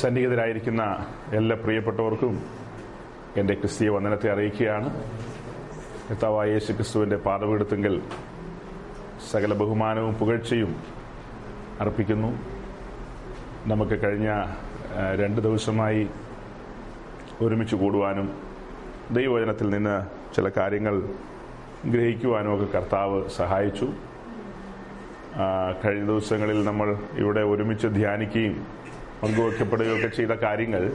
സന്നിഹിതരായിരിക്കുന്ന എല്ലാ പ്രിയപ്പെട്ടവർക്കും എന്റെ ക്രിസ്തീയ വന്ദനത്തെ അറിയിക്കുകയാണ്. കർത്താവായ യേശു ക്രിസ്തുവിന്റെ പാദമെടുത്തെങ്കിൽ സകല ബഹുമാനവും പുകഴ്ചയും അർപ്പിക്കുന്നു. നമുക്ക് കഴിഞ്ഞ രണ്ട് ദിവസമായി ഒരുമിച്ച് കൂടുവാനും ദൈവവചനത്തിൽ നിന്ന് ചില കാര്യങ്ങൾ ഗ്രഹിക്കുവാനും ഒക്കെ കർത്താവ് സഹായിച്ചു. കഴിഞ്ഞ ദിവസങ്ങളിൽ നമ്മൾ ഇവിടെ ഒരുമിച്ച് ധ്യാനിക്കുകയും പങ്കുവയ്ക്കപ്പെടുകയൊക്കെ ചെയ്ത കാര്യങ്ങൾ.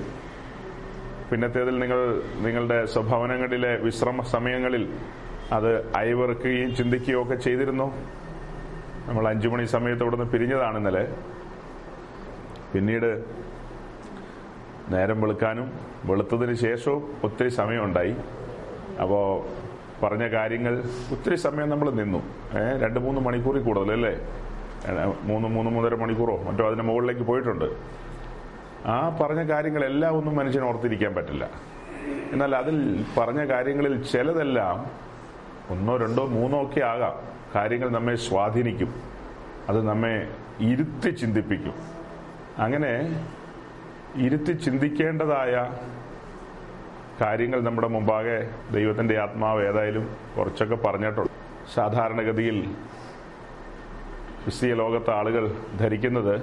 പിന്നത്തേതിൽ നിങ്ങൾ നിങ്ങളുടെ സ്വഭവനങ്ങളിലെ വിശ്രമ സമയങ്ങളിൽ അത് അയവിറക്കുകയും ചിന്തിക്കുകയും ഒക്കെ ചെയ്തിരുന്നു. നമ്മൾ അഞ്ചു മണി സമയത്ത് ഇവിടുന്ന് പിരിഞ്ഞതാണ് ഇന്നലെ. പിന്നീട് നേരം വെളുക്കാനും വെളുത്തതിന് ശേഷവും ഒത്തിരി സമയമുണ്ടായി. അപ്പോൾ പറഞ്ഞ കാര്യങ്ങൾ ഒത്തിരി സമയം നമ്മൾ നിന്നു. ഏഹ് രണ്ട് മൂന്ന് മണിക്കൂറിൽ കൂടുതൽ അല്ലേ? മൂന്ന് മൂന്ന് മൂന്നര മണിക്കൂറോ? മറ്റോ അതിന് മുകളിലേക്ക് പോയിട്ടുണ്ട്. ആ പറഞ്ഞ കാര്യങ്ങളെല്ലാം ഒന്നും മനുഷ്യൻ ഓർത്തിരിക്കാൻ പറ്റില്ല. എന്നാൽ അതിൽ പറഞ്ഞ കാര്യങ്ങളിൽ ചിലതെല്ലാം ഒന്നോ രണ്ടോ മൂന്നോ ഒക്കെ ആകാം. കാര്യങ്ങൾ നമ്മെ സ്വാധീനിക്കും. അത് നമ്മെ ഇരുത്തി ചിന്തിപ്പിക്കും. അങ്ങനെ ഇരുത്തി ചിന്തിക്കേണ്ടതായ കാര്യങ്ങൾ നമ്മുടെ മുമ്പാകെ ദൈവത്തിന്റെ ആത്മാവ് ഏതായാലും കുറച്ചൊക്കെ പറഞ്ഞിട്ടുണ്ട്. സാധാരണഗതിയിൽ ക്രിസ്തീയ ലോകത്തെ ആളുകൾ ധരിക്കുന്നത്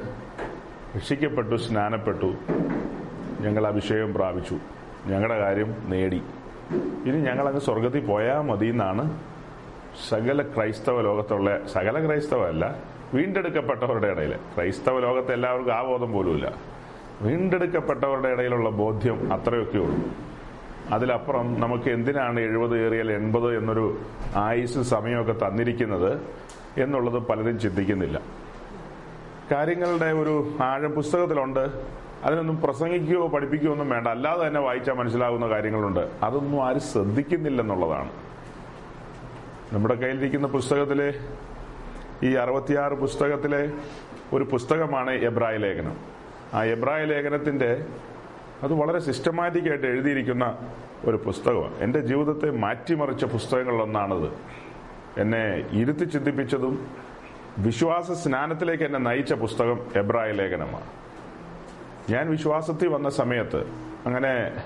രക്ഷിക്കപ്പെട്ടു സ്നാനപ്പെട്ടു ഞങ്ങൾ അഭിഷേകം പ്രാപിച്ചു. ഞങ്ങളുടെ കാര്യം നേടി. ഇനി ഞങ്ങൾ ഞങ്ങളങ്ങ് സ്വർഗത്തിൽ പോയാൽ മതി എന്നാണ് സകല ക്രൈസ്തവ ലോകത്തുള്ള സകല ക്രൈസ്തവ അല്ല വീണ്ടെടുക്കപ്പെട്ടവരുടെ ഇടയിൽ ക്രൈസ്തവ ലോകത്തെ എല്ലാവർക്കും ആ ബോധം പോലുമില്ല. വീണ്ടെടുക്കപ്പെട്ടവരുടെ ഇടയിലുള്ള ബോധ്യം അത്രയൊക്കെ ഉള്ളൂ. അതിലപ്പുറം നമുക്ക് എന്തിനാണ് എഴുപത് ഏറിയാൽ എൺപത് എന്നൊരു ആയുസ് സമയമൊക്കെ തന്നിരിക്കുന്നത് എന്നുള്ളത് പലരും ചിന്തിക്കുന്നില്ല. കാര്യങ്ങളുടെ ഒരു ആഴം പുസ്തകത്തിലുണ്ട്. അതിനൊന്നും പ്രസംഗിക്കുകയോ പഠിപ്പിക്കുകയോ ഒന്നും വേണ്ട. അല്ലാതെ തന്നെ വായിച്ചാൽ മനസ്സിലാകുന്ന കാര്യങ്ങളുണ്ട്. അതൊന്നും ആരും ശ്രദ്ധിക്കുന്നില്ലെന്നുള്ളതാണ്. നമ്മുടെ കയ്യിലിരിക്കുന്ന പുസ്തകത്തിലെ ഈ അറുപത്തിയാറ് പുസ്തകത്തിലെ ഒരു പുസ്തകമാണ് എബ്രായ ലേഖനം. ആ എബ്രായ ലേഖനത്തിന്റെ അത് വളരെ സിസ്റ്റമാറ്റിക് ആയിട്ട് എഴുതിയിരിക്കുന്ന ഒരു പുസ്തകമാണ്. എന്റെ ജീവിതത്തെ മാറ്റിമറിച്ച പുസ്തകങ്ങളിലൊന്നാണത്. എന്നെ ഇരുത്തി ചിന്തിപ്പിച്ചതും വിശ്വാസ സ്നാനത്തിലേക്ക് എന്നെ നയിച്ച പുസ്തകം എബ്രായ ലേഖനമാണ്. ഞാൻ വിശ്വാസത്തിൽ വന്ന സമയത്ത് അങ്ങനെ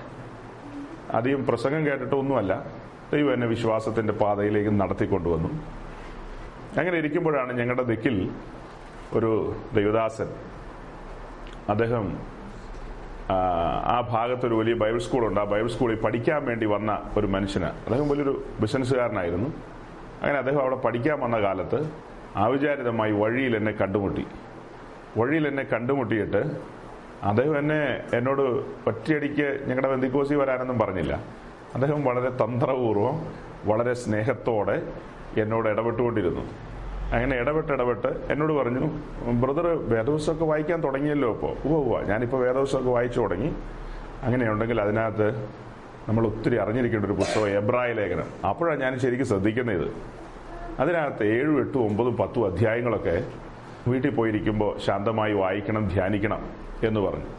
അധികം പ്രസംഗം കേട്ടിട്ടൊന്നുമല്ല ദൈവം എന്നെ വിശ്വാസത്തിന്റെ പാതയിലേക്ക് നടത്തിക്കൊണ്ടുവന്നു. അങ്ങനെ ഇരിക്കുമ്പോഴാണ് ഞങ്ങളുടെ ദിക്കിൽ ഒരു ദൈവദാസൻ. അദ്ദേഹം ആ, ഭാഗത്തൊരു വലിയ ബൈബിൾ സ്കൂളുണ്ട്. ആ ബൈബിൾ സ്കൂളിൽ പഠിക്കാൻ വേണ്ടി വന്ന ഒരു മനുഷ്യന്. അദ്ദേഹം വലിയൊരു ബിസിനസ്സുകാരനായിരുന്നു. അങ്ങനെ അദ്ദേഹം അവിടെ പഠിക്കാൻ വന്ന കാലത്ത് ആവിചാരിതമായി വഴിയിൽ എന്നെ കണ്ടുമുട്ടി. വഴിയിൽ എന്നെ കണ്ടുമുട്ടിയിട്ട് അദ്ദേഹം എന്നെ എന്നോട് ഒറ്റയടിക്ക് ഞങ്ങളുടെ ബന്ധിക്കോസി വരാനൊന്നും പറഞ്ഞില്ല. അദ്ദേഹം വളരെ തന്ത്രപൂർവം വളരെ സ്നേഹത്തോടെ എന്നോട് ഇടപെട്ടുകൊണ്ടിരുന്നു. അങ്ങനെ ഇടപെട്ട് ഇടപെട്ട് എന്നോട് പറഞ്ഞു ബ്രദർ വേദവസമൊക്കെ വായിക്കാൻ തുടങ്ങിയല്ലോ ഇപ്പോൾ ഉവ്വ ഉവ ഞാനിപ്പോൾ വേദവസമൊക്കെ വായിച്ചു തുടങ്ങി. അങ്ങനെയുണ്ടെങ്കിൽ അതിനകത്ത് നമ്മൾ ഒത്തിരി അറിഞ്ഞിരിക്കേണ്ട ഒരു പുസ്തകം എബ്രായ ലേഖനം. അപ്പോഴാണ് ഞാൻ ശരിക്കും ശ്രദ്ധിക്കുന്നത്. അതിനകത്ത് ഏഴും എട്ടും ഒമ്പതും പത്തും അധ്യായങ്ങളൊക്കെ വീട്ടിൽ പോയിരിക്കുമ്പോൾ ശാന്തമായി വായിക്കണം ധ്യാനിക്കണം എന്ന് പറഞ്ഞു.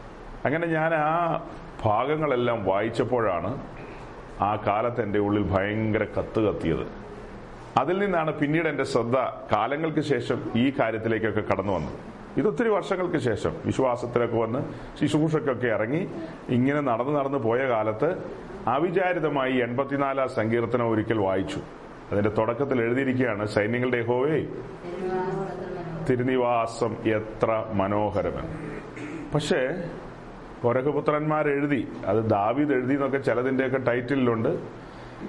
അങ്ങനെ ഞാൻ ആ ഭാഗങ്ങളെല്ലാം വായിച്ചപ്പോഴാണ് ആ കാലത്ത് എന്റെ ഉള്ളിൽ ഭയങ്കര കത്ത് കത്തിയത്. അതിൽ നിന്നാണ് പിന്നീട് എന്റെ ശ്രദ്ധ കാലങ്ങൾക്ക് ശേഷം ഈ കാര്യത്തിലേക്കൊക്കെ കടന്നു വന്നത്. ഇതൊത്തിരി വർഷങ്ങൾക്ക് ശേഷം വിശ്വാസത്തിലൊക്കെ വന്ന് ശുശ്രൂഷക്കൊക്കെ ഇറങ്ങി ഇങ്ങനെ നടന്നു നടന്നു പോയ കാലത്ത് അവിചാരിതമായി എൺപത്തിനാലാം സങ്കീർത്തനം ഒരിക്കൽ വായിച്ചു. അതിന്റെ തുടക്കത്തിൽ എഴുതിയിരിക്കുകയാണ് സൈന്യങ്ങളുടെ ഹോവേ തിരുനിവാസം എത്ര മനോഹരമെന്ന്. പക്ഷേ എഴുതി അത് ദാവീദ് എഴുതി എന്നൊക്കെ ചിലതിന്റെയൊക്കെ ടൈറ്റിലുണ്ട്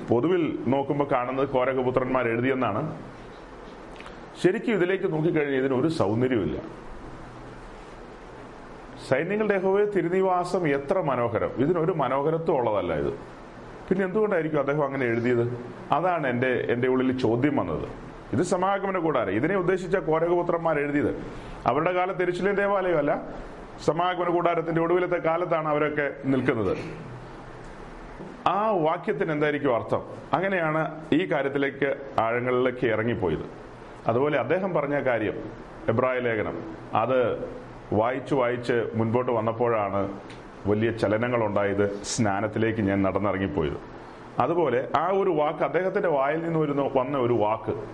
പൊതുവിൽ നോക്കുമ്പോൾ കാണുന്നത് കോരകപുത്രന്മാർ എഴുതിയെന്നാണ്. ശരിക്കും ഇതിലേക്ക് നോക്കിക്കഴിഞ്ഞാൽ ഇതിന് ഒരു സൗന്ദര്യമില്ല സൈന്യങ്ങളുടെ ഹോവേ തിരുനിവാസം എത്ര മനോഹരം. ഇതിനൊരു മനോഹരത്വം ഉള്ളതല്ല ഇത്. പിന്നെ എന്തുകൊണ്ടായിരിക്കും അദ്ദേഹം അങ്ങനെ എഴുതിയത്? അതാണ് എന്റെ എന്റെ ഉള്ളിൽ ചോദ്യം വന്നത്. ഇത് സമാഗമന കൂടാരം. ഇതിനെ ഉദ്ദേശിച്ച കോരകപുത്രന്മാർ എഴുതിയത്. അവരുടെ കാലത്ത് എരിശിലേം ദേവാലയമല്ല സമാഗമന കൂടാരത്തിന്റെ ഒടുവിലത്തെ കാലത്താണ് അവരൊക്കെ നിൽക്കുന്നത്. ആ വാക്യത്തിന് എന്തായിരിക്കും അർത്ഥം? അങ്ങനെയാണ് ഈ കാര്യത്തിലേക്ക് ആഴങ്ങളിലേക്ക് ഇറങ്ങിപ്പോയത്. അതുപോലെ അദ്ദേഹം പറഞ്ഞ കാര്യം എബ്രായ ലേഖനം അത് വായിച്ചു വായിച്ച് മുൻപോട്ട് വന്നപ്പോഴാണ് വലിയ ചലനങ്ങൾ ഉണ്ടായത് സ്നാനത്തിലേക്ക് ഞാൻ നടന്നിറങ്ങിപ്പോയത്. അതുപോലെ ആ ഒരു വാക്ക് അദ്ദേഹത്തിന്റെ വായിൽ നിന്ന് വരുന്ന വന്ന ഒരു വാക്ക്.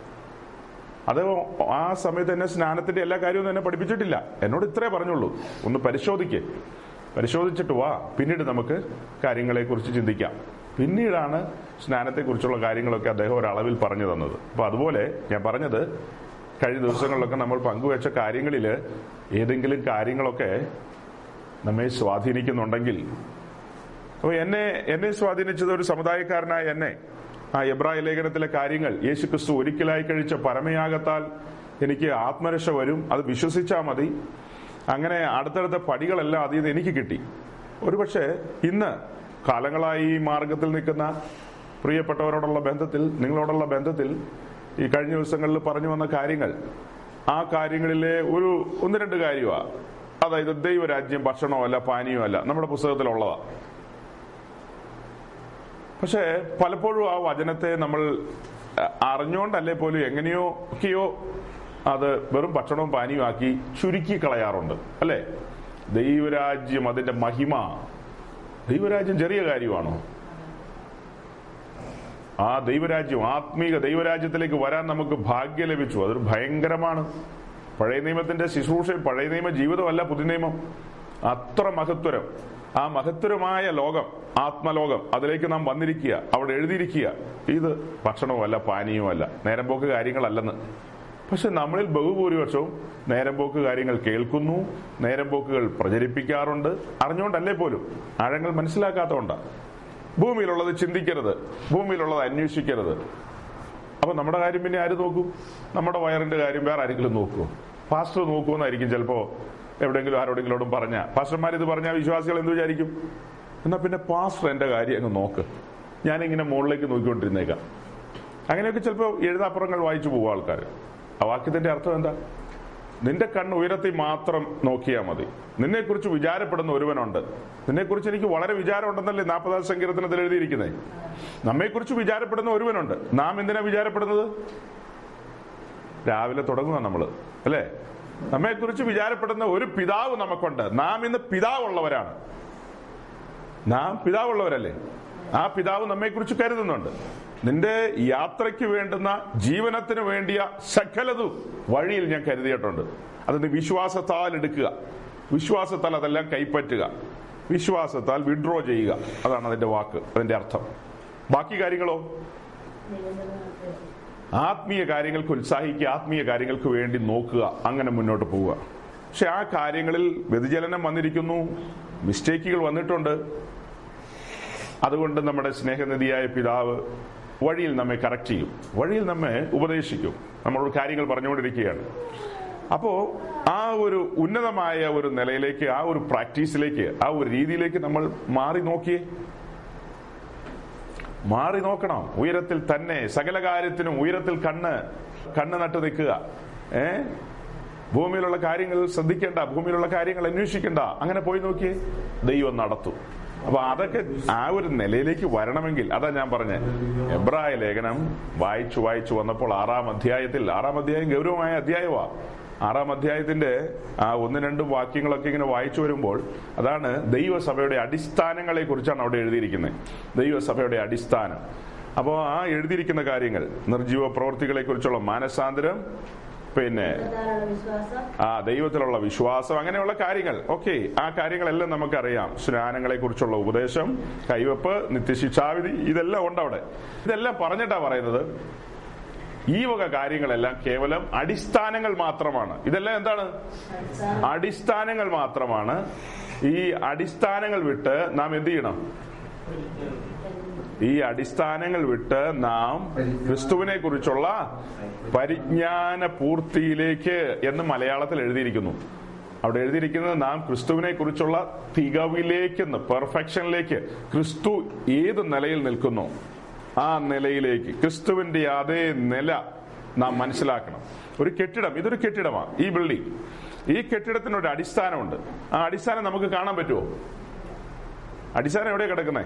അത് ആ സമയത്ത് എന്നെ സ്നാനത്തിന്റെ എല്ലാ കാര്യവും എന്നെ പഠിപ്പിച്ചിട്ടില്ല. എന്നോട് ഇത്രേ പറഞ്ഞുള്ളൂ. ഒന്ന് പരിശോധിക്കേ. പരിശോധിച്ചിട്ട് വാ. പിന്നീട് നമുക്ക് കാര്യങ്ങളെക്കുറിച്ച് ചിന്തിക്കാം. പിന്നീടാണ് സ്നാനത്തെക്കുറിച്ചുള്ള കാര്യങ്ങളൊക്കെ അദ്ദേഹം ഒരളവിൽ പറഞ്ഞു തന്നത്. അപ്പൊ അതുപോലെ ഞാൻ പറഞ്ഞത് കഴിഞ്ഞ ദിവസങ്ങളിലൊക്കെ നമ്മൾ പങ്കുവെച്ച കാര്യങ്ങളിൽ ഏതെങ്കിലും കാര്യങ്ങളൊക്കെ നമ്മെ സ്വാധീനിക്കുന്നുണ്ടെങ്കിൽ അപ്പോൾ എന്നെ എന്നെ സ്വാധീനിച്ചത് ഒരു സമുദായക്കാരനായ എന്നെ. ആ എബ്രായ ലേഖനത്തിലെ കാര്യങ്ങൾ യേശു ക്രിസ്തു ഒരിക്കലായി കഴിച്ച പരമയാഗത്താൽ എനിക്ക് ആത്മരക്ഷ വരും. അത് വിശ്വസിച്ചാൽ മതി. അങ്ങനെ അടുത്തടുത്ത പടികളെല്ലാം അതിൽ നിന്ന് എനിക്ക് കിട്ടി. ഒരുപക്ഷെ ഇന്ന് കാലങ്ങളായി ഈ മാർഗത്തിൽ നിൽക്കുന്ന പ്രിയപ്പെട്ടവരോടുള്ള ബന്ധത്തിൽ നിങ്ങളോടുള്ള ബന്ധത്തിൽ ഈ കഴിഞ്ഞ ദിവസങ്ങളിൽ പറഞ്ഞു വന്ന കാര്യങ്ങൾ ആ കാര്യങ്ങളിലെ ഒരു ഒന്ന് രണ്ട് കാര്യമാണ് അതായത് ദൈവരാജ്യം ഭക്ഷണമല്ല പാനീയമല്ല നമ്മുടെ പുസ്തകത്തിലുള്ളതാ. പക്ഷേ പലപ്പോഴും ആ വചനത്തെ നമ്മൾ അറിഞ്ഞോണ്ടല്ലേ പോലും എങ്ങനെയോ ഒക്കെയോ അത് വെറും ഭക്ഷണവും പാനീയവും ആക്കി ചുരുക്കി കളയാറുണ്ട് അല്ലേ? ദൈവരാജ്യം അതിന്റെ മഹിമ. ദൈവരാജ്യം ചെറിയ കാര്യമാണോ? ആ ദൈവരാജ്യം ആത്മീക ദൈവരാജ്യത്തിലേക്ക് വരാൻ നമുക്ക് ഭാഗ്യം ലഭിച്ചു. അതൊരു ഭയങ്കരമാണ്. പഴയ നിയമത്തിന്റെ ശുശ്രൂഷയും പഴയ നിയമ ജീവിതമല്ല പുതിയ നിയമം. അത്ര മഹത്വരം. ആ മഹത്വരമായ ലോകം ആത്മലോകം അതിലേക്ക് നാം വന്നിരിക്കുക അവിടെ എഴുതിയിരിക്കുക. ഇത് ഭക്ഷണവുമല്ല പാനീയവുമല്ല നേരം പോക്ക് കാര്യങ്ങളല്ലെന്ന്. പക്ഷെ നമ്മളിൽ ബഹുഭൂരിപക്ഷവും നേരം പോക്ക് കാര്യങ്ങൾ കേൾക്കുന്നു നേരം പോക്കുകൾ പ്രചരിപ്പിക്കാറുണ്ട്. അറിഞ്ഞുകൊണ്ടല്ലേ പോലും? ആഴങ്ങൾ മനസ്സിലാക്കാത്തതുകൊണ്ടാണ് ഭൂമിയിലുള്ളത് ചിന്തിക്കരുത് ഭൂമിയിലുള്ളത് അന്വേഷിക്കരുത്. അപ്പൊ നമ്മുടെ കാര്യം പിന്നെ ആര് നോക്കും? നമ്മുടെ വയറിന്റെ കാര്യം വേറെ ആരെങ്കിലും നോക്കുമോ പാസ്റ്റർ നോക്കുമെന്നായിരിക്കും ചിലപ്പോ എവിടെയെങ്കിലും ആരോടെങ്കിലോടും പറഞ്ഞ. പാസ്റ്റർമാർ ഇത് പറഞ്ഞാൽ വിശ്വാസികൾ എന്ത് വിചാരിക്കും? എന്നാ പിന്നെ പാസ്റ്റർ എന്റെ കാര്യം അങ്ങ് നോക്ക്. ഞാനിങ്ങനെ മുകളിലേക്ക് നോക്കിക്കൊണ്ടിരുന്നേക്കാം. അങ്ങനെയൊക്കെ ചിലപ്പോ എഴുതാപ്പുറങ്ങൾ വായിച്ചു പോകും ആൾക്കാർ ആ വാക്യത്തിന്റെ അർത്ഥം എന്താ? നിന്റെ കണ്ണ് ഉയരത്തിൽ മാത്രം നോക്കിയാൽ മതി. നിന്നെക്കുറിച്ച് വിചാരപ്പെടുന്ന ഒരുവനുണ്ട്. നിന്നെക്കുറിച്ച് എനിക്ക് വളരെ വിചാരമുണ്ടെന്നല്ലേ നാൽപ്പതാം സങ്കീർത്തനത്തിൽ എഴുതിയിരിക്കുന്നത് നമ്മെക്കുറിച്ച് വിചാരപ്പെടുന്ന ഒരുവനുണ്ട്. നാം എന്തിനാ വിചാരപ്പെടുന്നത്? രാവിലെ തുടങ്ങുക നമ്മൾ. അല്ലേ? നമ്മെക്കുറിച്ച് വിചാരപ്പെടുന്ന ഒരു പിതാവ് നമുക്കുണ്ട്. നാം ഇന്ന് പിതാവുള്ളവരാണ്. നാം പിതാവുള്ളവരല്ലേ? ആ പിതാവ് നമ്മെക്കുറിച്ച് കരുതുന്നുണ്ട്. നിന്റെ യാത്രയ്ക്ക് വേണ്ടുന്ന ജീവനത്തിന് വേണ്ടിയ സകലതും വഴിയിൽ ഞാൻ കരുതിയിട്ടുണ്ട്. അത് വിശ്വാസത്താൽ എടുക്കുക. വിശ്വാസത്താൽ അതെല്ലാം കൈപ്പറ്റുക. വിശ്വാസത്താൽ വിഡ്രോ ചെയ്യുക. അതാണ് അതിന്റെ വാക്ക് അതിന്റെ അർത്ഥം. ബാക്കി കാര്യങ്ങളോ? ആത്മീയ കാര്യങ്ങൾക്ക് ഉത്സാഹിക്കുക ആത്മീയ കാര്യങ്ങൾക്ക് വേണ്ടി നോക്കുക അങ്ങനെ മുന്നോട്ട് പോവുക. പക്ഷെ ആ കാര്യങ്ങളിൽ വ്യതിചലനം വന്നിരിക്കുന്നു മിസ്റ്റേക്കുകൾ വന്നിട്ടുണ്ട്. അതുകൊണ്ട് നമ്മുടെ സ്നേഹനിധിയായ പിതാവ് വഴിയിൽ നമ്മെ കറക്റ്റ് ചെയ്യും വഴിയിൽ നമ്മെ ഉപദേശിക്കും. നമ്മളോട് കാര്യങ്ങൾ പറഞ്ഞുകൊണ്ടിരിക്കുകയാണ്. അപ്പോ ആ ഒരു ഉന്നതമായ ഒരു നിലയിലേക്ക് ആ ഒരു പ്രാക്ടീസിലേക്ക് ആ ഒരു രീതിയിലേക്ക് നമ്മൾ മാറി നോക്കിയേ മാറി നോക്കണം. ഉയരത്തിൽ തന്നെ സകല കാര്യത്തിനും ഉയരത്തിൽ കണ്ണ് കണ്ണ് നട്ടു നിൽക്കുക. ഏ? ഭൂമിയിലുള്ള കാര്യങ്ങൾ ശ്രദ്ധിക്കേണ്ട ഭൂമിയിലുള്ള കാര്യങ്ങൾ അന്വേഷിക്കേണ്ട. അങ്ങനെ പോയി നോക്കി ദൈവം നടത്തും. അപ്പൊ അതൊക്കെ ആ ഒരു നിലയിലേക്ക് വരണമെങ്കിൽ അതാ ഞാൻ പറഞ്ഞ എബ്രായ ലേഖനം വായിച്ചു വായിച്ചു വന്നപ്പോൾ ആറാം അധ്യായത്തിൽ ആറാം അധ്യായം ഗൗരവമായ അധ്യായമാ. ആറാം അധ്യായത്തിന്റെ ആ ഒന്ന് രണ്ടും വാക്യങ്ങളൊക്കെ ഇങ്ങനെ വായിച്ചു വരുമ്പോൾ അതാണ് ദൈവസഭയുടെ അടിസ്ഥാനങ്ങളെ കുറിച്ചാണ് അവിടെ എഴുതിയിരിക്കുന്നത്. ദൈവസഭയുടെ അടിസ്ഥാനം. അപ്പോൾ ആ എഴുതിയിരിക്കുന്ന കാര്യങ്ങൾ നിർജീവ പ്രവൃത്തികളെ കുറിച്ചുള്ള മാനസാന്തരം പിന്നെ ആ ദൈവത്തിലുള്ള വിശ്വാസം അങ്ങനെയുള്ള കാര്യങ്ങൾ. ഓക്കെ ആ കാര്യങ്ങളെല്ലാം നമുക്കറിയാം. സ്നാനങ്ങളെ കുറിച്ചുള്ള ഉപദേശം കൈവപ്പ് നിത്യശിക്ഷാവിധി ഇതെല്ലാം ഉണ്ട് അവിടെ ഇതെല്ലാം പറഞ്ഞിട്ടാ പറയുന്നത്. ഈ വക കാര്യങ്ങളെല്ലാം കേവലം അടിസ്ഥാനങ്ങൾ മാത്രമാണ്. ഇതെല്ലാം എന്താണ്? അടിസ്ഥാനങ്ങൾ മാത്രമാണ്. ഈ അടിസ്ഥാനങ്ങൾ വിട്ട് നാം എന്ത് ചെയ്യണം? ഈ അടിസ്ഥാനങ്ങൾ വിട്ട് നാം ക്രിസ്തുവിനെ കുറിച്ചുള്ള പരിജ്ഞാന പൂർത്തിയിലേക്ക് എന്ന് മലയാളത്തിൽ എഴുതിയിരിക്കുന്നു. അവിടെ എഴുതിയിരിക്കുന്നത് നാം ക്രിസ്തുവിനെ കുറിച്ചുള്ള തികവിലേക്കെന്ന് പെർഫെക്ഷനിലേക്ക് ക്രിസ്തു ഏത് നിലയിൽ നിൽക്കുന്നു? ആ നിലയിലേക്ക് ക്രിസ്തുവിന്റെ അതേ നില നാം മനസ്സിലാക്കണം. ഒരു കെട്ടിടം ഇതൊരു കെട്ടിടമാണ് ഈ ബിൽഡിംഗ് ഈ കെട്ടിടത്തിനൊരു അടിസ്ഥാനമുണ്ട്. ആ അടിസ്ഥാനം നമുക്ക് കാണാൻ പറ്റുമോ? അടിസ്ഥാനം എവിടെയാ കിടക്കുന്നേ?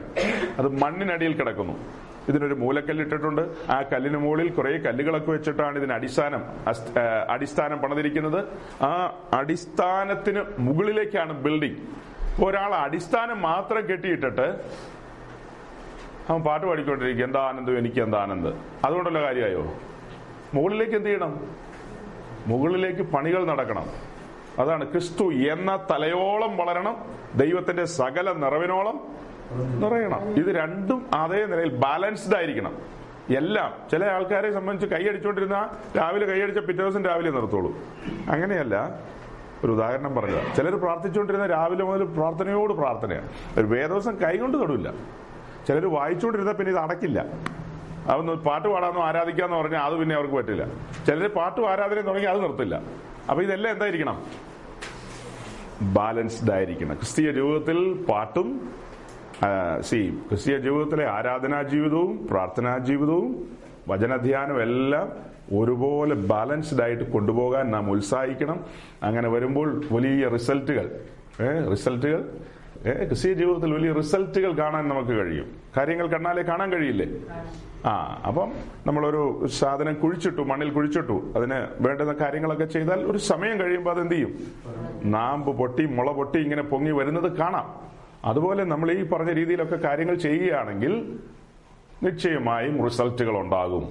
അത് മണ്ണിനടിയിൽ കിടക്കുന്നു. ഇതിനൊരു മൂലക്കല്ലിട്ടിട്ടുണ്ട്. ആ കല്ലിന് മുകളിൽ കുറെ കല്ലുകളൊക്കെ വെച്ചിട്ടാണ് ഇതിന് അടിസ്ഥാനം അടിസ്ഥാനം പണിതിരിക്കുന്നത്. ആ അടിസ്ഥാനത്തിന് മുകളിലേക്കാണ് ബിൽഡിംഗ് ഒരാൾ അടിസ്ഥാനം മാത്രം കെട്ടിയിട്ടിട്ട് അവൻ പാട്ട് പാടിക്കൊണ്ടിരിക്കും. എന്താ ആനന്ദം? എനിക്ക് എന്താ ആനന്ദം? അതുകൊണ്ടല്ല കാര്യമായോ? മുകളിലേക്ക് എന്ത് ചെയ്യണം? മുകളിലേക്ക് പണികൾ നടക്കണം. അതാണ് ക്രിസ്തു എന്ന തലയോളം വളരണം ദൈവത്തിന്റെ സകല നിറവിനോളം നിറയണം. ഇത് രണ്ടും അതേ നിലയിൽ ബാലൻസ്ഡ് ആയിരിക്കണം. എല്ലാം. ചില ആൾക്കാരെ സംബന്ധിച്ച് കൈയടിച്ചുകൊണ്ടിരുന്ന രാവിലെ കൈയടിച്ച പിറ്റേ ദിവസം രാവിലെ നിർത്തുള്ളൂ. അങ്ങനെയല്ല. ഒരു ഉദാഹരണം പറഞ്ഞത്. ചിലർ പ്രാർത്ഥിച്ചുകൊണ്ടിരുന്ന രാവിലെ മുതൽ പ്രാർത്ഥനയോട് പ്രാർത്ഥനയാണ് ഒരു വേദവസം കൈകൊണ്ട് തൊടില്ല. ചിലർ വായിച്ചുകൊണ്ടിരുന്ന പിന്നെ ഇത് അടക്കില്ല. അതൊന്ന് പാട്ട് പാടാന്നോ ആരാധിക്കാന്ന് പറഞ്ഞാൽ അത് പിന്നെ അവർക്ക് പറ്റില്ല. ചിലർ പാട്ടും ആരാധന തുടങ്ങി അത് നിർത്തില്ല. അപ്പൊ ഇതെല്ലാം എന്തായിരിക്കണം? ബാലൻസ്ഡ് ആയിരിക്കണം. ക്രിസ്തീയ ജീവിതത്തിൽ പാട്ടും സി ക്രിസ്തീയ ജീവിതത്തിലെ ആരാധനാ ജീവിതവും പ്രാർത്ഥനാ ജീവിതവും വചനധ്യാനവും എല്ലാം ഒരുപോലെ ബാലൻസ്ഡ് ആയിട്ട് കൊണ്ടുപോകാൻ നാം ഉത്സാഹിക്കണം. അങ്ങനെ വരുമ്പോൾ വലിയ റിസൾട്ടുകൾ റിസൾട്ടുകൾ ക്രിസ്തീയ ജീവിതത്തിൽ വലിയ റിസൾട്ടുകൾ കാണാൻ നമുക്ക് കഴിയും. കാര്യങ്ങൾ കണ്ണാലെ കാണാൻ കഴിയില്ലേ? ആ അപ്പം നമ്മളൊരു സാധനം കുഴിച്ചിട്ടു മണ്ണിൽ കുഴിച്ചിട്ടു അതിന് വേണ്ടുന്ന കാര്യങ്ങളൊക്കെ ചെയ്താൽ ഒരു സമയം കഴിയുമ്പോൾ അതെന്ത് ചെയ്യും നാമ്പ് പൊട്ടി മുള പൊട്ടി ഇങ്ങനെ പൊങ്ങി വരുന്നത് കാണാം. അതുപോലെ നമ്മൾ ഈ പറഞ്ഞ രീതിയിലൊക്കെ കാര്യങ്ങൾ ചെയ്യുകയാണെങ്കിൽ നിശ്ചയമായും റിസൾട്ടുകൾ ഉണ്ടാകും.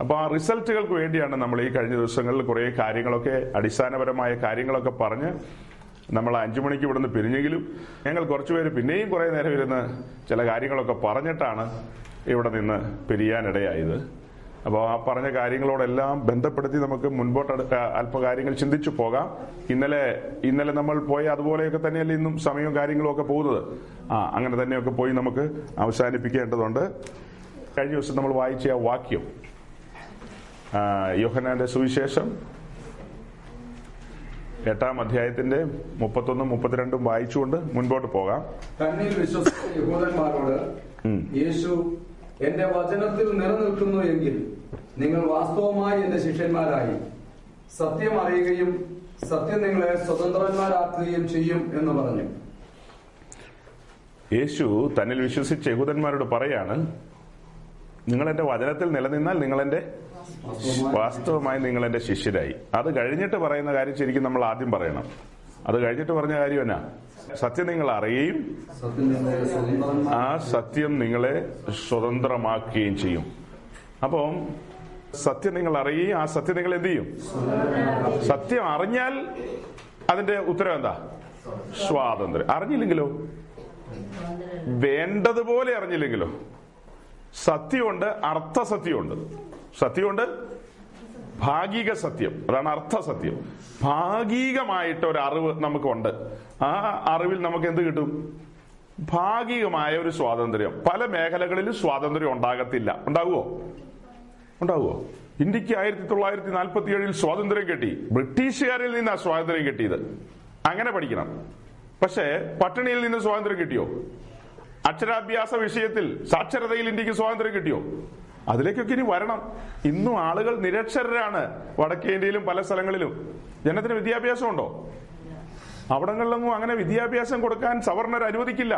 അപ്പോൾ ആ റിസൾട്ടുകൾക്ക് വേണ്ടിയാണ് നമ്മൾ ഈ കഴിഞ്ഞ ദിവസങ്ങളിൽ കുറേ കാര്യങ്ങളൊക്കെ അടിസ്ഥാനപരമായ കാര്യങ്ങളൊക്കെ പറഞ്ഞ് നമ്മൾ അഞ്ചു മണിക്ക് ഇവിടുന്ന് പിരിഞ്ഞെങ്കിലും ഞങ്ങൾ കുറച്ചുപേര് പിന്നെയും കുറേ നേരം ഇരുന്ന് ചില കാര്യങ്ങളൊക്കെ പറഞ്ഞിട്ടാണ് ഇവിടെ നിന്ന് പിരിയാനിടയായത്. അപ്പോൾ ആ പറഞ്ഞ കാര്യങ്ങളോടെല്ലാം ബന്ധപ്പെടുത്തി നമുക്ക് മുൻപോട്ട് അല്പകാര്യങ്ങൾ ചിന്തിച്ചു പോകാം. ഇന്നലെ ഇന്നലെ നമ്മൾ പോയ അതുപോലെയൊക്കെ തന്നെയല്ലേ ഇന്നും സമയവും കാര്യങ്ങളും ഒക്കെ പോകുന്നത്. ആ അങ്ങനെ തന്നെയൊക്കെ പോയി നമുക്ക് അവസാനിപ്പിക്കേണ്ടതുണ്ട്. കഴിഞ്ഞ ദിവസം നമ്മൾ വായിച്ച ആ വാക്യം യോഹനാന്റെ സുവിശേഷം എട്ടാം അധ്യായത്തിന്റെ മുപ്പത്തൊന്നും മുപ്പത്തിരണ്ടും വായിച്ചുകൊണ്ട് മുൻപോട്ട് പോകാം. തന്നിൽ വിശ്വസിച്ച യഹൂദന്മാരോട് യേശു എന്റെ വചനത്തിൽ നിലനിൽക്കുന്നു എങ്കിൽ നിങ്ങൾ വാസ്തവമായി എന്റെ ശിഷ്യന്മാരായി. സത്യം അറിയുകയും സത്യം നിങ്ങളെ സ്വതന്ത്രന്മാരാക്കുകയും ചെയ്യും എന്ന് പറഞ്ഞു. യേശു തന്നിൽ വിശ്വസിച്ച യഹൂദന്മാരോട് പറയാണ് നിങ്ങൾ എന്റെ വചനത്തിൽ നിലനിന്നാൽ നിങ്ങൾ എന്റെ വാസ്തവമായി നിങ്ങൾ എന്റെ ശിഷ്യരായി. അത് കഴിഞ്ഞിട്ട് പറയുന്ന കാര്യം ശരിക്കും നമ്മൾ ആദ്യം പറയണം. അത് കഴിഞ്ഞിട്ട് പറഞ്ഞ കാര്യം എന്നാ? സത്യം നിങ്ങൾ അറിയുകയും ആ സത്യം നിങ്ങളെ സ്വതന്ത്രമാക്കുകയും ചെയ്യും. അപ്പം സത്യം നിങ്ങൾ അറിയുകയും ആ സത്യം നിങ്ങൾ എന്ത് ചെയ്യും? സത്യം അറിഞ്ഞാൽ അതിന്റെ ഉത്തരം എന്താ? സ്വാതന്ത്ര്യം. അറിഞ്ഞില്ലെങ്കിലോ? വേണ്ടതുപോലെ അറിഞ്ഞില്ലെങ്കിലോ? സത്യമുണ്ട് അർത്ഥസത്യമുണ്ട്. സത്യമുണ്ട്? ഭാഗിക സത്യം. അതാണ് അർത്ഥ സത്യം ഭാഗികമായിട്ട് ഒരു അറിവ് നമുക്കുണ്ട്. ആ അറിവിൽ നമുക്ക് എന്ത് കിട്ടും? ഭാഗികമായ ഒരു സ്വാതന്ത്ര്യം. പല മേഖലകളിലും സ്വാതന്ത്ര്യം ഉണ്ടാകത്തില്ല. ഉണ്ടാകുമോ ഉണ്ടാകുമോ ഇന്ത്യയ്ക്ക് ആയിരത്തി തൊള്ളായിരത്തി നാൽപ്പത്തി ഏഴിൽ സ്വാതന്ത്ര്യം കിട്ടി. ബ്രിട്ടീഷുകാരിൽ നിന്നാണ് സ്വാതന്ത്ര്യം കിട്ടിയത്. അങ്ങനെ പഠിക്കണം. പക്ഷേ പട്ടിണിയിൽ നിന്ന് സ്വാതന്ത്ര്യം കിട്ടിയോ? അക്ഷരാഭ്യാസ വിഷയത്തിൽ സാക്ഷരതയിൽ ഇന്ത്യയ്ക്ക് സ്വാതന്ത്ര്യം കിട്ടിയോ? അതിലേക്കൊക്കെ ഇനി വരണം. ഇന്നും ആളുകൾ നിരക്ഷരരാണ് വടക്കേ ഇന്ത്യയിലും പല സ്ഥലങ്ങളിലും. ജനത്തിന് വിദ്യാഭ്യാസം ഉണ്ടോ അവിടങ്ങളിലൊന്നും അങ്ങനെ വിദ്യാഭ്യാസം കൊടുക്കാൻ സവർണർ അനുവദിക്കില്ല.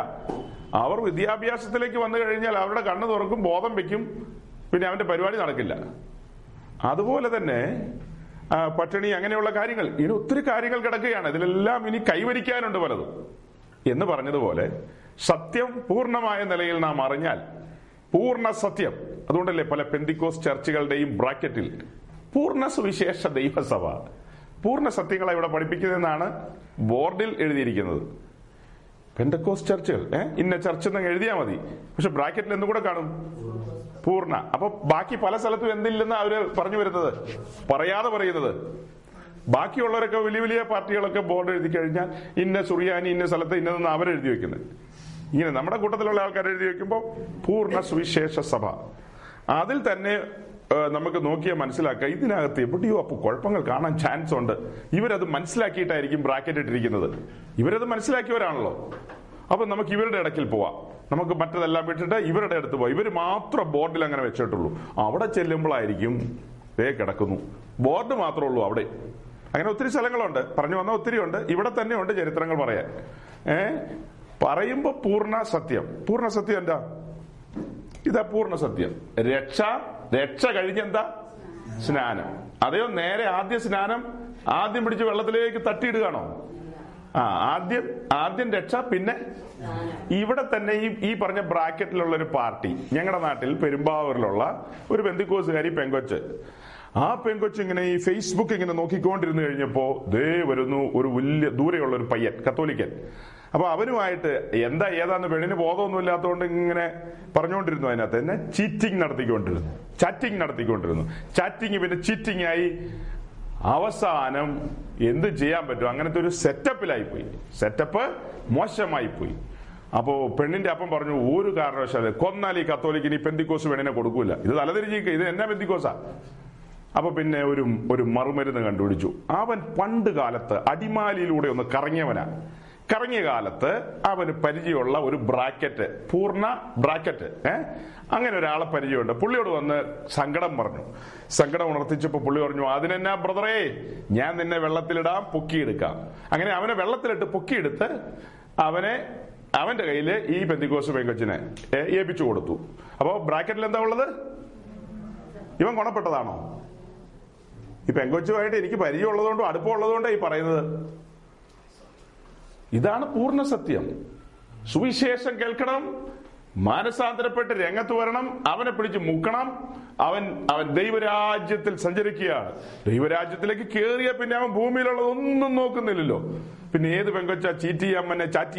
അവർ വിദ്യാഭ്യാസത്തിലേക്ക് വന്നു കഴിഞ്ഞാൽ അവരുടെ കണ്ണ് തുറക്കും ബോധം വെക്കും പിന്നെ അവന്റെ പരിപാടി നടക്കില്ല. അതുപോലെ തന്നെ പട്ടിണി അങ്ങനെയുള്ള കാര്യങ്ങൾ. ഇനി ഒത്തിരി കാര്യങ്ങൾ കിടക്കുകയാണ്. ഇതിലെല്ലാം ഇനി കൈവരിക്കാനുണ്ട് പലതും. എന്ന് പറഞ്ഞതുപോലെ സത്യം പൂർണമായ നിലയിൽ നാം അറിഞ്ഞാൽ പൂർണ സത്യം. അതുകൊണ്ടല്ലേ പല പെന്തിക്കോസ് ചർച്ചുകളുടെയും ബ്രാക്കറ്റിൽ പൂർണ സുവിശേഷ ദൈവസഭ. പൂർണ സത്യങ്ങളെ ഇവിടെ പഠിപ്പിക്കുന്നതെന്നാണ് ബോർഡിൽ എഴുതിയിരിക്കുന്നത്. പെന്തക്കോസ് ചർച്ചുകൾ ഏഹ് ഇന്ന ചർച്ച് എന്ന് എഴുതിയാൽ മതി. പക്ഷെ ബ്രാക്കറ്റിൽ എന്തും കൂടെ കാണും? പൂർണ. അപ്പൊ ബാക്കി പല സ്ഥലത്തും എന്തില്ലെന്ന് അവർ പറഞ്ഞു വരുന്നത്? പറയാതെ പറയുന്നത്. ബാക്കിയുള്ളവരൊക്കെ വലിയ വലിയ പാർട്ടികളൊക്കെ ബോർഡ് എഴുതി കഴിഞ്ഞാൽ ഇന്ന സുറിയാനി ഇന്ന സ്ഥലത്ത് ഇന്നതെന്ന് അവരെഴുതി വെക്കുന്നത്. ഇങ്ങനെ നമ്മുടെ കൂട്ടത്തിലുള്ള ആൾക്കാർ എഴുതി വെക്കുമ്പോൾ പൂർണ സുവിശേഷ സഭ. അതിൽ തന്നെ ഏഹ്, നമുക്ക് നോക്കിയാൽ മനസ്സിലാക്കുക ഇതിനകത്ത് എവിടെയോ അപ്പൊ കുഴപ്പങ്ങൾ കാണാൻ ചാൻസ് ഉണ്ട്. ഇവരത് മനസ്സിലാക്കിയിട്ടായിരിക്കും ബ്രാക്കറ്റ് ഇട്ടിരിക്കുന്നത്. ഇവരത് മനസ്സിലാക്കിയവരാണല്ലോ. അപ്പൊ നമുക്ക് ഇവരുടെ ഇടയ്ക്കിൽ പോവാം. നമുക്ക് മറ്റതെല്ലാം വിട്ടിട്ട് ഇവരുടെ അടുത്ത് പോവാം. ഇവർ മാത്രം ബോർഡിൽ അങ്ങനെ വെച്ചിട്ടുള്ളൂ. അവിടെ ചെല്ലുമ്പോഴായിരിക്കും ദേ കിടക്കുന്നു. ബോർഡ് മാത്രമേ ഉള്ളൂ അവിടെ. അങ്ങനെ ഒത്തിരി സ്ഥലങ്ങളുണ്ട്. പറഞ്ഞു വന്ന ഒത്തിരി ഉണ്ട് ഇവിടെ തന്നെ ഉണ്ട് ചരിത്രങ്ങൾ പറയാൻ. ഏ? പറയുമ്പോ പൂർണ സത്യം. പൂർണ സത്യം എന്താ? ഇതാ പൂർണ സത്യം. രക്ഷ രക്ഷ കഴിഞ്ഞെന്താ? സ്നാനം. അതെയോ നേരെ ആദ്യ സ്നാനം? ആദ്യം പിടിച്ച് വെള്ളത്തിലേക്ക് തട്ടിയിടുകയാണോ? ആ ആദ്യം ആദ്യം രക്ഷ പിന്നെ ഇവിടെ തന്നെ ഈ ഈ പറഞ്ഞ ബ്രാക്കറ്റിലുള്ള ഒരു പാർട്ടി ഞങ്ങളുടെ നാട്ടിൽ പെരുമ്പാവൂരിലുള്ള ഒരു ബന്ധുക്കോസുകാരി പെങ്കൊച്ച്. ആ പെങ്കൊച്ച് ഇങ്ങനെ ഈ ഫേസ്ബുക്ക് ഇങ്ങനെ നോക്കിക്കൊണ്ടിരുന്നു കഴിഞ്ഞപ്പോ ദേ വരുന്നു ഒരു വലിയ ദൂരെയുള്ള ഒരു പയ്യൻ കത്തോലിക്കൻ. അപ്പൊ അവനുമായിട്ട് എന്താ ഏതാന്ന് പെണ്ണിന് ബോധമൊന്നും ഇല്ലാത്തതുകൊണ്ട് ഇങ്ങനെ പറഞ്ഞുകൊണ്ടിരുന്നു അതിനകത്ത്. തന്നെ ചീറ്റിംഗ് നടത്തിക്കൊണ്ടിരുന്നു. ചാറ്റിംഗ് നടത്തിക്കൊണ്ടിരുന്നു. ചാറ്റിംഗ് പിന്നെ ചീറ്റിംഗ് ആയി അവസാനം എന്ത് ചെയ്യാൻ പറ്റും? അങ്ങനത്തെ ഒരു സെറ്റപ്പിലായി പോയി. സെറ്റപ്പ് മോശമായി പോയി. അപ്പോ പെണ്ണിന്റെ അപ്പം പറഞ്ഞു ഒരു കാരണവശാലും കൊന്നാൽ ഈ കത്തോലിക്കിന് ഈ പെന്തിക്കോസ് പെണ്ണിനെ കൊടുക്കൂല. ഇത് തലതിരിഞ്ഞിരിക്കുക ഇത് എന്നാ പെന്തിക്കോസാ. അപ്പൊ പിന്നെ ഒരു ഒരു മറുമരുന്ന് കണ്ടുപിടിച്ചു. അവൻ പണ്ട് കാലത്ത് അടിമാലിയിലൂടെ ഒന്ന് കറങ്ങിയവനാ. കറങ്ങിയ കാലത്ത് അവന് പരിചയമുള്ള ഒരു ബ്രാക്കറ്റ് പൂർണ ബ്രാക്കറ്റ് ഏ? അങ്ങനെ ഒരാളെ പരിചയമുണ്ട്. പുള്ളിയോട് വന്ന് സങ്കടം പറഞ്ഞു. സങ്കടം ഉണർത്തിച്ചപ്പോ പുള്ളി പറഞ്ഞു അതിനെന്നാ ബ്രദറേ ഞാൻ നിന്നെ വെള്ളത്തിലിടാം പൊക്കിയെടുക്കാം. അങ്ങനെ അവനെ വെള്ളത്തിലിട്ട് പൊക്കിയെടുത്ത് അവനെ അവന്റെ കയ്യിൽ ഈ പെന്തിക്കോസ് പെങ്കൊച്ചിനെ ഏൽപ്പിച്ചു കൊടുത്തു. അപ്പോ ബ്രാക്കറ്റിൽ എന്താ ഉള്ളത്? ഇവൻ ഗുണപ്പെട്ടതാണോ? ഈ പെങ്കൊച്ചുമായിട്ട് എനിക്ക് പരിചയമുള്ളതുകൊണ്ടും അടുപ്പമുള്ളതുകൊണ്ടാണ് ഈ പറയുന്നത്. ഇതാണ് പൂർണ സത്യം. സുവിശേഷം കേൾക്കണം മാനസാന്തരപ്പെട്ട് രംഗത്ത് വരണം അവനെ പിടിച്ച് മുക്കണം. അവൻ അവൻ ദൈവരാജ്യത്തിൽ സഞ്ചരിക്കുകയാണ് ദൈവരാജ്യത്തിലേക്ക് കയറിയ പിന്നെ അവൻ ഭൂമിയിലുള്ളതൊന്നും നോക്കുന്നില്ലല്ലോ. പിന്നെ ഏത് പെങ്കൊച്ച ചീറ്റി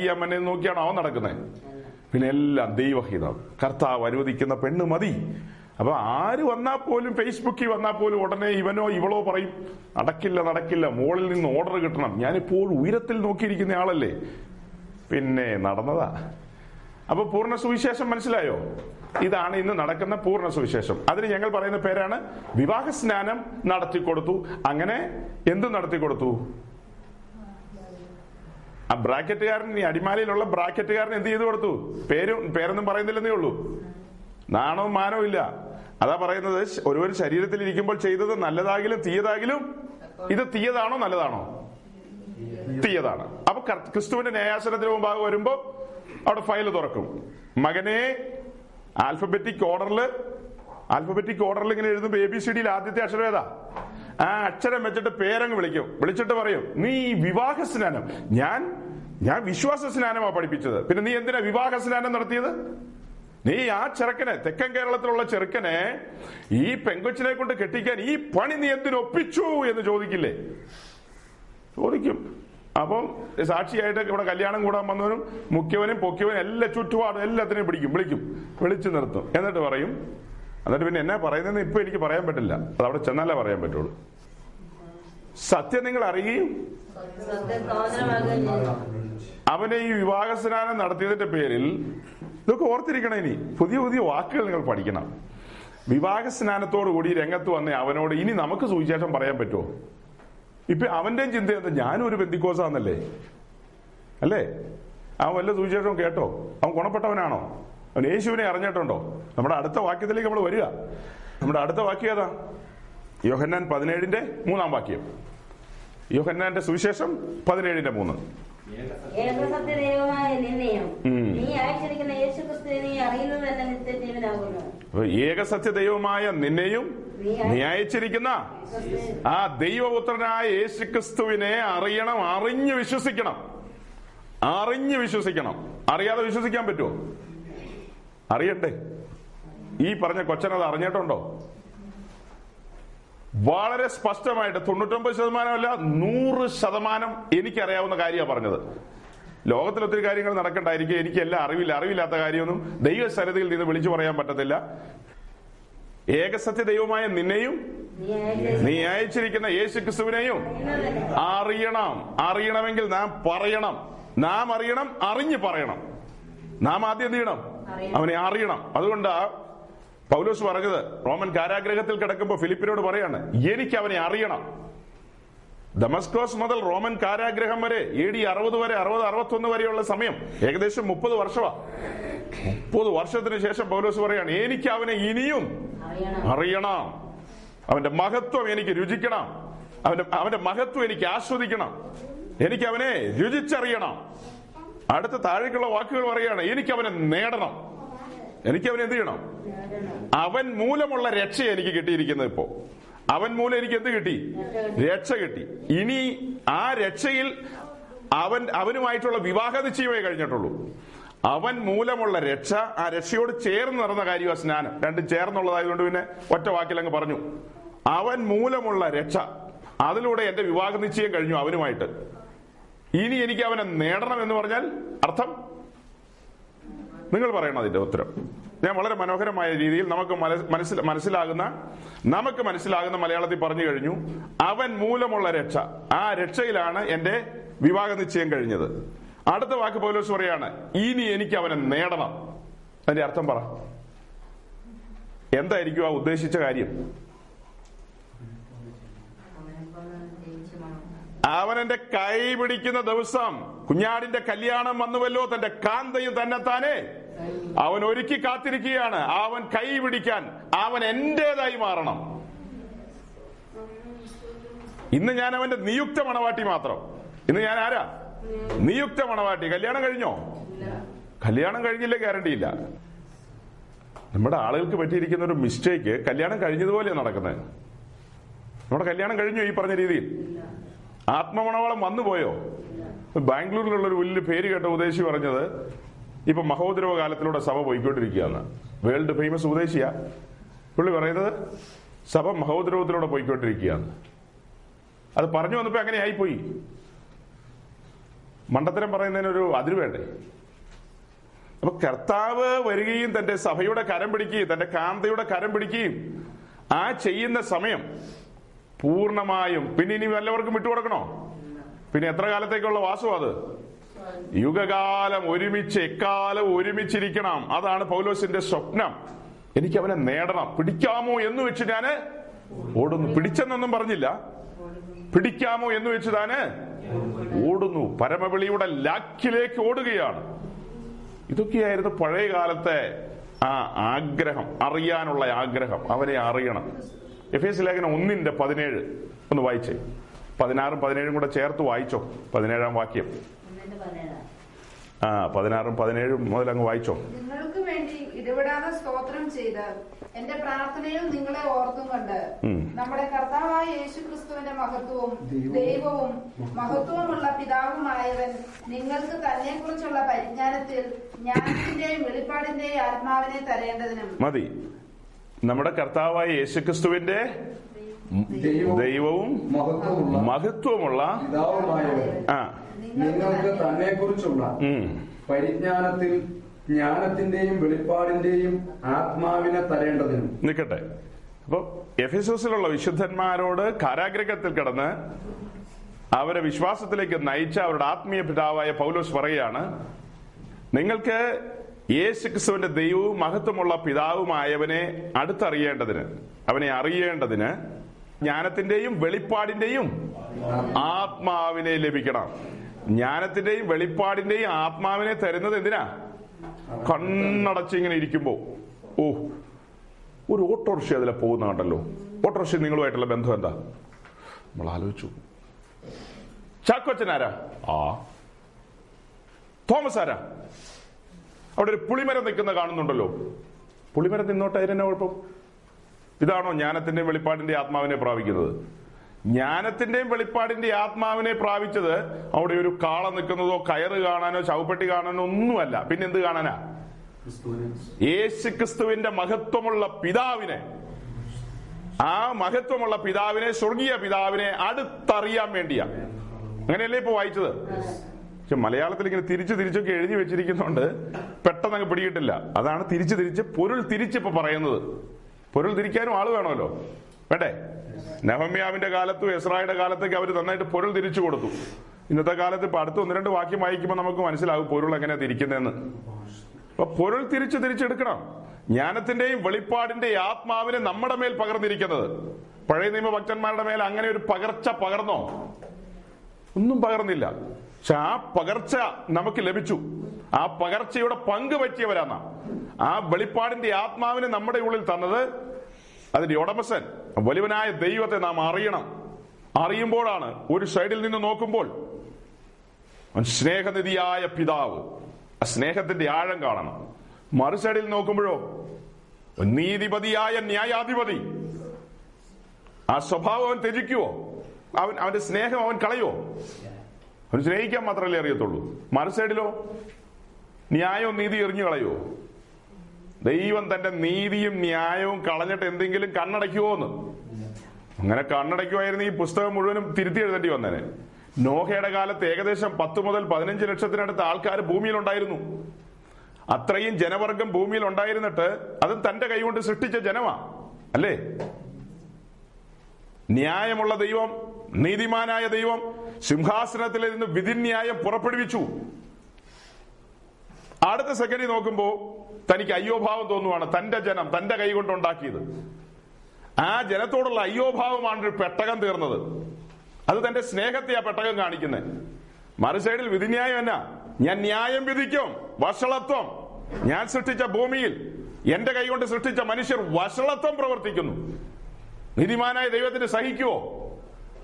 അമ്മനെ നോക്കിയാണോ അവൻ നടക്കുന്നത്? പിന്നെ എല്ലാം ദൈവഹിതം. കർത്താവ് അനുവദിക്കുന്ന പെണ്ണ് മതി. അപ്പൊ ആര് വന്നാൽ പോലും ഫേസ്ബുക്കിൽ വന്നാൽ പോലും ഉടനെ ഇവനോ ഇവളോ പറയും നടക്കില്ല നടക്കില്ല മോളിൽ നിന്ന് ഓർഡർ കിട്ടണം. ഞാനിപ്പോൾ ഉയരത്തിൽ നോക്കിയിരിക്കുന്ന ആളല്ലേ. പിന്നെ നടന്നതാ. അപ്പൊ പൂർണ സുവിശേഷം മനസ്സിലായോ? ഇതാണ് ഇന്ന് നടക്കുന്ന പൂർണ സുവിശേഷം. അതിന് ഞങ്ങൾ പറയുന്ന പേരാണ് വിവാഹ സ്നാനം നടത്തിക്കൊടുത്തു അങ്ങനെ എന്ത് നടത്തിക്കൊടുത്തു ആ ബ്രാക്കറ്റുകാരൻ ഈ അടിമാലിയിലുള്ള ബ്രാക്കറ്റുകാരൻ എന്ത് ചെയ്തു കൊടുത്തു? പേരും പേരൊന്നും പറയുന്നില്ലെന്നേ ഉള്ളൂ. നാണവും മാനവും ഇല്ല. അതാ പറയുന്നത് ഒരുവൻ ശരീരത്തിൽ ഇരിക്കുമ്പോൾ ചെയ്തത് നല്ലതാകിലും തീയതാകിലും ഇത് തീയതാണോ നല്ലതാണോ? തീയതാണ്. അപ്പൊ ക്രിസ്തുവിന്റെ ന്യായാസനത്തിന് മുമ്പാകെ വരുമ്പോ അവിടെ ഫയൽ തുറക്കും. മകനെ ആൽഫബറ്റിക് ഓർഡറിൽ ആൽഫബറ്റിക് ഓർഡറിൽ ഇങ്ങനെ എഴുതുമ്പോ എ ബി സി ഡിയിൽ ആദ്യത്തെ അക്ഷരം ഏതാ? ആ അക്ഷരം വെച്ചിട്ട് പേരങ്ങ് വിളിക്കും. വിളിച്ചിട്ട് പറയും നീ വിവാഹ സ്നാനം ഞാൻ ഞാൻ വിശ്വാസ സ്നാനമാ പഠിപ്പിച്ചത്. പിന്നെ നീ എന്തിനാ വിവാഹ സ്നാനം നടത്തിയത്? നീ ആ ചെറുക്കനെ തെക്കൻ കേരളത്തിലുള്ള ചെറുക്കനെ ഈ പെങ്കൊച്ചിനെ കൊണ്ട് കെട്ടിക്കാൻ ഈ പണി നീ എന്തിനൊപ്പിച്ചു എന്ന് ചോദിക്കില്ലേ? ചോദിക്കും. അപ്പം സാക്ഷിയായിട്ട് ഇവിടെ കല്യാണം കൂടാൻ വന്നവനും മുഖ്യവനും പൊക്കിയവനും എല്ലാ ചുറ്റുപാടും എല്ലാത്തിനെയും പിടിക്കും വിളിക്കും. വിളിച്ചു നിർത്തും. എന്നിട്ട് പറയും എന്നിട്ട് പിന്നെ എന്നാ പറയുന്നതെന്ന് ഇപ്പൊ എനിക്ക് പറയാൻ പറ്റില്ല. അത് അവിടെ ചെന്നാലേ പറയാൻ പറ്റുള്ളൂ. സത്യം നിങ്ങൾ അറിയുകയും അവനെ ഈ വിവാഹ സ്നാനം നടത്തിയതിന്റെ പേരിൽ ഇതൊക്കെ ഓർത്തിരിക്കണം ഇനി. പുതിയ പുതിയ വാക്കുകൾ നിങ്ങൾ പഠിക്കണം. വിവാഹ സ്നാനത്തോടു കൂടി രംഗത്ത് വന്ന അവനോട് ഇനി നമുക്ക് സുവിശേഷം പറയാൻ പറ്റുമോ? ഇപ്പൊ അവന്റെയും ചിന്ത എന്താ? ഞാനും ഒരു ബന്ധിക്കോസാന്നല്ലേ? അല്ലേ? അവൻ വല്ല സുവിശേഷവും കേട്ടോ? അവൻ ഗുണപ്പെട്ടവനാണോ? അവൻ യേശുവിനെ അറിഞ്ഞിട്ടുണ്ടോ? നമ്മുടെ അടുത്ത വാക്യത്തിലേക്ക് നമ്മൾ വരിക. നമ്മുടെ അടുത്ത വാക്യം ഏതാ? യോഹന്നാൻ പതിനേഴിന്റെ മൂന്നാം വാക്യം. യോഹന്നാന്റെ സുവിശേഷം പതിനേഴിന്റെ മൂന്ന്. ഏകസത്യ ദൈവമായ നിന്നെയും നീ അയച്ചിരിക്കുന്ന ആ ദൈവപുത്രനായ യേശുക്രിസ്തുവിനെ അറിയണം അറിഞ്ഞു വിശ്വസിക്കണം. അറിഞ്ഞു വിശ്വസിക്കണം. അറിയാതെ വിശ്വസിക്കാൻ പറ്റുമോ അറിയണ്ടേ? ഈ പറഞ്ഞ കൊച്ചനത് അറിഞ്ഞിട്ടുണ്ടോ? വളരെ സ്പഷ്ടമായിട്ട് തൊണ്ണൂറ്റൊമ്പത് ശതമാനമല്ല നൂറ് ശതമാനം എനിക്കറിയാവുന്ന കാര്യമാണ് പറഞ്ഞത്. ലോകത്തിൽ ഒത്തിരി കാര്യങ്ങൾ നടക്കണ്ടായിരിക്കും. എനിക്കെല്ലാം അറിവില്ല. അറിവില്ലാത്ത കാര്യമൊന്നും ദൈവസന്നിധിയിൽ നിന്ന് വിളിച്ചു പറയാൻ പറ്റത്തില്ല. ഏകസത്യ ദൈവമായ നിന്നെയും നീ അയച്ച നീ അയച്ചിരിക്കുന്ന യേശു ക്രിസ്തുവിനെയും അറിയണം. അറിയണമെങ്കിൽ നാം പറയണം. നാം അറിയണം അറിഞ്ഞു പറയണം. നാം ആദ്യം എന്ത് ചെയ്യണം. അവനെ അറിയണം. അതുകൊണ്ടാ പൗലോസ് പറഞ്ഞത് റോമൻ കാരാഗ്രഹത്തിൽ കിടക്കുമ്പോൾ ഫിലിപ്പിനോട് പറയാണ് എനിക്ക് അവനെ അറിയണം. ദമസ്കോസ് മുതൽ റോമൻ കാരാഗ്രഹം വരെ എ ഡി അറുപത് വരെ അറുപത് അറുപത്തൊന്ന് വരെയുള്ള സമയം ഏകദേശം മുപ്പത് വർഷമാ മുപ്പത് വർഷത്തിന് ശേഷം പൗലോസ് പറയാണ് എനിക്ക് അവനെ ഇനിയും അറിയണം. അറിയണം. അവന്റെ മഹത്വം എനിക്ക് രുചിക്കണം. അവന്റെ അവന്റെ മഹത്വം എനിക്ക് ആസ്വദിക്കണം. എനിക്ക് അവനെ രുചിച്ചറിയണം. അടുത്ത താഴേക്കുള്ള വാക്കുകൾ പറയാണ് എനിക്ക് അവനെ നേടണം. എനിക്ക് അവൻ എന്ത് ചെയ്യണം? അവൻ മൂലമുള്ള രക്ഷ എനിക്ക് കിട്ടിയിരിക്കുന്നത് ഇപ്പോ. അവൻ മൂലം എനിക്ക് എന്ത് കിട്ടി? രക്ഷ കിട്ടി. ഇനി ആ രക്ഷയിൽ അവൻ അവനുമായിട്ടുള്ള വിവാഹ നിശ്ചയമേ കഴിഞ്ഞിട്ടുള്ളൂ. അവൻ മൂലമുള്ള രക്ഷ ആ രക്ഷയോട് ചേർന്ന് നടന്ന കാര്യമാണ് സ്നാനം. രണ്ടും ചേർന്നുള്ളതായതുകൊണ്ട് പിന്നെ ഒറ്റ വാക്കിൽ അങ്ങ് പറഞ്ഞു. അവൻ മൂലമുള്ള രക്ഷ. അതിലൂടെ എന്റെ വിവാഹ നിശ്ചയം കഴിഞ്ഞു അവനുമായിട്ട്. ഇനി എനിക്ക് അവനെ നേടണം എന്ന് പറഞ്ഞാൽ അർത്ഥം നിങ്ങൾ പറയണം അതിന്റെ ഉത്തരം. ഞാൻ വളരെ മനോഹരമായ രീതിയിൽ നമുക്ക് മനസ്സിൽ മനസ്സിലാകുന്ന നമുക്ക് മനസ്സിലാകുന്ന മലയാളത്തിൽ പറഞ്ഞു കഴിഞ്ഞു. അവൻ മൂലമുള്ള രക്ഷ. ആ രക്ഷയിലാണ് എന്റെ വിവാഹ നിശ്ചയം കഴിഞ്ഞത്. അടുത്ത വാക്ക് പൗലോസ് പറയാണ് ഇനി എനിക്ക് അവനെ നേടണം. അതിന്റെ അർത്ഥം പറ. എന്തായിരിക്കും ആ ഉദ്ദേശിച്ച കാര്യം? അവൻ എന്റെ കൈ പിടിക്കുന്ന ദിവസം കുഞ്ഞാടിന്റെ കല്യാണം വന്നുവല്ലോ തന്റെ കാന്തയും തന്നെത്താനെ. അവൻ ഒരുക്കി കാത്തിരിക്കുകയാണ്. അവൻ കൈ പിടിക്കാൻ. അവൻ എന്റേതായി മാറണം. ഇന്ന് ഞാൻ അവന്റെ നിയുക്ത മണവാട്ടി മാത്രം. ഇന്ന് ഞാൻ ആരാ? നിയുക്ത മണവാട്ടി. കല്യാണം കഴിഞ്ഞോ? കല്യാണം കഴിഞ്ഞില്ല ഗ്യാരണ്ടിയില്ല നമ്മുടെ ആളുകൾക്ക് പറ്റിയിരിക്കുന്ന ഒരു മിസ്റ്റേക്ക് കല്യാണം കഴിഞ്ഞതുപോലെയാണ് നടക്കുന്നത്. നമ്മുടെ കല്യാണം കഴിഞ്ഞു ഈ പറഞ്ഞ രീതിയിൽ. വന്നു വന്നുപോയോ? ബാംഗ്ലൂരിലുള്ള ഒരു വലിയ പേര് കേട്ട ഉദ്ദേശി പറഞ്ഞത് ഇപ്പൊ മഹോദരവ കാലത്തിലൂടെ സഭ പോയിക്കൊണ്ടിരിക്കുകയാണ്. വേൾഡ് ഫേമസ് ഉദ്ദേശിയ പുള്ളി പറയുന്നത് സഭ മഹോദരവത്തിലൂടെ പോയിക്കൊണ്ടിരിക്കുകയാണ്. അത് പറഞ്ഞു വന്നപ്പോ അങ്ങനെ ആയിപ്പോയി. മണ്ടത്തരം പറയുന്നതിനൊരു അതിര് വേണ്ടേ? അപ്പൊ കർത്താവ് വരികയും തന്റെ സഭയുടെ കരം പിടിക്കുകയും തന്റെ കാന്തയുടെ കരം പിടിക്കുകയും ആ ചെയ്യുന്ന സമയം പൂർണമായും പിന്നെ ഇനി വല്ലവർക്കും വിട്ടുകൊടുക്കണോ? പിന്നെ എത്ര കാലത്തേക്കുള്ള വാസു അത്? യുഗകാലം ഒരുമിച്ച് എക്കാലം ഒരുമിച്ചിരിക്കണം. അതാണ് പൗലോസിന്റെ സ്വപ്നം. എനിക്ക് അവനെ നേടണം. പിടിക്കാമോ എന്ന് വെച്ച് ഞാൻ ഓടുന്നു. പിടിച്ചെന്നൊന്നും പറഞ്ഞില്ല. പിടിക്കാമോ എന്ന് വെച്ച് താന് ഓടുന്നു. പരമവിളിയുടെ ലാക്കിലേക്ക് ഓടുകയാണ്. ഇതൊക്കെയായിരുന്നു പഴയ കാലത്തെ ആ ആഗ്രഹം അറിയാനുള്ള ആഗ്രഹം. അവനെ അറിയണം. എഫ് എസ് ലേഖനം ഒന്നിന്റെ പതിനേഴ്. ഒന്ന് വായിച്ചേ. പതിനാറും പതിനേഴും കൂടെ ചേർത്ത് വായിച്ചോ. പതിനേഴാം വാക്യം. ആ പതിനാറും പതിനേഴും മുതൽ അങ്ങ് വായിച്ചോ. നിങ്ങൾക്ക് വേണ്ടി ഇടപെടാതെ സ്തോത്രം ചെയ്ത് എന്റെ പ്രാർത്ഥനയിൽ നിങ്ങളെ ഓർത്തും കണ്ട് നമ്മുടെ കർത്താവായ യേശു ക്രിസ്തുവിന്റെ മഹത്വവും ദൈവവും മഹത്വമുള്ള പിതാവുമായവൻ നിങ്ങൾക്ക് തന്നെ കുറിച്ചുള്ള പരിജ്ഞാനത്തിൽ ജ്ഞാനത്തിന്റെയും വെളിപ്പാടിന്റെയും ആത്മാവിനെ തരേണ്ടതിനും മതി. നമ്മുടെ കർത്താവായ യേശുക്രിസ്തുവിന്റെ ദൈവവും ദൈവവും മഹത്വമുള്ള മഹത്വമുള്ള പിതാവുമായവൻ. ആ. നിങ്ങൾക്ക് തന്നെ കുറിച്ചുള്ള പരിജ്ഞാനത്തിൽ ജ്ഞാനത്തിന്റെയും വെളിപ്പാടിന്റെയും ആത്മാവിനെ തരേണ്ടതിനും. നിൽക്കട്ടെ. അപ്പൊ എഫിസോസിലുള്ള വിശുദ്ധന്മാരോട് കാരാഗ്രഹത്തിൽ കിടന്ന് അവരെ വിശ്വാസത്തിലേക്ക് നയിച്ച അവരുടെ ആത്മീയ പിതാവായ പൗലോസ് പറയുകയാണ് നിങ്ങൾക്ക് യേശു ക്രിസ്തുവിന്റെ ദൈവവും മഹത്വമുള്ള പിതാവുമായവനെ അടുത്തറിയേണ്ടതിന് അവനെ അറിയേണ്ടതിന് ജ്ഞാനത്തിന്റെയും വെളിപ്പാടിന്റെയും ആത്മാവിനെ ലഭിക്കണം. ജ്ഞാനത്തിന്റെയും വെളിപ്പാടിന്റെയും ആത്മാവിനെ തരുന്നത് എന്തിനാ? കണ്ണടച്ച് ഇങ്ങനെ ഇരിക്കുമ്പോ ഓ ഒരു ഓട്ടോറിക്ഷ അതിലെ പോകുന്ന കണ്ടല്ലോ. ഓട്ടോറിക്ഷ നിങ്ങളുമായിട്ടുള്ള ബന്ധം എന്താ? നമ്മൾ ആലോചിച്ചു. ചാക്കോച്ചൻ ആരാ ആ. തോമസ് ആരാ? അവിടെ ഒരു പുളിമരം നിൽക്കുന്ന കാണുന്നുണ്ടല്ലോ. പുളിമരം നിന്നോട്ടെ അതിനെന്നെ കുഴപ്പം? ഇതാണോ ജ്ഞാനത്തിന്റെ വെളിപ്പാടിന്റെ ആത്മാവിനെ പ്രാപിക്കുന്നത്? ജ്ഞാനത്തിന്റെയും വെളിപ്പാടിന്റെ ആത്മാവിനെ പ്രാപിച്ചത് അവിടെ ഒരു കാള നിൽക്കുന്നതോ കയറ് കാണാനോ ചവപ്പെട്ടി കാണാനോ ഒന്നുമല്ല. പിന്നെ എന്ത് കാണാനാ? യേശു ക്രിസ്തുവിന്റെ മഹത്വമുള്ള പിതാവിനെ. ആ മഹത്വമുള്ള പിതാവിനെ സ്വർഗീയ പിതാവിനെ അടുത്തറിയാൻ വേണ്ടിയാ. അങ്ങനെയല്ലേ ഇപ്പൊ വായിച്ചത്? പക്ഷെ മലയാളത്തിൽ ഇങ്ങനെ തിരിച്ചു തിരിച്ചൊക്കെ എഴുതി വെച്ചിരിക്കുന്നുണ്ട്. പെട്ടെന്ന് അങ്ങ് പിടികിട്ടില്ല. അതാണ് തിരിച്ചു തിരിച്ച് പൊരുൾ തിരിച്ചിപ്പോ പറയുന്നത്. പൊരുൾ തിരിക്കാനും ആൾ വേണമല്ലോ. വേണ്ടേ? നഹമ്യാവിന്റെ കാലത്തും എസ്രായുടെ കാലത്തേക്ക് അവർ നന്നായിട്ട് പൊരുൾ തിരിച്ചു കൊടുത്തു. ഇന്നത്തെ കാലത്ത് ഇപ്പൊ അടുത്ത് ഒന്ന് രണ്ട് വാക്യം വായിക്കുമ്പോൾ നമുക്ക് മനസ്സിലാകും പൊരുൾ എങ്ങനെയാ തിരിക്കുന്നതെന്ന്. അപ്പൊ പൊരുൾ തിരിച്ച് തിരിച്ചെടുക്കണം. ജ്ഞാനത്തിന്റെയും വെളിപ്പാടിന്റെയും ആത്മാവിനെ നമ്മുടെ മേൽ പകർന്നിരിക്കുന്നത്. പഴയ നിയമ ഭക്തന്മാരുടെ മേൽ അങ്ങനെ ഒരു പകർച്ച പകർന്നോ? ഒന്നും പകർന്നില്ല. പക്ഷെ ആ പകർച്ച നമുക്ക് ലഭിച്ചു. ആ പകർച്ചയുടെ പങ്ക് പറ്റിയവരാണ് ആ വെളിപ്പാടിന്റെ ആത്മാവിനെ നമ്മുടെ ഉള്ളിൽ തന്നത് അതിന്റെ ഉടമസ്ഥൻ വലിയവനായ ദൈവത്തെ നാം അറിയണം. അറിയുമ്പോഴാണ് ഒരു സൈഡിൽ നിന്ന് നോക്കുമ്പോൾ സ്നേഹനിധിയായ പിതാവ്. ആ സ്നേഹത്തിന്റെ ആഴം കാണണം. മറു സൈഡിൽ നോക്കുമ്പോഴോ നീതിപതിയായ ന്യായാധിപതി. ആ സ്വഭാവം അവൻ ത്യജിക്കുവോ? അവൻ അവന്റെ സ്നേഹം അവൻ കളയുവോ? അവൻ സ്നേഹിക്കാൻ മാത്രമല്ലേ അറിയത്തുള്ളൂ. മറു സൈഡിലോ ന്യായവും നീതി എറിഞ്ഞു കളയുവോ? ദൈവം തന്റെ നീതിയും ന്യായവും കളഞ്ഞിട്ട് എന്തെങ്കിലും കണ്ണടയ്ക്കുവോ എന്ന് അങ്ങനെ കണ്ണടയ്ക്കുമായിരുന്നു ഈ പുസ്തകം മുഴുവനും തിരുത്തി എഴുതേണ്ടി വന്നേനെ. നോഹയുടെ കാലത്ത് ഏകദേശം പത്ത് മുതൽ പതിനഞ്ച് ലക്ഷത്തിനടുത്ത് ആൾക്കാർ ഭൂമിയിൽ ഉണ്ടായിരുന്നു അത്രയും ജനവർഗം ഭൂമിയിൽ ഉണ്ടായിരുന്നിട്ട് അതും തന്റെ കൈകൊണ്ട് സൃഷ്ടിച്ച ജനമാ അല്ലേ? ന്യായമുള്ള ദൈവം നീതിമാനായ ദൈവം സിംഹാസനത്തിൽ നിന്ന് വിധിന്യായം പുറപ്പെടുവിച്ചു. അടുത്ത സെക്കൻഡിൽ നോക്കുമ്പോ തനിക്ക് അയ്യോഭാവം തോന്നുവാണ് തന്റെ ജനം തന്റെ കൈ കൊണ്ട് ഉണ്ടാക്കിയത്. ആ ജനത്തോടുള്ള അയ്യോഭാവമാണ് ഒരു പെട്ടകം തീർന്നത്. അത് തന്റെ സ്നേഹത്തെ ആ പെട്ടകം കാണിക്കുന്നത് മറുസൈഡിൽ വിധിന്യായം എന്നാ? ഞാൻ ന്യായം വിധിക്കും വഷളത്വം. ഞാൻ സൃഷ്ടിച്ച ഭൂമിയിൽ എന്റെ കൈകൊണ്ട് സൃഷ്ടിച്ച മനുഷ്യർ വഷളത്വം പ്രവർത്തിക്കുന്നു. നീതിമാനായ ദൈവത്തിന് സഹിക്കുവോ?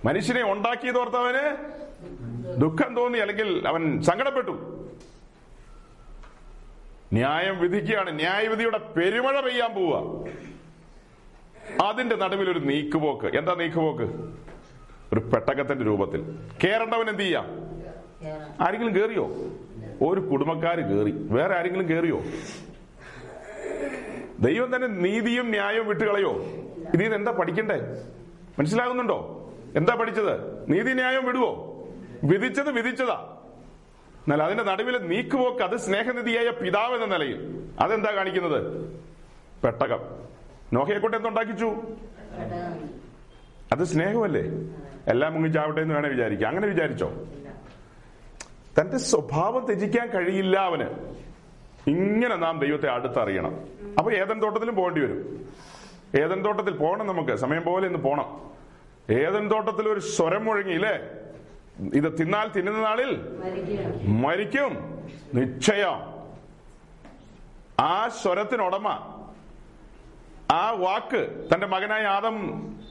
മനുഷ്യനെ ഉണ്ടാക്കിയതോർത്തവന് ദുഃഖം തോന്നി അല്ലെങ്കിൽ അവൻ സങ്കടപ്പെട്ടു. ന്യായം വിധിക്കുകയാണ്. ന്യായവിധിയുടെ പെരുമഴ പെയ്യാൻ പോവുക. അതിന്റെ നടുവിൽ ഒരു നീക്കുപോക്ക്. എന്താ നീക്കുപോക്ക്? ഒരു പെട്ടകത്തിന്റെ രൂപത്തിൽ. കേറേണ്ടവൻ എന്ത് ചെയ്യാം? ആരെങ്കിലും കേറിയോ? ഒരു കുടുംബക്കാര് കേറി. വേറെ ആരെങ്കിലും കേറിയോ? ദൈവം തന്നെ നീതിയും ന്യായവും വിട്ടുകളയോ നിന്ന് എന്താ പഠിക്കണ്ടേ? മനസ്സിലാകുന്നുണ്ടോ? എന്താ പഠിച്ചത്? നീതി ന്യായം വിടുവോ? വിധിച്ചത് വിധിച്ചതാ. എന്നാൽ അതിന്റെ നടുവിൽ നീക്കുപോക്ക് അത് സ്നേഹനിധിയായ പിതാവ് എന്ന നിലയിൽ. അതെന്താ കാണിക്കുന്നത്? പെട്ടകം. നോഹയെ കൊണ്ട് എന്തുണ്ടാക്കിച്ചു? അത് സ്നേഹമല്ലേ? എല്ലാം മുങ്ങി മുങ്ങിച്ചാവട്ടെ എന്ന് വേണേ വിചാരിക്കുക അങ്ങനെ വിചാരിച്ചോ? തന്റെ സ്വഭാവം ത്യജിക്കാൻ കഴിയില്ല അവന്. ഇങ്ങനെ നാം ദൈവത്തെ അടുത്തറിയണം. അപ്പൊ ഏതൻ തോട്ടത്തിലും പോകേണ്ടി വരും. ഏതൻ തോട്ടത്തിൽ പോകണം നമുക്ക്. സമയം പോലെ ഇന്ന് പോണം. ഏതൻ തോട്ടത്തിൽ ഒരു സ്വരം മുഴങ്ങി മുഴങ്ങിയില്ലേ ഇത് തിന്നാൽ തിന്നുന്ന നാളിൽ മരിക്കും. നിശ്ചയം. ആ സ്വരത്തിനുടമ ആ വാക്ക് തന്റെ മകനായ ആദം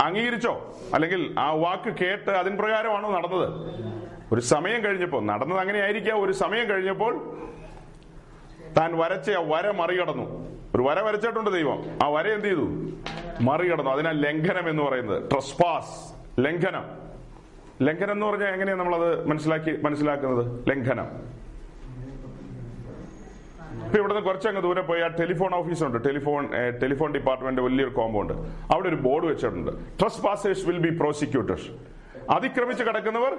അംഗീകരിച്ചോ? അല്ലെങ്കിൽ ആ വാക്ക് കേട്ട് അതിൻ പ്രകാരമാണോ നടന്നത്? ഒരു സമയം കഴിഞ്ഞപ്പോൾ നടന്നത് അങ്ങനെ ആയിരിക്കാം ഒരു സമയം കഴിഞ്ഞപ്പോൾ താൻ വരച്ച ആ വര മറികടന്നു. ഒരു വര വരച്ചിട്ടുണ്ട് ദൈവം. ആ വര എന്ത് ചെയ്തു? മറികടന്നു. അതിനാ ലംഘനം എന്ന് പറയുന്നത്. ട്രസ്പാസ് ലംഘനം. ലംഘനം എന്ന് പറഞ്ഞാൽ എങ്ങനെയാണ് നമ്മളത് മനസ്സിലാക്കി മനസ്സിലാക്കുന്നത്? ലംഘനം. ഇപ്പൊ ഇവിടുന്ന് കുറച്ചങ്ങ് ദൂരെ പോയി ആ ടെലിഫോൺ ഓഫീസുണ്ട്. ടെലിഫോൺ ടെലിഫോൺ ഡിപ്പാർട്ട്മെന്റ് വലിയൊരു കോമ്പൗണ്ട് അവിടെ ഒരു ബോർഡ് വെച്ചിട്ടുണ്ട്. Trespassers will be prosecutors അതിക്രമിച്ച് കിടക്കുന്നവർ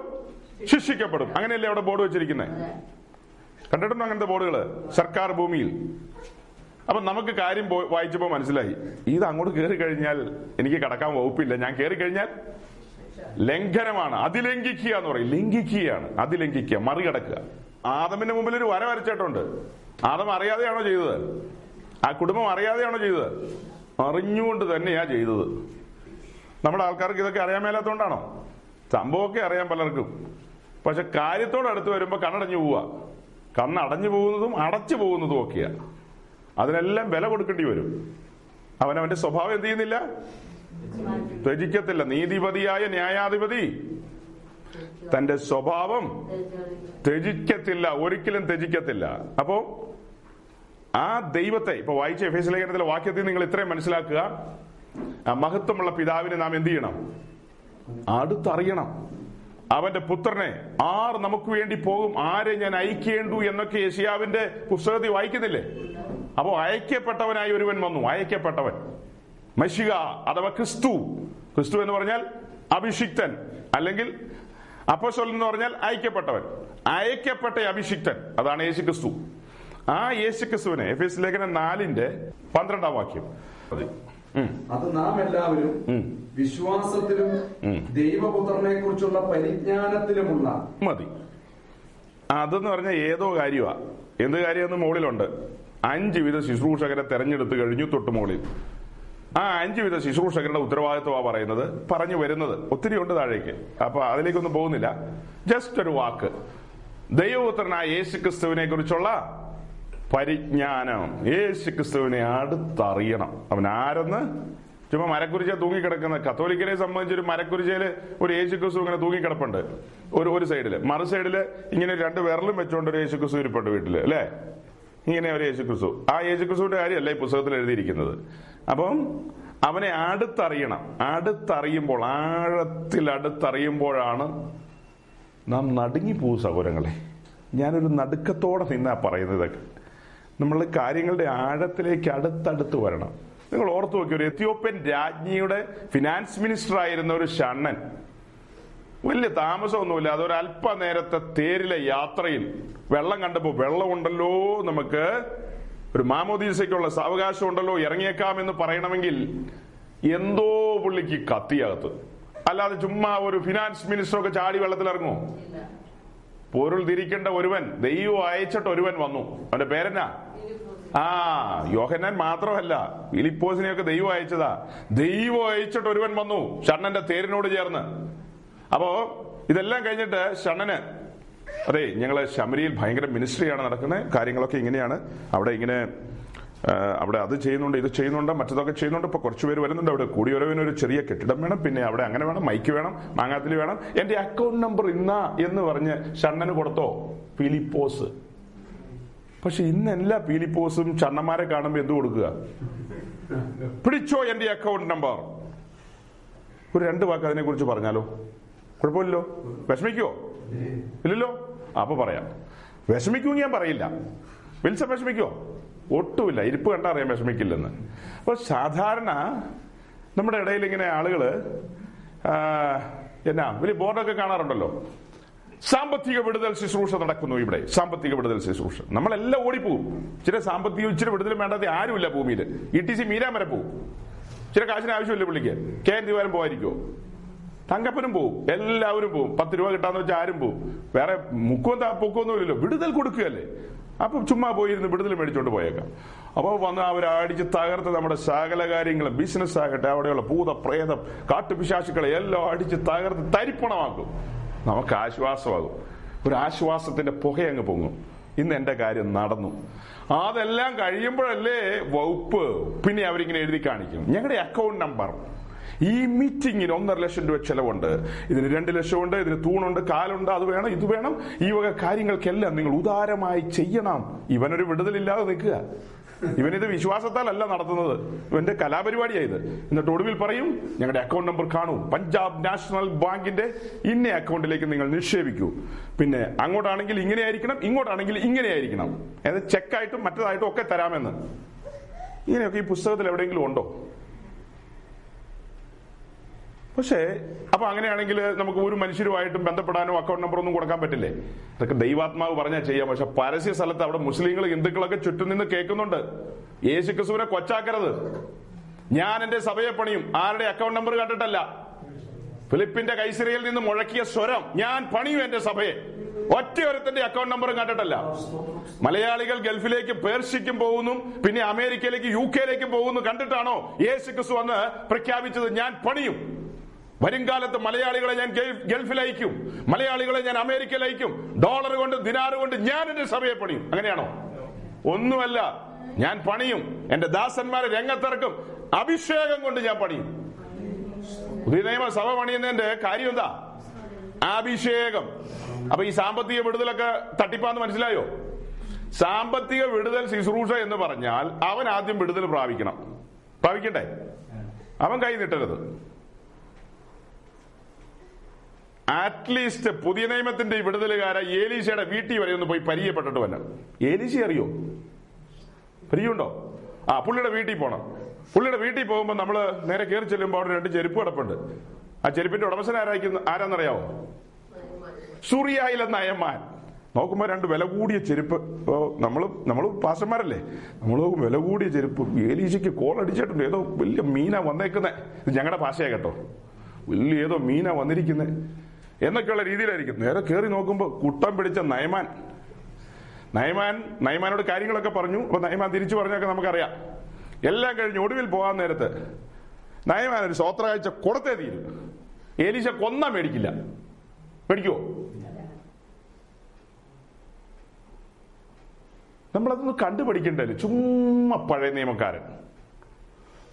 ശിക്ഷിക്കപ്പെടും. അങ്ങനെയല്ലേ അവിടെ ബോർഡ് വെച്ചിരിക്കുന്നത് കണ്ടിട്ടുണ്ടോ അങ്ങനത്തെ ബോർഡുകൾ സർക്കാർ ഭൂമിയിൽ. അപ്പൊ നമുക്ക് കാര്യം വായിച്ചപ്പോ മനസ്സിലായി. ഇത് അങ്ങോട്ട് കയറി കഴിഞ്ഞാൽ എനിക്ക് കടക്കാൻ വകുപ്പില്ല. ഞാൻ കയറി കഴിഞ്ഞാൽ ലംഘനമാണ്. അതിലംഘിക്കുക എന്ന് പറയും. ലംഘിക്കുകയാണ്. അതിലംഘിക്കുക. മറികടക്കുക. ആദമിന്റെ മുമ്പിൽ ഒരു വര വരച്ചിട്ടുണ്ട്. ആദം അറിയാതെയാണോ ചെയ്തത്? ആ കുടുംബം അറിയാതെയാണോ ചെയ്തത്? അറിഞ്ഞുകൊണ്ട് തന്നെയാ ചെയ്തത്. നമ്മുടെ ആൾക്കാർക്ക് ഇതൊക്കെ അറിയാൻ മേലാത്തോണ്ടാണോ? സംഭവമൊക്കെ അറിയാൻ പലർക്കും. പക്ഷെ കാര്യത്തോട് അടുത്ത് വരുമ്പോ കണ്ണടഞ്ഞു പോവുക. കണ്ണടഞ്ഞു പോകുന്നതും അടച്ചു പോകുന്നതും ഒക്കെയാ. അതിനെല്ലാം വില കൊടുക്കേണ്ടി വരും. അവൻ അവന്റെ സ്വഭാവം എന്ത് ചെയ്യുന്നില്ല? ത്യജിക്കത്തില്ല. നീതിപതിയായ ന്യായാധിപതി. തന്റെ സ്വഭാവം ത്യജിക്കത്തില്ല. ഒരിക്കലും ത്യജിക്കത്തില്ല. അപ്പോ ആ ദൈവത്തെ ഇപ്പൊ വായിച്ച എഫ് ലേഖനത്തിലെ വാക്യത്തിൽ നിങ്ങൾ ഇത്രയും മനസ്സിലാക്കുക. മഹത്വമുള്ള പിതാവിനെ നാം എന്ത് ചെയ്യണം? അടുത്തറിയണം. അവന്റെ പുത്രനെ ആർ നമുക്ക് വേണ്ടി പോകും? ആരെ ഞാൻ അയക്കേണ്ടു എന്നൊക്കെ യേശിയാവിന്റെ പുസ്തകത്തിൽ വായിക്കുന്നില്ലേ? അപ്പോ അയക്കപ്പെട്ടവനായി ഒരുവൻ വന്നു. അയക്കപ്പെട്ടവൻ. മഷിക അഥവാ ക്രിസ്തു. ക്രിസ്തു എന്ന് പറഞ്ഞാൽ അഭിഷിക്തൻ അല്ലെങ്കിൽ അപ്പോസ്തലൻ എന്ന് പറഞ്ഞാൽ അയക്കപ്പെട്ടവൻ അയക്കപ്പെട്ട അഭിഷിക്തൻ. അതാണ് യേശു ക്രിസ്തു ആ യേശു ക്രിസ്തുവിനെ എഫ് എസ് ലേഖനം നാലിന്റെ പന്ത്രണ്ടാം വാക്യം. അത്. നാം എല്ലാവരും വിശ്വാസത്തിലും. ദൈവപുത്രനെ കുറിച്ചുള്ള പരിജ്ഞാനത്തിലുമുള്ള മതി. അതെന്ന് പറഞ്ഞ ഏതോ കാര്യമാ എന്ത് കാര്യം മുകളിലുണ്ട്. അഞ്ച് വിധ ശുശ്രൂഷകരെ തെരഞ്ഞെടുത്ത് കഴിഞ്ഞു തൊട്ട് മുകളിൽ ആ അഞ്ചു വിധ ശുശ്രൂഷകരുടെ ഉത്തരവാദിത്വമാണ് പറയുന്നത് പറഞ്ഞു വരുന്നത്. ഒത്തിരി ഉണ്ട് താഴേക്ക്. അപ്പൊ അതിലേക്കൊന്നും പോകുന്നില്ല. ജസ്റ്റ് ഒരു വാക്ക്. ദൈവപുത്രനായ യേശു ക്രിസ്തുവിനെ കുറിച്ചുള്ള പരിജ്ഞാനം. യേശു ക്രിസ്തുവിനെ അടുത്തറിയണം. അവൻ ആരെന്ന്? ചുമ്മാ മരക്കുരിശ തൂങ്ങിക്കിടക്കുന്ന കത്തോലിക്കനെ സംബന്ധിച്ച് ഒരു മരക്കുരിശയിൽ ഒരു യേശു ക്രിസ്തു ഇങ്ങനെ തൂങ്ങിക്കിടപ്പുണ്ട്. ഒരു ഒരു സൈഡിൽ മറു സൈഡിൽ ഇങ്ങനെ രണ്ട് വിരലും വെച്ചുകൊണ്ട് ഒരു യേശു ക്രിസ്തു ഇരിപ്പുണ്ട് വീട്ടിൽ അല്ലേ? ഇങ്ങനെ ഒരു യേശു ക്രിസ്തു ആ യേശു ക്രിസ്തുവിന്റെ കാര്യമല്ല ഈ പുസ്തകത്തിൽ എഴുതിയിരിക്കുന്നത്. അപ്പം അവനെ അടുത്തറിയണം. അടുത്തറിയുമ്പോൾ ആഴത്തിൽ അടുത്തറിയുമ്പോഴാണ് നാം നടുങ്ങിപ്പോവും സഹോദരങ്ങളെ. ഞാനൊരു നടുക്കത്തോടെ നിന്നാ പറയുന്നത് ഇതൊക്കെ. നമ്മൾ കാര്യങ്ങളുടെ ആഴത്തിലേക്ക് അടുത്തടുത്ത് വരണം. നിങ്ങൾ ഓർത്തു നോക്കി ഒരു എത്യോപ്യൻ രാജ്ഞിയുടെ ഫിനാൻസ് മിനിസ്റ്റർ ആയിരുന്ന ഒരു ഷണ്ണൻ. വലിയ താമസമൊന്നുമില്ല. അതൊരു അല്പനേരത്തെ തേരിലെ യാത്രയിൽ വെള്ളം കണ്ടപ്പോ വെള്ളമുണ്ടല്ലോ നമുക്ക് ഒരു മാമോദീസയ്ക്കുള്ള സാവകാശം ഉണ്ടല്ലോ ഇറങ്ങിയേക്കാം എന്ന് പറയണമെങ്കിൽ എന്തോ പുള്ളിക്ക് കത്തിയകത്ത്. അല്ലാതെ ചുമ്മാ ഒരു ഫിനാൻസ് മിനിസ്റ്റർ ഒക്കെ ചാടി വെള്ളത്തിലിറങ്ങുമോ? പൊരുൾ തിരിക്കേണ്ട ഒരുവൻ ദൈവം അയച്ചിട്ട് ഒരുവൻ വന്നു. അവന്റെ പേരെന്നാ? ആ യോഹന്നാൻ മാത്രമല്ല ഫിലിപ്പോസിനെയൊക്കെ ദൈവം അയച്ചതാ. ദൈവം അയച്ചിട്ട് ഒരുവൻ വന്നു ഷണ്ണന്റെ തേരിനോട് ചേർന്ന്. അപ്പോ ഇതെല്ലാം കഴിഞ്ഞിട്ട് ഷണ്ണന് അതെ ഞങ്ങൾ ശമരിയിൽ ഭയങ്കര മിനിസ്ട്രിയാണ് നടക്കുന്നത് കാര്യങ്ങളൊക്കെ ഇങ്ങനെയാണ്. അവിടെ ഇങ്ങനെ അവിടെ അത് ചെയ്യുന്നുണ്ട് ഇത് ചെയ്യുന്നുണ്ട് മറ്റതൊക്കെ ചെയ്യുന്നുണ്ട്. ഇപ്പൊ കുറച്ചുപേര് വരുന്നുണ്ട് അവിടെ. കൂടിയൊരവിന് ഒരു ചെറിയ കെട്ടിടം വേണം പിന്നെ അവിടെ അങ്ങനെ വേണം മൈക്ക് വേണം മാങ്ങാത്തിൽ വേണം. എന്റെ അക്കൗണ്ട് നമ്പർ ഇന്നാ എന്ന് പറഞ്ഞ് ഷണ്ണന് കൊടുത്തോ? ഫിലിപ്പോസ്. പക്ഷെ ഇന്ന് എല്ലാ പീലിപ്പോസും ചണ്ണന്മാരെ കാണുമ്പോ എന്ത് കൊടുക്കുക? പിടിച്ചോ എന്റെ അക്കൗണ്ട് നമ്പർ ഒരു രണ്ട് വാക്ക് അതിനെ കുറിച്ച് പറഞ്ഞാലോ? കുഴപ്പമില്ലല്ലോ. വിഷമിക്കുവോ ഇല്ലല്ലോ? അപ്പൊ പറയാം. വിഷമിക്കും ഞാൻ പറയില്ല. വിൽസൺ വിഷമിക്കുവോ ഒട്ടുമില്ല. ഇരിപ്പ് കണ്ടാ അറിയാം വിഷമിക്കില്ലെന്ന്. അപ്പൊ സാധാരണ നമ്മുടെ ഇടയിൽ ഇങ്ങനെ ആളുകൾ എന്നാ വലിയ ബോർഡൊക്കെ കാണാറുണ്ടല്ലോ. സാമ്പത്തിക വിടുതൽ ശുശ്രൂഷ നടക്കുന്നു ഇവിടെ. സാമ്പത്തിക വിടുതൽ ശുശ്രൂഷ. നമ്മളെല്ലാം ഓടിപ്പോവും ചില സാമ്പത്തിക ഇച്ചിരി വിടുതലും വേണ്ടാതെ ആരുമില്ല ഭൂമിയിൽ. ഇ ടി സി മീരാൻ വരെ പോവും. ചില കാശിന് ആവശ്യമില്ല പുള്ളിക്ക്? കെ എൻ ദിവാരം പോകാതിരിക്കുമോ തങ്കപ്പനും പോവും. എല്ലാവരും പോവും. പത്ത് രൂപ കിട്ടാന്ന് വെച്ചാൽ ആരും പോവും. വേറെ മുക്കും പൊക്കൊന്നും ഇല്ലല്ലോ. വിടുതൽ കൊടുക്കുകയല്ലേ? അപ്പൊ ചുമ്മാ പോയിരുന്ന് വിടുതൽ മേടിച്ചോണ്ട് പോയേക്കാം. അപ്പോൾ വന്ന് അവർ അടിച്ച് തകർത്ത് നമ്മുടെ സകല കാര്യങ്ങളും ബിസിനസ് ആകട്ടെ അവിടെയുള്ള ഭൂത പ്രേതം കാട്ടുപിശാശുക്കളെ എല്ലാം അടിച്ച് തകർത്ത് തരിപ്പണമാക്കും. നമുക്ക് ആശ്വാസമാകും. ഒരു ആശ്വാസത്തിന്റെ പുകയങ്ങ് പൊങ്ങും. ഇന്ന് എന്റെ കാര്യം നടന്നു. അതെല്ലാം കഴിയുമ്പോഴല്ലേ വകുപ്പ് പിന്നെ അവരിങ്ങനെ എഴുതി കാണിക്കും. ഞങ്ങളുടെ അക്കൗണ്ട് നമ്പർ ഈ മീറ്റിങ്ങിന് ഒന്നര ലക്ഷം രൂപ ചെലവുണ്ട്. ഇതിന് രണ്ട് ലക്ഷമുണ്ട് ഇതിന് തൂണുണ്ട് കാലുണ്ട് അത് വേണം ഇത് വേണം. ഈ വക കാര്യങ്ങൾക്കെല്ലാം നിങ്ങൾ ഉദാരമായി ചെയ്യണം. ഇവനൊരു വിടുതലില്ലാതെ നിൽക്കുക. ഇവനിത് വിശ്വാസത്താലല്ല നടത്തുന്നത്. ഇവന്റെ കലാപരിപാടിയായത് എന്നിട്ട് ഒടുവിൽ പറയും ഞങ്ങളുടെ അക്കൗണ്ട് നമ്പർ കാണൂ. പഞ്ചാബ് നാഷണൽ ബാങ്കിന്റെ ഇന്ന അക്കൗണ്ടിലേക്ക് നിങ്ങൾ നിക്ഷേപിക്കൂ. പിന്നെ അങ്ങോട്ടാണെങ്കിൽ ഇങ്ങനെ ആയിരിക്കണം ഇങ്ങോട്ടാണെങ്കിൽ ഇങ്ങനെ ആയിരിക്കണം അതായത് ചെക്കായിട്ടും മറ്റേതായിട്ടും ഒക്കെ തരാമെന്ന്. ഇങ്ങനെയൊക്കെ ഈ പുസ്തകത്തിൽ എവിടെയെങ്കിലും ഉണ്ടോ? പക്ഷേ അപ്പൊ അങ്ങനെയാണെങ്കിൽ നമുക്ക് ഒരു മനുഷ്യരുമായിട്ടും ബന്ധപ്പെടാനോ അക്കൗണ്ട് നമ്പർ ഒന്നും കൊടുക്കാൻ പറ്റില്ലേ? അതൊക്കെ ദൈവാത്മാവ് പറഞ്ഞാൽ ചെയ്യാം. പക്ഷെ പരസ്യ സ്ഥലത്ത് അവിടെ മുസ്ലിങ്ങൾ ഹിന്ദുക്കളൊക്കെ ചുറ്റും നിന്ന് കേൾക്കുന്നുണ്ട്. യേശു ക്രിസ്തുവിനെ കൊച്ചാക്കരുത്. ഞാൻ എന്റെ സഭയെ പണിയും. ആരുടെ അക്കൗണ്ട് നമ്പർ കണ്ടിട്ടല്ല? ഫിലിപ്പിന്റെ കൈസിരയിൽ നിന്ന് മുഴക്കിയ സ്വരം ഞാൻ പണിയും എന്റെ സഭയെ. ഒറ്റയൊരുത്തന്റെ അക്കൗണ്ട് നമ്പറും കണ്ടിട്ടല്ല. മലയാളികൾ ഗൾഫിലേക്ക് പേർഷ്യക്കും പോകുന്നു. പിന്നെ അമേരിക്കയിലേക്ക് യു കെയിലേക്കും പോകുന്നു. കണ്ടിട്ടാണോ യേശു ക്രിസ്തു വന്ന് പ്രഖ്യാപിച്ചത്? ഞാൻ പണിയും. വരുംകാലത്ത് മലയാളികളെ ഞാൻ ഗൾഫ്- ഗൾഫിൽ അയക്കും മലയാളികളെ ഞാൻ അമേരിക്കയിൽ അയക്കും ഡോളർ കൊണ്ട് ദിനാർ കൊണ്ട് ഞാൻ എന്റെ സഭയെ പണിയും. അങ്ങനെയാണോ? ഒന്നുമല്ല ഞാൻ പണിയും. എന്റെ ദാസന്മാരെ രംഗത്തിറക്കും. അഭിഷേകം കൊണ്ട് ഞാൻ പണിയും. പുതിയ നിയമ സഭ പണിയുന്നതിന്റെ കാര്യം എന്താ? അഭിഷേകം. അപ്പൊ ഈ സാമ്പത്തിക വിടുതലൊക്കെ തട്ടിപ്പാന്ന് മനസ്സിലായോ? സാമ്പത്തിക വിടുതൽ ശുശ്രൂഷ എന്ന് പറഞ്ഞാൽ അവൻ ആദ്യം വിടുതൽ പ്രാപിക്കണം. പ്രാപിക്കണ്ടേ? അവൻ കൈ നീട്ടരുത്. അറ്റ്ലീസ്റ്റ് പുതിയ നിയമത്തിന്റെ വിടുതലുകാര ഏലീശയുടെ വീട്ടിൽ വരെ ഒന്ന് പോയി പരിചയപ്പെട്ടിട്ട് വല്ല ഏലീശ അറിയോ? പരിചയമുണ്ടോ? ആ പുള്ളിയുടെ വീട്ടിൽ പോണം. പുള്ളിയുടെ വീട്ടിൽ പോകുമ്പോൾ നമ്മൾ നേരെ കയറി ചെല്ലുമ്പോൾ അവിടെ രണ്ട് ചെരുപ്പ് കിടപ്പുണ്ട്. ആ ചെരുപ്പിന്റെ ഉടമസ്ഥൻ ആരായിരിക്കും ആരാന്നറിയാവോ? സൂറിയായിലെ നയമാൻ നോക്കുമ്പോ രണ്ട് വില കൂടിയ ചെരുപ്പ്. ഓ നമ്മൾ നമ്മൾ പാസ്റ്റർമാരല്ലേ? നമ്മൾ നോക്കും വില കൂടിയ ചെരുപ്പ്. ഏലീശയ്ക്ക് കോൾ അടിച്ചിട്ടുണ്ട്. ഏതോ വലിയ മീനാ വന്നേക്കുന്നേ. ഇത് ഞങ്ങളുടെ ഭാഷയാ കേട്ടോ. വലിയ ഏതോ മീനാ വന്നിരിക്കുന്നേ. എന്നൊക്കെയുള്ള രീതിയിലായിരിക്കും. നേരെ കയറി നോക്കുമ്പോൾ കുട്ടം പിടിച്ച നയമാൻ. നയമാൻ നയമാനോട് കാര്യങ്ങളൊക്കെ പറഞ്ഞു. അപ്പൊ നയമാൻ തിരിച്ചു പറഞ്ഞൊക്കെ നമുക്കറിയാം. എല്ലാം കഴിഞ്ഞ് ഒടുവിൽ പോകാൻ നേരത്ത് നയമാൻ ഒരു സ്വോത്രകാഴ്ച കൊടുത്തേ തീരും. ഏലീശ കൊന്ന മേടിക്കില്ല. മേടിക്കുവോ? നമ്മളതൊന്ന് കണ്ടുപഠിക്കണ്ടല്ലേ ചുമ്മാ പഴയ നിയമക്കാരൻ.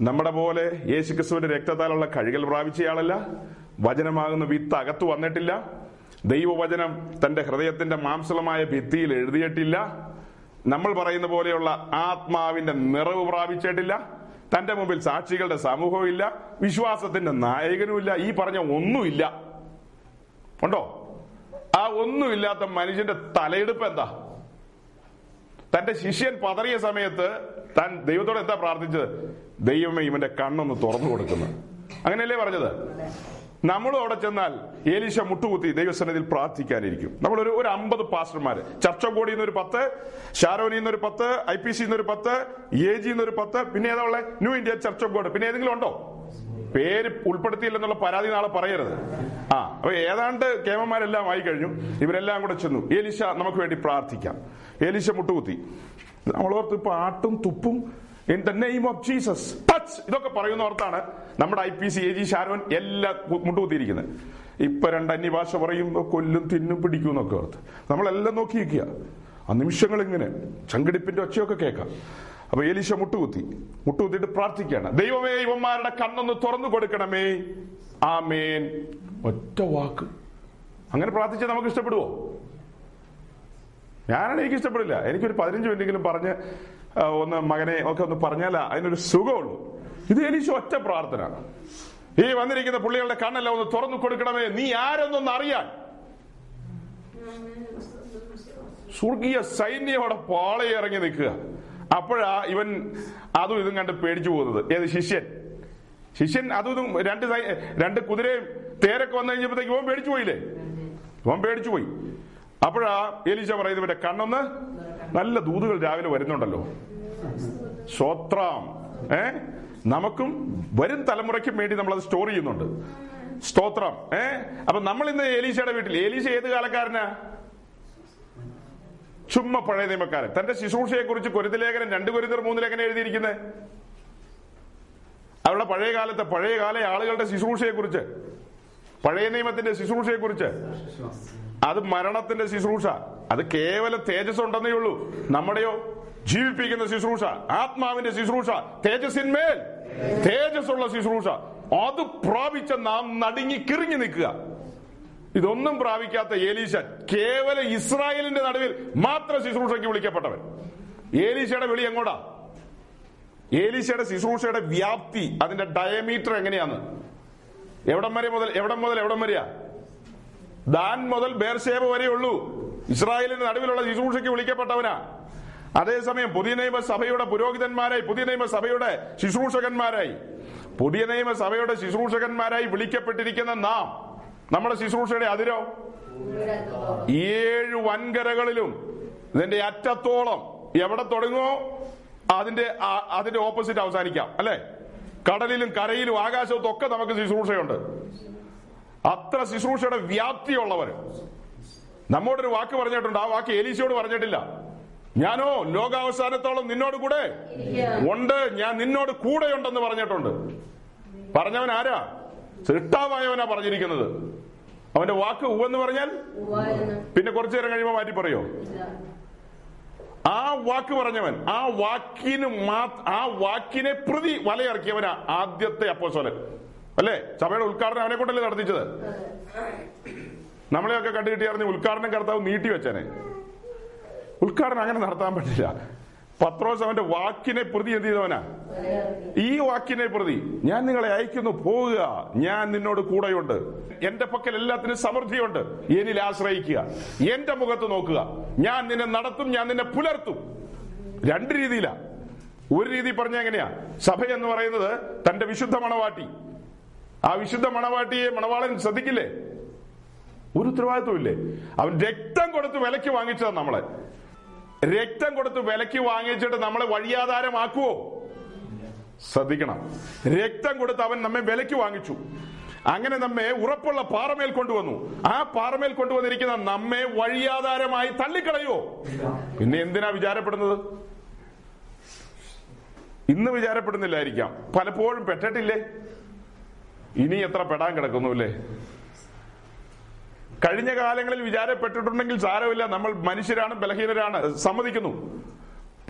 നമ്മുടെ പോലെ യേശുക്രിസ്തുവിന്റെ രക്തത്താലുള്ള കഴുകൽ പ്രാപിച്ചയാളല്ല. വചനമാകുന്ന വിത്ത് അകത്തു വന്നിട്ടില്ല. ദൈവവചനം തന്റെ ഹൃദയത്തിന്റെ മാംസളമായ ഭിത്തിയിൽ എഴുതിയിട്ടില്ല. നമ്മൾ പറയുന്ന പോലെയുള്ള ആത്മാവിന്റെ നിറവ് പ്രാപിച്ചിട്ടില്ല. തന്റെ മുമ്പിൽ സാക്ഷികളുടെ സമൂഹവും ഇല്ല വിശ്വാസത്തിന്റെ നായകനുമില്ല. ഈ പറഞ്ഞ ഒന്നുമില്ല. ഉണ്ടോ? ആ ഒന്നുമില്ലാത്ത മനുഷ്യന്റെ തലയെടുപ്പ് എന്താ? തന്റെ ശിഷ്യൻ പതറിയ സമയത്ത് താൻ ദൈവത്തോട് എന്താ പ്രാർത്ഥിച്ചത്? ദൈവമേ ഇവന്റെ കണ്ണൊന്ന് തുറന്നു കൊടുക്കുന്നു. അങ്ങനെയല്ലേ പറഞ്ഞത്? നമ്മളും അവിടെ ചെന്നാൽ ഏലീശ മുട്ടുകുത്തി ദൈവസന്നിധിയിൽ പ്രാർത്ഥിക്കാനിരിക്കും. നമ്മൾ ഒരു ഒരു അമ്പത് പാസ്റ്റർമാര്. ചർച്ച നിന്ന് ഒരു പത്ത് ഷാരോനിൽ നിന്നൊരു പത്ത് ഐ പി സി ഒരു പത്ത് എ ജി ഒരു പത്ത് പിന്നെ ഏതാ ഉള്ളത് new India church of God പിന്നെ ഏതെങ്കിലും ഉണ്ടോ? പേര് ഉൾപ്പെടുത്തിയില്ലെന്നുള്ള പരാതി നാളെ പറയരുത്. ആ അപ്പൊ ഏതാണ്ട് കേമന്മാരെല്ലാം ആയി കഴിഞ്ഞു. ഇവരെല്ലാം കൂടെ ചെന്നു. ഏലിശ നമുക്ക് വേണ്ടി പ്രാർത്ഥിക്കാം. ഏലിശ മുട്ടുകുത്തി. നമ്മളോർത്ത് ഇപ്പൊ ആട്ടും തുപ്പും in the name of Jesus touch ഇതൊക്കെ പറയുന്ന ഓർത്താണ് നമ്മുടെ I P C A G Sharon എല്ലാ മുട്ടുകുത്തിയിരിക്കുന്നത്. ഇപ്പൊ രണ്ട് അന്യഭാഷ പറയുമ്പോ കൊല്ലും തിന്നും പിടിക്കും എന്നൊക്കെ ഓർത്ത്. നമ്മളെല്ലാം നോക്കി നിൽക്കുക. ആ നിമിഷങ്ങൾ ഇങ്ങനെ ചങ്കിടിപ്പിന്റെ ഒച്ചയൊക്കെ കേൾക്കാം. അപ്പൊ എലീശ മുട്ടുകുത്തി. മുട്ടുകുത്തിയിട്ട് പ്രാർത്ഥിക്കുകയാണ്. ദൈവമേ ഇവന്മാരുടെ കണ്ണൊന്ന് തുറന്നു കൊടുക്കണമേ. ആമേൻ. ഒറ്റ വാക്ക്. അങ്ങനെ പ്രാർത്ഥിച്ചാൽ നമുക്ക് ഇഷ്ടപ്പെടുവോ? ഞാനാണ് എനിക്ക് ഇഷ്ടപ്പെടില്ല. എനിക്കൊരു പതിനഞ്ച് മിനിറ്റെങ്കിലും പറഞ്ഞ് ഒന്ന് മകനെ ഒക്കെ ഒന്ന് പറഞ്ഞാലാ അതിനൊരു സുഖമുള്ളൂ. ഇത് എനിക്ക് ഒറ്റ പ്രാർത്ഥന ഈ വന്നിരിക്കുന്ന പുള്ളികളുടെ കണ്ണെല്ലാം ഒന്ന് തുറന്നു കൊടുക്കണമേ നീ ആരെന്നൊന്ന് അറിയാൻ. സ്വർഗീയ സൈന്യോടെ പാളയിറങ്ങി നിൽക്കുക. അപ്പോഴാ ഇവൻ അതും ഇതും കണ്ട് പേടിച്ചു പോകുന്നത്. ഏത് ശിഷ്യൻ? ശിഷ്യൻ അതും ഇതും രണ്ട് രണ്ട് കുതിരയും തേരൊക്കെ വന്നു കഴിഞ്ഞപ്പോഴത്തേക്ക് ഇവൻ പേടിച്ചു പോയില്ലേ? ഇവൻ പേടിച്ചു പോയി. അപ്പോഴാ എലീശ പറയുന്നവന്റെ കണ്ണൊന്ന് നല്ല ദൂതുകൾ രാവിലെ വരുന്നുണ്ടല്ലോ. സ്വത്രാം. ഏ? നമുക്കും വരും തലമുറയ്ക്കും വേണ്ടി നമ്മൾ അത് സ്റ്റോർ ചെയ്യുന്നുണ്ട്. സ്തോത്രം. ഏ? അപ്പൊ നമ്മൾ ഇന്ന് ഏലീശയുടെ വീട്ടിൽ ഏലീശ ഏത് കാലക്കാരനാ? ചുമ്മാ പഴയ നിയമക്കാരൻ. തന്റെ ശുശ്രൂഷയെ കുറിച്ച് കുരുതലേഖനം രണ്ട് കുരുതർ ലേഖനം എഴുതിയിരിക്കുന്നത് അവരുടെ പഴയ കാലത്തെ പഴയ കാല ആളുകളുടെ ശുശ്രൂഷയെ കുറിച്ച് പഴയ നിയമത്തിന്റെ ശുശ്രൂഷയെ കുറിച്ച് അത് മരണത്തിന്റെ ശുശ്രൂഷ. അത് കേവലം തേജസ് ഉണ്ടെന്നേ ഉള്ളൂ. നമ്മുടെയോ ജീവിപ്പിക്കുന്ന ശുശ്രൂഷ ആത്മാവിന്റെ ശുശ്രൂഷ തേജസ്സിന്മേൽ തേജസ് ഉള്ള ശുശ്രൂഷ. അത് പ്രാപിച്ച നാം നടുങ്ങി കിറിഞ്ഞു നിൽക്കുക. ഇതൊന്നും പ്രാപിക്കാത്ത ഏലീശൻ കേവലം ഇസ്രായേലിന്റെ നടുവിൽ മാത്രം ശുശ്രൂഷയ്ക്ക് വിളിക്കപ്പെട്ടവൻ. ഏലീശയുടെ വിളി എങ്ങോട്ടാ ഏലീശയുടെ ശുശ്രൂഷയുടെ വ്യാപ്തി അതിന്റെ ഡയമീറ്റർ എങ്ങനെയാന്ന് എവിടം വരെ മുതൽ എവിടം മുതൽ എവിടം വരെയാ? ദാൻ മുതൽ ബേർഷേബ വരെയുള്ളൂ ഇസ്രായേലിന്റെ നടുവിലുള്ള ശുശ്രൂഷയ്ക്ക് വിളിക്കപ്പെട്ടവനാ. അതേസമയം പുതിയ നിയമസഭയുടെ പുരോഹിതന്മാരായി പുതിയ നിയമസഭയുടെ ശുശ്രൂഷകന്മാരായി പുതിയ നിയമസഭയുടെ ശുശ്രൂഷകന്മാരായി വിളിക്കപ്പെട്ടിരിക്കുന്ന നാം നമ്മുടെ ശുശ്രൂഷയുടെ അതിരോ? ഏഴ് വൻകരകളിലും. ഇതിന്റെ അറ്റത്തോളം. എവിടെ തുടങ്ങുമോ? അതിന്റെ അതിന്റെ ഓപ്പോസിറ്റ് അവസാനിക്കാം. അല്ലെ? കടലിലും കരയിലും ആകാശത്തും ഒക്കെ നമുക്ക് ശുശ്രൂഷയുണ്ട്. അത്ര ശുശ്രൂഷയുടെ വ്യാപ്തിയുള്ളവർ നമ്മോടൊരു വാക്ക് പറഞ്ഞിട്ടുണ്ട്. ആ വാക്ക് എലീശയോട് പറഞ്ഞിട്ടില്ല. ഞാനോ ലോകാവസാനത്തോളം നിന്നോട് കൂടെ? ഉണ്ട്. ഞാൻ നിന്നോട് കൂടെയുണ്ടെന്ന് പറഞ്ഞിട്ടുണ്ട്. പറഞ്ഞവൻ ആരാ? സൃഷ്ടാവായവനാ പറഞ്ഞിരിക്കുന്നത്. അവന്റെ വാക്ക് ഉവെന്ന് പറഞ്ഞാൽ? പിന്നെ കുറച്ചു നേരം കഴിയുമ്പോൾ മാറ്റി പറയോ ആ വാക്ക് പറഞ്ഞവൻ ആ വാക്കിന് ആ വാക്കിനെ പ്രതി വലയിറക്കിയവനാ ആദ്യത്തെ അപ്പോസോലൻ അല്ലേ? സഭയുടെ ഉദ്ഘാടനം അവനെ കൊണ്ടല്ലേ നടത്തിച്ചത്? നമ്മളെയൊക്കെ കണ്ടുകിട്ടിയായിരുന്നു ഉദ്ഘാടനം കർത്താവ് നീട്ടി വെച്ചനെ. ഉദ്ഘാടനം അങ്ങനെ നടത്താൻ പറ്റില്ല. പത്രോസ് അവന്റെ വാക്കിനെ പ്രതി എന്ത് ചെയ്തവനാ? ഈ വാക്കിനെ പ്രതി. ഞാൻ നിങ്ങളെ അയക്കുന്നു പോവുക. ഞാൻ നിന്നോട് കൂടെയുണ്ട്. എന്റെ പക്കൽ എല്ലാത്തിനും സമൃദ്ധിയുണ്ട്. എന്നിൽ ആശ്രയിക്കുക. എന്റെ മുഖത്ത് നോക്കുക. ഞാൻ നിന്നെ നടത്തും ഞാൻ നിന്നെ പുലർത്തും. രണ്ട് രീതിയിലാ. ഒരു രീതി പറഞ്ഞ എങ്ങനെയാ? സഭ എന്ന് പറയുന്നത് തന്റെ വിശുദ്ധ മണവാട്ടി. ആ വിശുദ്ധ മണവാട്ടിയെ മണവാളൻ ശ്രദ്ധിക്കില്ലേ? ഒരു ഉത്തരവാദിത്വം ഇല്ലേ അവൻ രക്തം കൊടുത്ത് വിലക്ക് വാങ്ങിച്ചതാണ് നമ്മളെ. രക്തം കൊടുത്ത് വിലക്ക് വാങ്ങിച്ചിട്ട് നമ്മളെ വഴിയാധാരമാക്കുവോ? ശ്രദ്ധിക്കണം. രക്തം കൊടുത്ത് അവൻ നമ്മെ വിലക്ക് വാങ്ങിച്ചു. അങ്ങനെ നമ്മെ ഉറപ്പുള്ള പാറമേൽ കൊണ്ടുവന്നു. ആ പാറമേൽ കൊണ്ടുവന്നിരിക്കുന്ന നമ്മെ വഴിയാധാരമായി തള്ളിക്കളയോ പിന്നെ എന്തിനാ വിചാരപ്പെടുന്നത്? ഇന്ന് വിചാരപ്പെടുന്നില്ലായിരിക്കാം. പലപ്പോഴും പെട്ടിട്ടില്ലേ? ഇനി എത്ര പെടാൻ കിടക്കുന്നുല്ലേ കഴിഞ്ഞ കാലങ്ങളിൽ വിചാരപ്പെട്ടിട്ടുണ്ടെങ്കിൽ സാരമില്ല. നമ്മൾ മനുഷ്യരാണ് ബലഹീനരാണ്. സമ്മതിക്കുന്നു.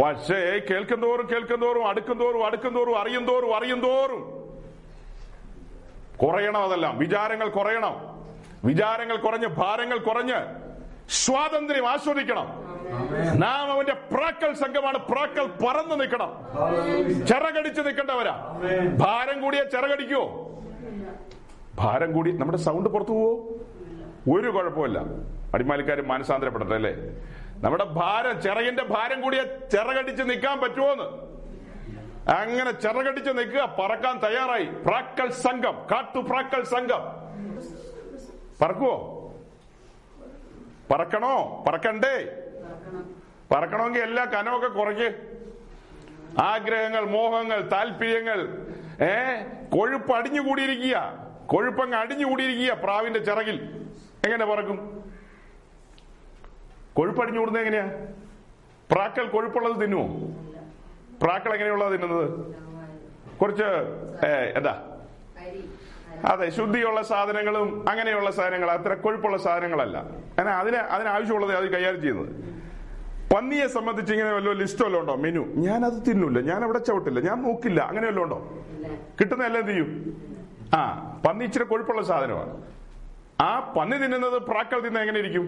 പക്ഷേ കേൾക്കുന്തോറും കേൾക്കുന്തോറും അടുക്കുന്തോറും അടുക്കുന്തോറും അറിയുന്തോറും അറിയുന്തോറും കുറയണം അതെല്ലാം. വിചാരങ്ങൾ കുറയണം. വിചാരങ്ങൾ കുറഞ്ഞ് ഭാരങ്ങൾ കുറഞ്ഞ് സ്വാതന്ത്ര്യം ആസ്വദിക്കണം. നാം അവന്റെ പ്രാക്കൽ സംഘമാണ്. പ്രാക്കൽ പറന്നു നിൽക്കണം. ചിറകടിച്ച് നിൽക്കേണ്ടവരാ. ഭാരം കൂടിയ ചിറകടിക്കുവോ? ഭാരം കൂടി നമ്മുടെ സൗണ്ട് പുറത്തു പോവോ? ഒരു കുഴപ്പമില്ല അടിമാലിക്കാർ മാനസാന്തരപ്പെടട്ടെ അല്ലേ? നമ്മുടെ ഭാരം ചിറകിന്റെ ഭാരം കൂടിയ ചിറകടിച്ച് നിൽക്കാൻ പറ്റുമോന്ന് അങ്ങനെ ചിറകടിച്ച് നിൽക്കുക പറക്കാൻ തയ്യാറായി. പ്രാക്കൽ സംഘം കാട്ടു പ്രാക്കൽ സംഘം. പറക്കുവോ? പറക്കണോ? പറക്കണ്ടേ? പറക്കണമെങ്കിൽ എല്ലാ കനമൊക്കെ കുറയ്ക്ക്. ആഗ്രഹങ്ങൾ മോഹങ്ങൾ താല്പര്യങ്ങൾ ഏ? കൊഴുപ്പ് അടിഞ്ഞുകൂടിയിരിക്കുക. കൊഴുപ്പങ്ങ് അടിഞ്ഞുകൂടിയിരിക്കുക പ്രാവിന്റെ ചിറകിൽ. എങ്ങനെ പറക്കും? കൊഴുപ്പ് കൂടുന്നത് എങ്ങനെയാ? പ്രാക്കൾ കൊഴുപ്പുള്ളത് തിന്നുമോ പ്രാക്കൾ എങ്ങനെയുള്ളത് തിന്നുന്നത്? കുറച്ച് എന്താ? അതെ ശുദ്ധിയുള്ള സാധനങ്ങളും അങ്ങനെയുള്ള സാധനങ്ങൾ അത്ര കൊഴുപ്പുള്ള സാധനങ്ങളല്ല. അങ്ങനെ അതിന് അതിനാവശ്യമുള്ളത് അത് കൈകാര്യം ചെയ്യുന്നത്. പന്നിയെ സംബന്ധിച്ച് ഇങ്ങനെ വല്ല ലിസ്റ്റ് വല്ലതും ഉണ്ടോ? മെനു. ഞാൻ അത് തിന്നില്ല ഞാൻ അവിടെ ചവിട്ടില്ല. ഞാൻ നോക്കില്ല അങ്ങനെ വല്ലതും ഉണ്ടോ? കിട്ടുന്ന എല്ലാം ചെയ്യും ആ പന്നി ഇച്ചിരി കൊഴുപ്പുള്ള സാധനമാണ്. ആ പന്നി തിന്നുന്നത് പ്രാക്കൾ തിന്ന എങ്ങനെ ഇരിക്കും?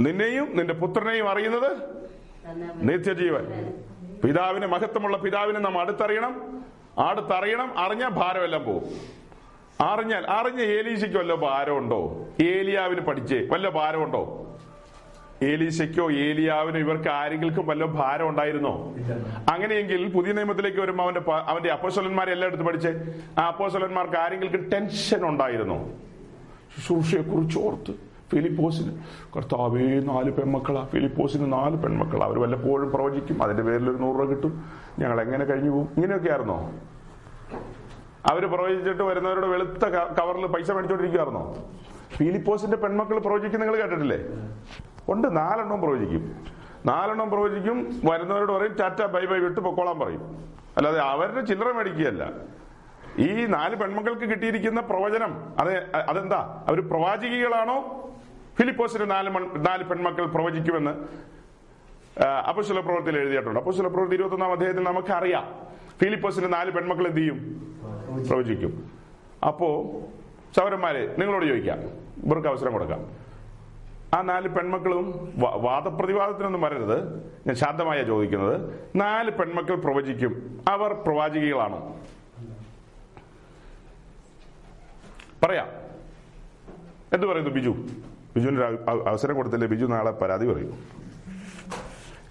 നിന്നെയും നിന്റെ പുത്രനെയും അറിയുന്നത് നിത്യജീവൻ. പിതാവിന് മഹത്വമുള്ള പിതാവിനെ നാം അടുത്തറിയണം. അടുത്തറിയണം അറിഞ്ഞ ഭാരമെല്ലാം പോകും അറിഞ്ഞാൽ അറിഞ്ഞ ഏലീശയ്ക്ക് വല്ല ഭാരമുണ്ടോ? ഏലിയാവിന് പഠിച്ചേ വല്ല ഭാരമുണ്ടോ? ഏലീശയ്ക്കോ ഏലിയാവിനോ ഇവർക്ക് ആരെങ്കിലും വല്ല ഭാരം ഉണ്ടായിരുന്നോ? അങ്ങനെയെങ്കിൽ പുതിയ നിയമത്തിലേക്ക് വരുമ്പോൾ അവന്റെ അവന്റെ അപ്പോസലന്മാരെ എല്ലാം എടുത്ത് പഠിച്ച് ആ അപ്പോസലന്മാർക്ക് ആരെങ്കിലും ടെൻഷൻ ഉണ്ടായിരുന്നോ? ശുശ്രൂഷയെ കുറിച്ച് ഓർത്ത് ഫിലിപ്പോസിന് കർത്താവേ നാല് പെൺമക്കളാ. ഫിലിപ്പോസിന് നാല് പെൺമക്കളാ. അവർ വല്ലപ്പോഴും പ്രവചിക്കും അതിന്റെ പേരിൽ ഒരു നൂറ് രൂപ കിട്ടും. ഞങ്ങൾ എങ്ങനെ കഴിഞ്ഞു പോകും? ഇങ്ങനെയൊക്കെ ആയിരുന്നോ? അവർ പ്രവചിച്ചിട്ട് വരുന്നവരുടെ വെളുത്ത കവറിൽ പൈസ മേടിച്ചോണ്ടിരിക്കുവായിരുന്നോ? ഫിലിപ്പോസിന്റെ പെൺമക്കൾ പ്രവചിക്കും നിങ്ങൾ കേട്ടിട്ടില്ലേ? ഉണ്ട് നാലെണ്ണം പ്രവചിക്കും. നാലെണ്ണം പ്രവചിക്കും വരുന്നവരോട് പറയും ടാറ്റ ബൈ ബൈ വിട്ട് പൊക്കോളാൻ പറയും. അല്ലാതെ അവരുടെ ചില്ലറ മേടിക്കുകയല്ല. ഈ നാല് പെൺമക്കൾക്ക് കിട്ടിയിരിക്കുന്ന പ്രവചനം അത് അതെന്താ? അവർ പ്രവാചകികളാണോ? ഫിലിപ്പോസിന്റെ നാല് നാല് പെൺമക്കൾ പ്രവചിക്കുമെന്ന് അപ്പുശല പ്രവൃത്തിയിൽ എഴുതിയിട്ടുണ്ട്. അപ്പുശല പ്രവൃത്തി ഇരുപത്തി ഒന്നാം അധ്യായത്തിൽ നമുക്കറിയാം. ഫിലിപ്പോസിന്റെ നാല് പെൺമക്കൾ എന്ത് ചെയ്യും? പ്രവചിക്കും. അപ്പോ സൗരന്മാരെ നിങ്ങളോട് ചോദിക്കാം. ഇവർക്ക് അവസരം കൊടുക്കാം. ആ നാല് പെൺമക്കളും വാദപ്രതിവാദത്തിനൊന്നും വരരുത്. ഞാൻ ശാന്തമായ ചോദിക്കുന്നത്. നാല് പെൺമക്കൾ പ്രവചിക്കും. അവർ പ്രവാചകികളാണോ. പറയാം. എന്തു പറയുന്നു ബിജു? ബിജുവിന് അവസരം കൊടുത്തില്ലേ? ബിജു നാളെ പരാതി പറയും.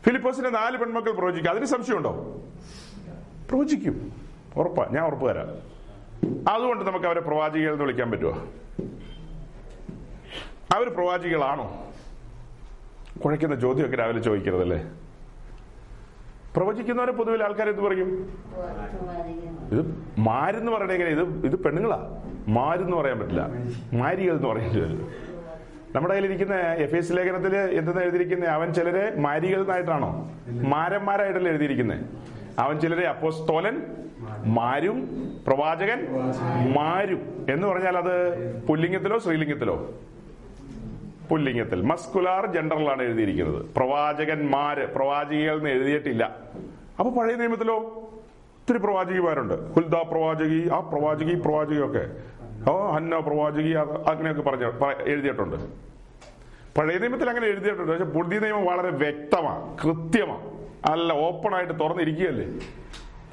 ഫിലിപ്പോസിന്റെ നാല് പെൺമക്കൾ പ്രവചിക്കും. അതിന് സംശയമുണ്ടോ? പ്രവചിക്കും. ഉറപ്പാ. ഞാൻ ഉറപ്പ് അതുകൊണ്ട് നമുക്ക് അവരെ പ്രവാചികൾ എന്ന് വിളിക്കാൻ പറ്റുമോ അവർ പ്രവാചികളാണോ? കുഴയ്ക്കുന്ന ചോദ്യമൊക്കെ രാവിലെ ചോദിക്കരുതല്ലേ? പ്രവചിക്കുന്നവരെ പൊതുവിൽ ആൾക്കാർ എന്ത് പറയും? ഇത് മാരെന്ന് പറയണ എങ്ങനെ ഇത് ഇത് പെണ്ണുങ്ങളാ. മാരെന്ന് പറയാൻ പറ്റില്ല. മാരികൾ എന്ന് പറയേണ്ടി വരും. നമ്മുടെ കയ്യിലിരിക്കുന്ന എഫ് എസ് ലേഖനത്തിൽ എന്തെന്ന് എഴുതിയിരിക്കുന്നത് അവൻ ചിലരെ മാരികൾ എന്നായിട്ടാണോ? മാരന്മാരായിട്ടല്ലേ എഴുതിയിരിക്കുന്നത് അവൻ ചിലരെ അപ്പോസ്തോലൻ മാരും പ്രവാചകൻ മാരും. എന്ന് പറഞ്ഞാൽ അത് പുല്ലിംഗത്തിലോ സ്ത്രീലിംഗത്തിലോ പുല്ലിംഗത്തിൽ. മസ്കുലാർ ജെൻഡറിലാണ് എഴുതിയിരിക്കുന്നത്. പ്രവാചകന്മാര് പ്രവാചികൾ എന്ന് എഴുതിയിട്ടില്ല. അപ്പൊ പഴയ നിയമത്തിലോ ഒത്തിരി പ്രവാചകിമാരുണ്ട് ഹുൽദ പ്രവാചകി ആ പ്രവാചകി പ്രവാചകി ഒക്കെ ഓ ഹന്ന പ്രവാചകി അങ്ങനെയൊക്കെ പറഞ്ഞ എഴുതിയിട്ടുണ്ട്. പഴയ നിയമത്തിൽ അങ്ങനെ എഴുതിയിട്ടുണ്ട്. പക്ഷെ പുതിയ നിയമം വളരെ വ്യക്തമാണ് കൃത്യമാണ്. അല്ല ഓപ്പൺ ആയിട്ട് തുറന്നിരിക്കുകയല്ലേ?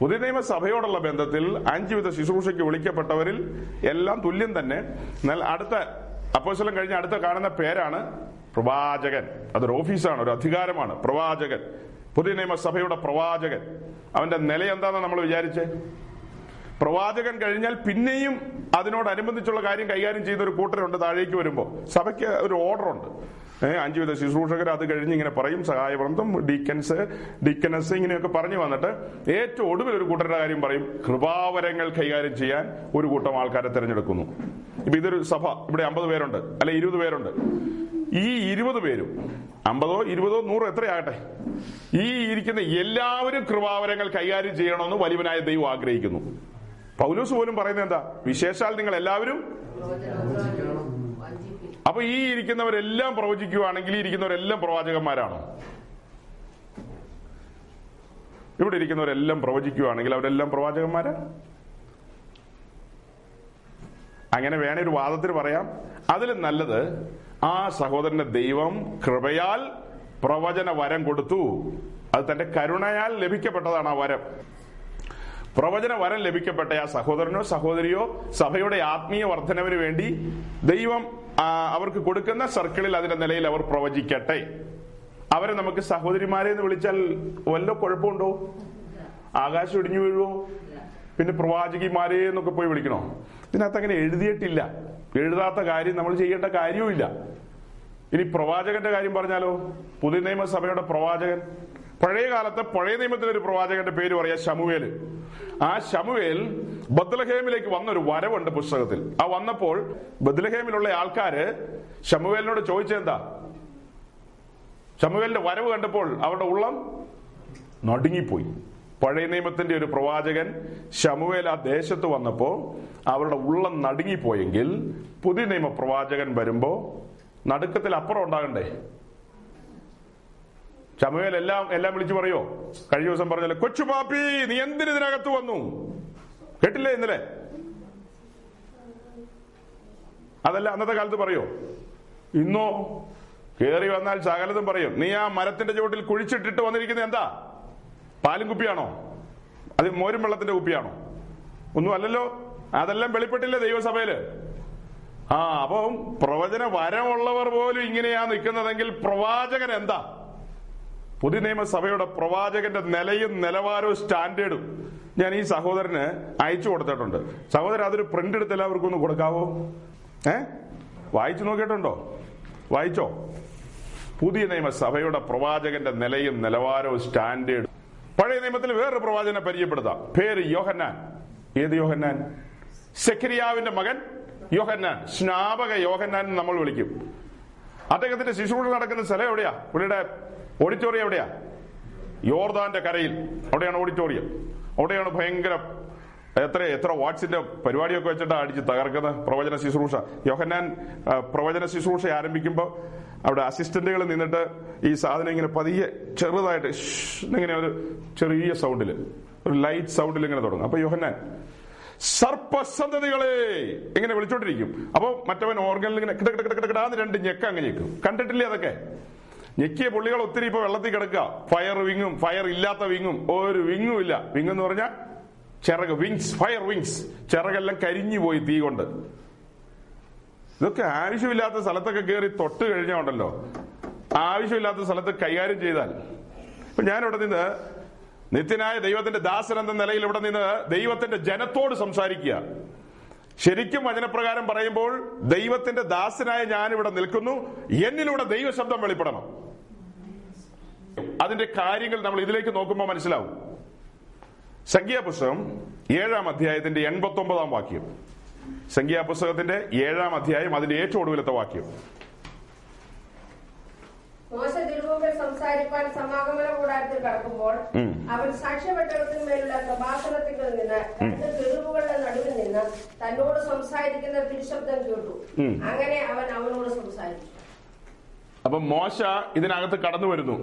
പുതിയ നിയമസഭയോടുള്ള ബന്ധത്തിൽ അഞ്ചുവിധ ശുശ്രൂഷയ്ക്ക് വിളിക്കപ്പെട്ടവരിൽ എല്ലാം തുല്യം തന്നെ. എന്നാൽ അടുത്ത അപ്പോസ്തലം കഴിഞ്ഞ അടുത്ത കാണുന്ന പേരാണ് പ്രവാചകൻ. അതൊരു ഓഫീസാണ് ഒരു അധികാരമാണ്. പ്രവാചകൻ. പുതിയ നിയമസഭയുടെ പ്രവാചകൻ. അവന്റെ നില എന്താണെന്ന് നമ്മൾ വിചാരിച്ചേ? പ്രവാചകൻ കഴിഞ്ഞാൽ പിന്നെയും അതിനോടനുബന്ധിച്ചുള്ള കാര്യം കൈകാര്യം ചെയ്യുന്ന ഒരു കൂട്ടരുണ്ട് താഴേക്ക് വരുമ്പോൾ സഭയ്ക്ക് ഒരു ഓർഡർ ഉണ്ട് ഏഹ് അഞ്ചു വിധ ശുശ്രൂഷകർ അത് കഴിഞ്ഞ് ഇങ്ങനെ പറയും. സഹായവൃന്ദം ഡീക്കൻസ് ഡിക്കനസ് ഇങ്ങനെയൊക്കെ പറഞ്ഞു വന്നിട്ട് ഏറ്റവും ഒടുവിൽ ഒരു കൂട്ടരുടെ കാര്യം പറയും. കൃപാവരങ്ങൾ കൈകാര്യം ചെയ്യാൻ ഒരു കൂട്ടം ആൾക്കാരെ തിരഞ്ഞെടുക്കുന്നു. ഇപ്പൊ ഇതൊരു സഭ. ഇവിടെ അമ്പത് പേരുണ്ട്. അല്ലെ ഇരുപത് പേരുണ്ട്. ഈ ഇരുപത് പേരും അമ്പതോ ഇരുപതോ നൂറോ എത്രയാകട്ടെ? ഈ ഇരിക്കുന്ന എല്ലാവരും കൃപാവരങ്ങൾ കൈകാര്യം ചെയ്യണമെന്ന് വലിയവനായ ദൈവം ആഗ്രഹിക്കുന്നു. പൗലൂസ് പോലും പറയുന്നത് എന്താ? വിശേഷാൽ നിങ്ങൾ എല്ലാവരും അപ്പൊ ഈ ഇരിക്കുന്നവരെല്ലാം പ്രവചിക്കുകയാണെങ്കിൽ ഈ ഇരിക്കുന്നവരെല്ലാം പ്രവാചകന്മാരാണോ? ഇവിടെ ഇരിക്കുന്നവരെല്ലാം പ്രവചിക്കുകയാണെങ്കിൽ അവരെല്ലാം പ്രവാചകന്മാരാ? അങ്ങനെ വേണേ ഒരു വാദത്തിന് പറയാം. അതിൽ നല്ലത് ആ സഹോദരന്റെ ദൈവം കൃപയാൽ പ്രവചന വരം കൊടുത്തു. അത് തന്റെ കരുണയാൽ ലഭിക്കപ്പെട്ടതാണ് ആ വരം. പ്രവചന വരം ലഭിക്കപ്പെട്ട ആ സഹോദരനോ സഹോദരിയോ സഭയുടെ ആത്മീയ വർധനവിന് വേണ്ടി ദൈവം അവർക്ക് കൊടുക്കുന്ന സർക്കിളിൽ അതിന്റെ നിലയിൽ അവർ പ്രവചിക്കട്ടെ. അവരെ നമുക്ക് സഹോദരിമാരെ എന്ന് വിളിച്ചാൽ വല്ല കുഴപ്പമുണ്ടോ? ആകാശം ഇടിഞ്ഞു വീഴുവോ? പിന്നെ പ്രവാചകിമാരെ എന്നൊക്കെ പോയി വിളിക്കണോ? ഇതിനകത്ത് അങ്ങനെ എഴുതിയിട്ടില്ല. എഴുതാത്ത കാര്യം നമ്മൾ ചെയ്യേണ്ട കാര്യവുമില്ല. ഇനി പ്രവാചകന്റെ കാര്യം പറഞ്ഞാലോ? പുതിയ നിയമസഭയുടെ പ്രവാചകൻ. പഴയ കാലത്തെ പഴയ നിയമത്തിലെ ഒരു പ്രവാചകന്റെ പേര് പറയാ ശമുവേൽ. ആ ശമുവേൽ ബദ്ലഹേമിലേക്ക് വന്ന ഒരു വരവുണ്ട് പുസ്തകത്തിൽ. ആ വന്നപ്പോൾ ബദ്ലഹേമിലുള്ള ആൾക്കാര് ശമുവേലിനോട് ചോദിച്ചെന്താ ശമുവേലിന്റെ വരവ് കണ്ടപ്പോൾ അവരുടെ ഉള്ളം നടുങ്ങിപ്പോയി. പഴയ നിയമത്തിന്റെ ഒരു പ്രവാചകൻ ശമുവേൽ ആ ദേശത്ത് വന്നപ്പോ അവരുടെ ഉള്ളം നടുങ്ങിപ്പോയെങ്കിൽ പുതിയ നിയമ പ്രവാചകൻ വരുമ്പോ നടുക്കത്തിൽ അപ്പുറം ഉണ്ടാകണ്ടേ? ശമുവേൽ എല്ലാം എല്ലാം വിളിച്ചു പറയോ? കഴിഞ്ഞ ദിവസം പറഞ്ഞല്ലേ കൊച്ചു പാപ്പി നീ എന്തിന് ഇതിനകത്ത് വന്നു? കേട്ടില്ലേ ഇന്നലെ? അതല്ല അന്നത്തെ കാലത്ത് പറയോ? ഇന്നോ കേറി വന്നാൽ സകലതും പറയും. നീ ആ മരത്തിന്റെ ചുവട്ടിൽ കുഴിച്ചിട്ടിട്ട് വന്നിരിക്കുന്നത് എന്താ? പാലും കുപ്പിയാണോ? അത് മോരും വെള്ളത്തിന്റെ കുപ്പിയാണോ? ഒന്നും അല്ലല്ലോ. അതെല്ലാം വെളിപ്പെട്ടില്ലേ ദൈവസഭയിൽ? ആ അപ്പം പ്രവചന വരമുള്ളവർ പോലും ഇങ്ങനെയാ നിൽക്കുന്നതെങ്കിൽ പ്രവാചകൻ എന്താ? പുതിയ നിയമസഭയുടെ പ്രവാചകന്റെ നിലയും നിലവാരവും സ്റ്റാൻഡേർഡും ഞാൻ ഈ സഹോദരന് അയച്ചു കൊടുത്തിട്ടുണ്ട്. സഹോദരൻ അതൊരു പ്രിന്റ് എടുത്ത് എല്ലാവർക്കും ഒന്ന് കൊടുക്കാവോ? ഏ? വായിച്ചു നോക്കിയിട്ടുണ്ടോ? വായിച്ചോ? പുതിയ നിയമസഭയുടെ പ്രവാചകന്റെ നിലയും നിലവാരവും സ്റ്റാൻഡേർഡും. പഴയ നിയമത്തിൽ വേറൊരു പ്രവാചകനെ പരിചയപ്പെടുത്താം. പേര് യോഹന്നാൻ. ഏത് യോഹന്നാൻ? സെക്രിയാവിന്റെ മകൻ യോഹന്നാൻ. സ്നാപക യോഹന്നാൻ നമ്മൾ വിളിക്കും. അദ്ദേഹത്തിന്റെ ശിശുക്കൾ നടക്കുന്ന സ്ഥലം എവിടെയാ? പുള്ളിയുടെ ഓഡിറ്റോറിയം എവിടെയാ? യോർദാന്റെ കരയിൽ. അവിടെയാണ് ഓഡിറ്റോറിയം. അവിടെയാണ് ഭയങ്കര എത്ര എത്ര വാട്സിന്റെ പരിപാടിയൊക്കെ വെച്ചിട്ടാണ് അടിച്ച് തകർക്കുന്നത്? പ്രവചന ശുശ്രൂഷ. യോഹന്നാൻ പ്രവചന ശുശ്രൂഷ ആരംഭിക്കുമ്പോൾ അവിടെ അസിസ്റ്റന്റുകൾ നിന്നിട്ട് ഈ സാധനം ഇങ്ങനെ പതിയെ ചെറുതായിട്ട് ഇങ്ങനെ ഒരു ചെറിയ സൗണ്ടിൽ ഒരു ലൈറ്റ് സൗണ്ടിൽ ഇങ്ങനെ തുടങ്ങും. അപ്പൊ യോഹന്നാൻ സർപ്പസന്തതികളെ! ഇങ്ങനെ വിളിച്ചോണ്ടിരിക്കും. അപ്പൊ മറ്റവൻ ഓർഗനിൽ ഇങ്ങനെ കിട കിട കിട കിടകിടാന്ന് രണ്ട് ഞെക്ക അങ്ങ് കണ്ടിട്ടില്ലേ അതൊക്കെ? ഞെക്കിയ പുള്ളികൾ ഒത്തിരി ഇപ്പൊ വെള്ളത്തിൽ കിടക്കുക. ഫയർ വിങ്ങും ഫയർ ഇല്ലാത്ത വിങ്ങും ഒരു വിങ്ങും ഇല്ല. വിങ് എന്ന് പറഞ്ഞാൽ ചിറക് വിങ്സ് ഫയർ വിങ്സ് ചിറകെല്ലാം കരിഞ്ഞു പോയി തീ കൊണ്ട്. ഇതൊക്കെ ആവശ്യമില്ലാത്ത സ്ഥലത്തൊക്കെ കയറി തൊട്ട് കഴിഞ്ഞാൽ ഉണ്ടല്ലോ. ആവശ്യമില്ലാത്ത സ്ഥലത്ത് കൈകാര്യം ചെയ്താൽ. ഇപ്പൊ ഞാനിവിടെ നിന്ന് നിത്യനായ ദൈവത്തിന്റെ ദാസൻ എന്ന നിലയിൽ ഇവിടെ നിന്ന് ദൈവത്തിന്റെ ജനത്തോട് സംസാരിക്കുക. ശരിക്കും വചനപ്രകാരം പറയുമ്പോൾ ദൈവത്തിന്റെ ദാസനായ ഞാൻ ഇവിടെ നിൽക്കുന്നു. എന്നിലൂടെ ദൈവശബ്ദം വെളിപ്പെടണം. അതിന്റെ കാര്യങ്ങൾ നമ്മൾ ഇതിലേക്ക് നോക്കുമ്പോൾ മനസ്സിലാവും. സംഖ്യാപുസ്തകം ഏഴാം അധ്യായത്തിന്റെ എൺപത്തി ഒമ്പതാം വാക്യം. സംഖ്യാപുസ്തകത്തിന്റെ ഏഴാം അധ്യായം അതിന്റെ ഏറ്റവും ഒടുവിലത്തെ വാക്യം. മോശ തിരുമുമ്പിൽ സംസാരിപ്പാൻ സമാഗമന കൂടാരത്തിൽ കടക്കുമ്പോൾ അവൻ നിന്ന് രണ്ട് തെരുവുകളുടെ നടുവിൽ നിന്ന് തന്നോട് സംസാരിക്കുന്ന തിരുശബ്ദം കേട്ടു. അങ്ങനെ അവൻ അവനോട് സംസാരിച്ചു. അപ്പൊ മോശ ഇതിനകത്ത് കടന്നു വരുന്നു.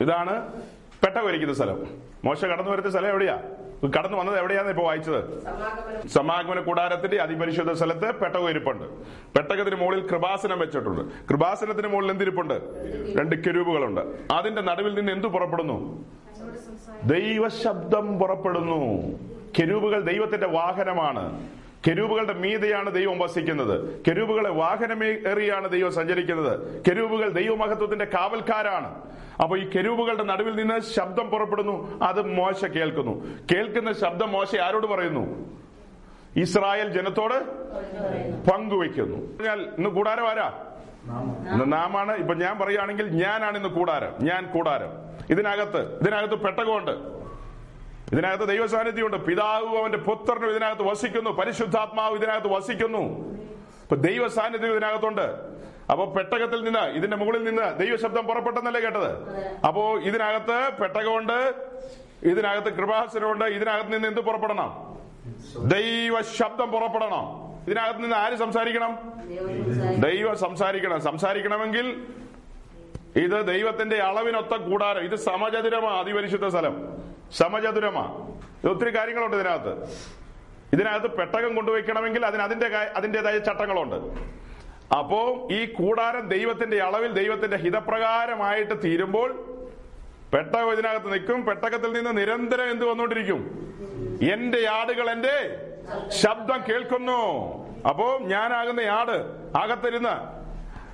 ഇതാണ് പെട്ട കൊരിക്കുന്ന സ്ഥലം. മോശ കടന്നു വരുന്ന സ്ഥലം എവിടെയാ? കടന്നു വന്നത് എവിടെയാന്ന് ഇപ്പൊ വായിച്ചത്? സമാഗമന. കൂടാരത്തിന്റെ അതിപരിശുദ്ധ സ്ഥലത്ത് പെട്ടകം ഇരിപ്പുണ്ട്. പെട്ടകത്തിന് മുകളിൽ കൃപാസനം വെച്ചിട്ടുണ്ട്. കൃപാസനത്തിന് മുകളിൽ എന്തിരിപ്പുണ്ട് രണ്ട് കെരൂപുകളുണ്ട്. അതിന്റെ നടുവിൽ നിന്ന് എന്തു പുറപ്പെടുന്നു? ദൈവശബ്ദം പുറപ്പെടുന്നു. കെരൂപുകൾ ദൈവത്തിന്റെ വാഹനമാണ്. കെരൂപുകളുടെ മീതെയാണ് ദൈവം വസിക്കുന്നത്. കെരൂപുകളെ വാഹനമേറിയാണ് ദൈവം സഞ്ചരിക്കുന്നത്. കെരൂപുകൾ ദൈവമഹത്വത്തിന്റെ കാവൽക്കാരാണ്. അപ്പൊ ഈ കെരൂപുകളുടെ നടുവിൽ നിന്ന് ശബ്ദം പുറപ്പെടുന്നു. അത് മോശ കേൾക്കുന്നു. കേൾക്കുന്ന ശബ്ദം മോശ ആരോട് പറയുന്നു? ഇസ്രായേൽ ജനത്തോട് പങ്കുവെക്കുന്നു പറഞ്ഞാൽ ഇന്ന് കൂടാരം ആരാ? നാമാണ്. ഇപ്പൊ ഞാൻ പറയുകയാണെങ്കിൽ ഞാനാണ് ഇന്ന് കൂടാരം. ഞാൻ കൂടാരം. ഇതിനകത്ത് ഇതിനകത്ത് പെട്ടകമുണ്ട്. ഇതിനകത്ത് ദൈവ സാന്നിധ്യമുണ്ട് പിതാവും അവന്റെ പുത്രനും ഇതിനകത്ത് വസിക്കുന്നു. പരിശുദ്ധാത്മാവ് ഇതിനകത്ത് വസിക്കുന്നു. ഇപ്പൊ ദൈവ സാന്നിധ്യം ഇതിനകത്തുണ്ട്. അപ്പൊ പെട്ടകത്തിൽ നിന്ന് ഇതിന്റെ മുകളിൽ നിന്ന് ദൈവശബ്ദം പുറപ്പെട്ടെന്നല്ലേ കേട്ടത്? അപ്പോ ഇതിനകത്ത് പെട്ടകമുണ്ട് ഇതിനകത്ത് കൃപാസനമുണ്ട് ഇതിനകത്ത് നിന്ന് എന്ത് പുറപ്പെടണം? ദൈവ ശബ്ദം പുറപ്പെടണം. ഇതിനകത്ത് നിന്ന് ആര് സംസാരിക്കണം. ദൈവം സംസാരിക്കണം. സംസാരിക്കണമെങ്കിൽ ഇത് ദൈവത്തിന്റെ അളവിനൊത്ത കൂടാരം. ഇത് സമചതുരമാ അതിപരിശുദ്ധ സ്ഥലം. സമചതുരമാ. ഒത്തിരി കാര്യങ്ങളുണ്ട് ഇതിനകത്ത്. ഇതിനകത്ത് പെട്ടകം കൊണ്ടുവയ്ക്കണമെങ്കിൽ അതിന് അതിന്റെ അതിന്റേതായ ചട്ടങ്ങളുണ്ട്. അപ്പോ ഈ കൂടാരം ദൈവത്തിന്റെ അളവിൽ ദൈവത്തിന്റെ ഹിതപ്രകാരമായിട്ട് തീരുമ്പോൾ പെട്ടകം ഇതിനകത്ത് നിൽക്കും. പെട്ടകത്തിൽ നിന്ന് നിരന്തരം എന്ത് വന്നുകൊണ്ടിരിക്കും? എന്റെ ആടുകൾ എന്റെ ശബ്ദം കേൾക്കുന്നു. അപ്പോ ഞാനാകുന്ന ആട് അകത്തിരുന്ന്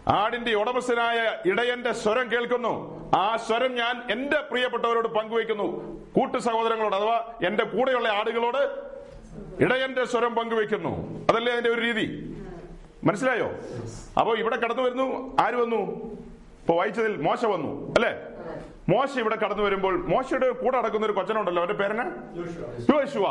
ആടിന്റെ ഉടമസ്ഥനായ ഇടയന്റെ സ്വരം കേൾക്കുന്നു. ആ സ്വരം ഞാൻ എന്റെ പ്രിയപ്പെട്ടവരോട് പങ്കുവെക്കുന്നു കൂട്ടു സഹോദരങ്ങളോട് അഥവാ എന്റെ കൂടെയുള്ള ആടുകളോട് ഇടയന്റെ സ്വരം പങ്കുവെക്കുന്നു അതല്ലേ അതിന്റെ ഒരു രീതി? മനസ്സിലായോ? അപ്പോ ഇവിടെ കടന്നു വരുന്നു. ആര് വന്നു? ഇപ്പൊ വായിച്ചതിൽ മോശ വന്നു അല്ലെ? മോശ ഇവിടെ കടന്നു വരുമ്പോൾ മോശയുടെ കൂടെ അടക്കുന്ന ഒരു കൊച്ചനുണ്ടല്ലോ. അവന്റെ പേരന് യോശുവ.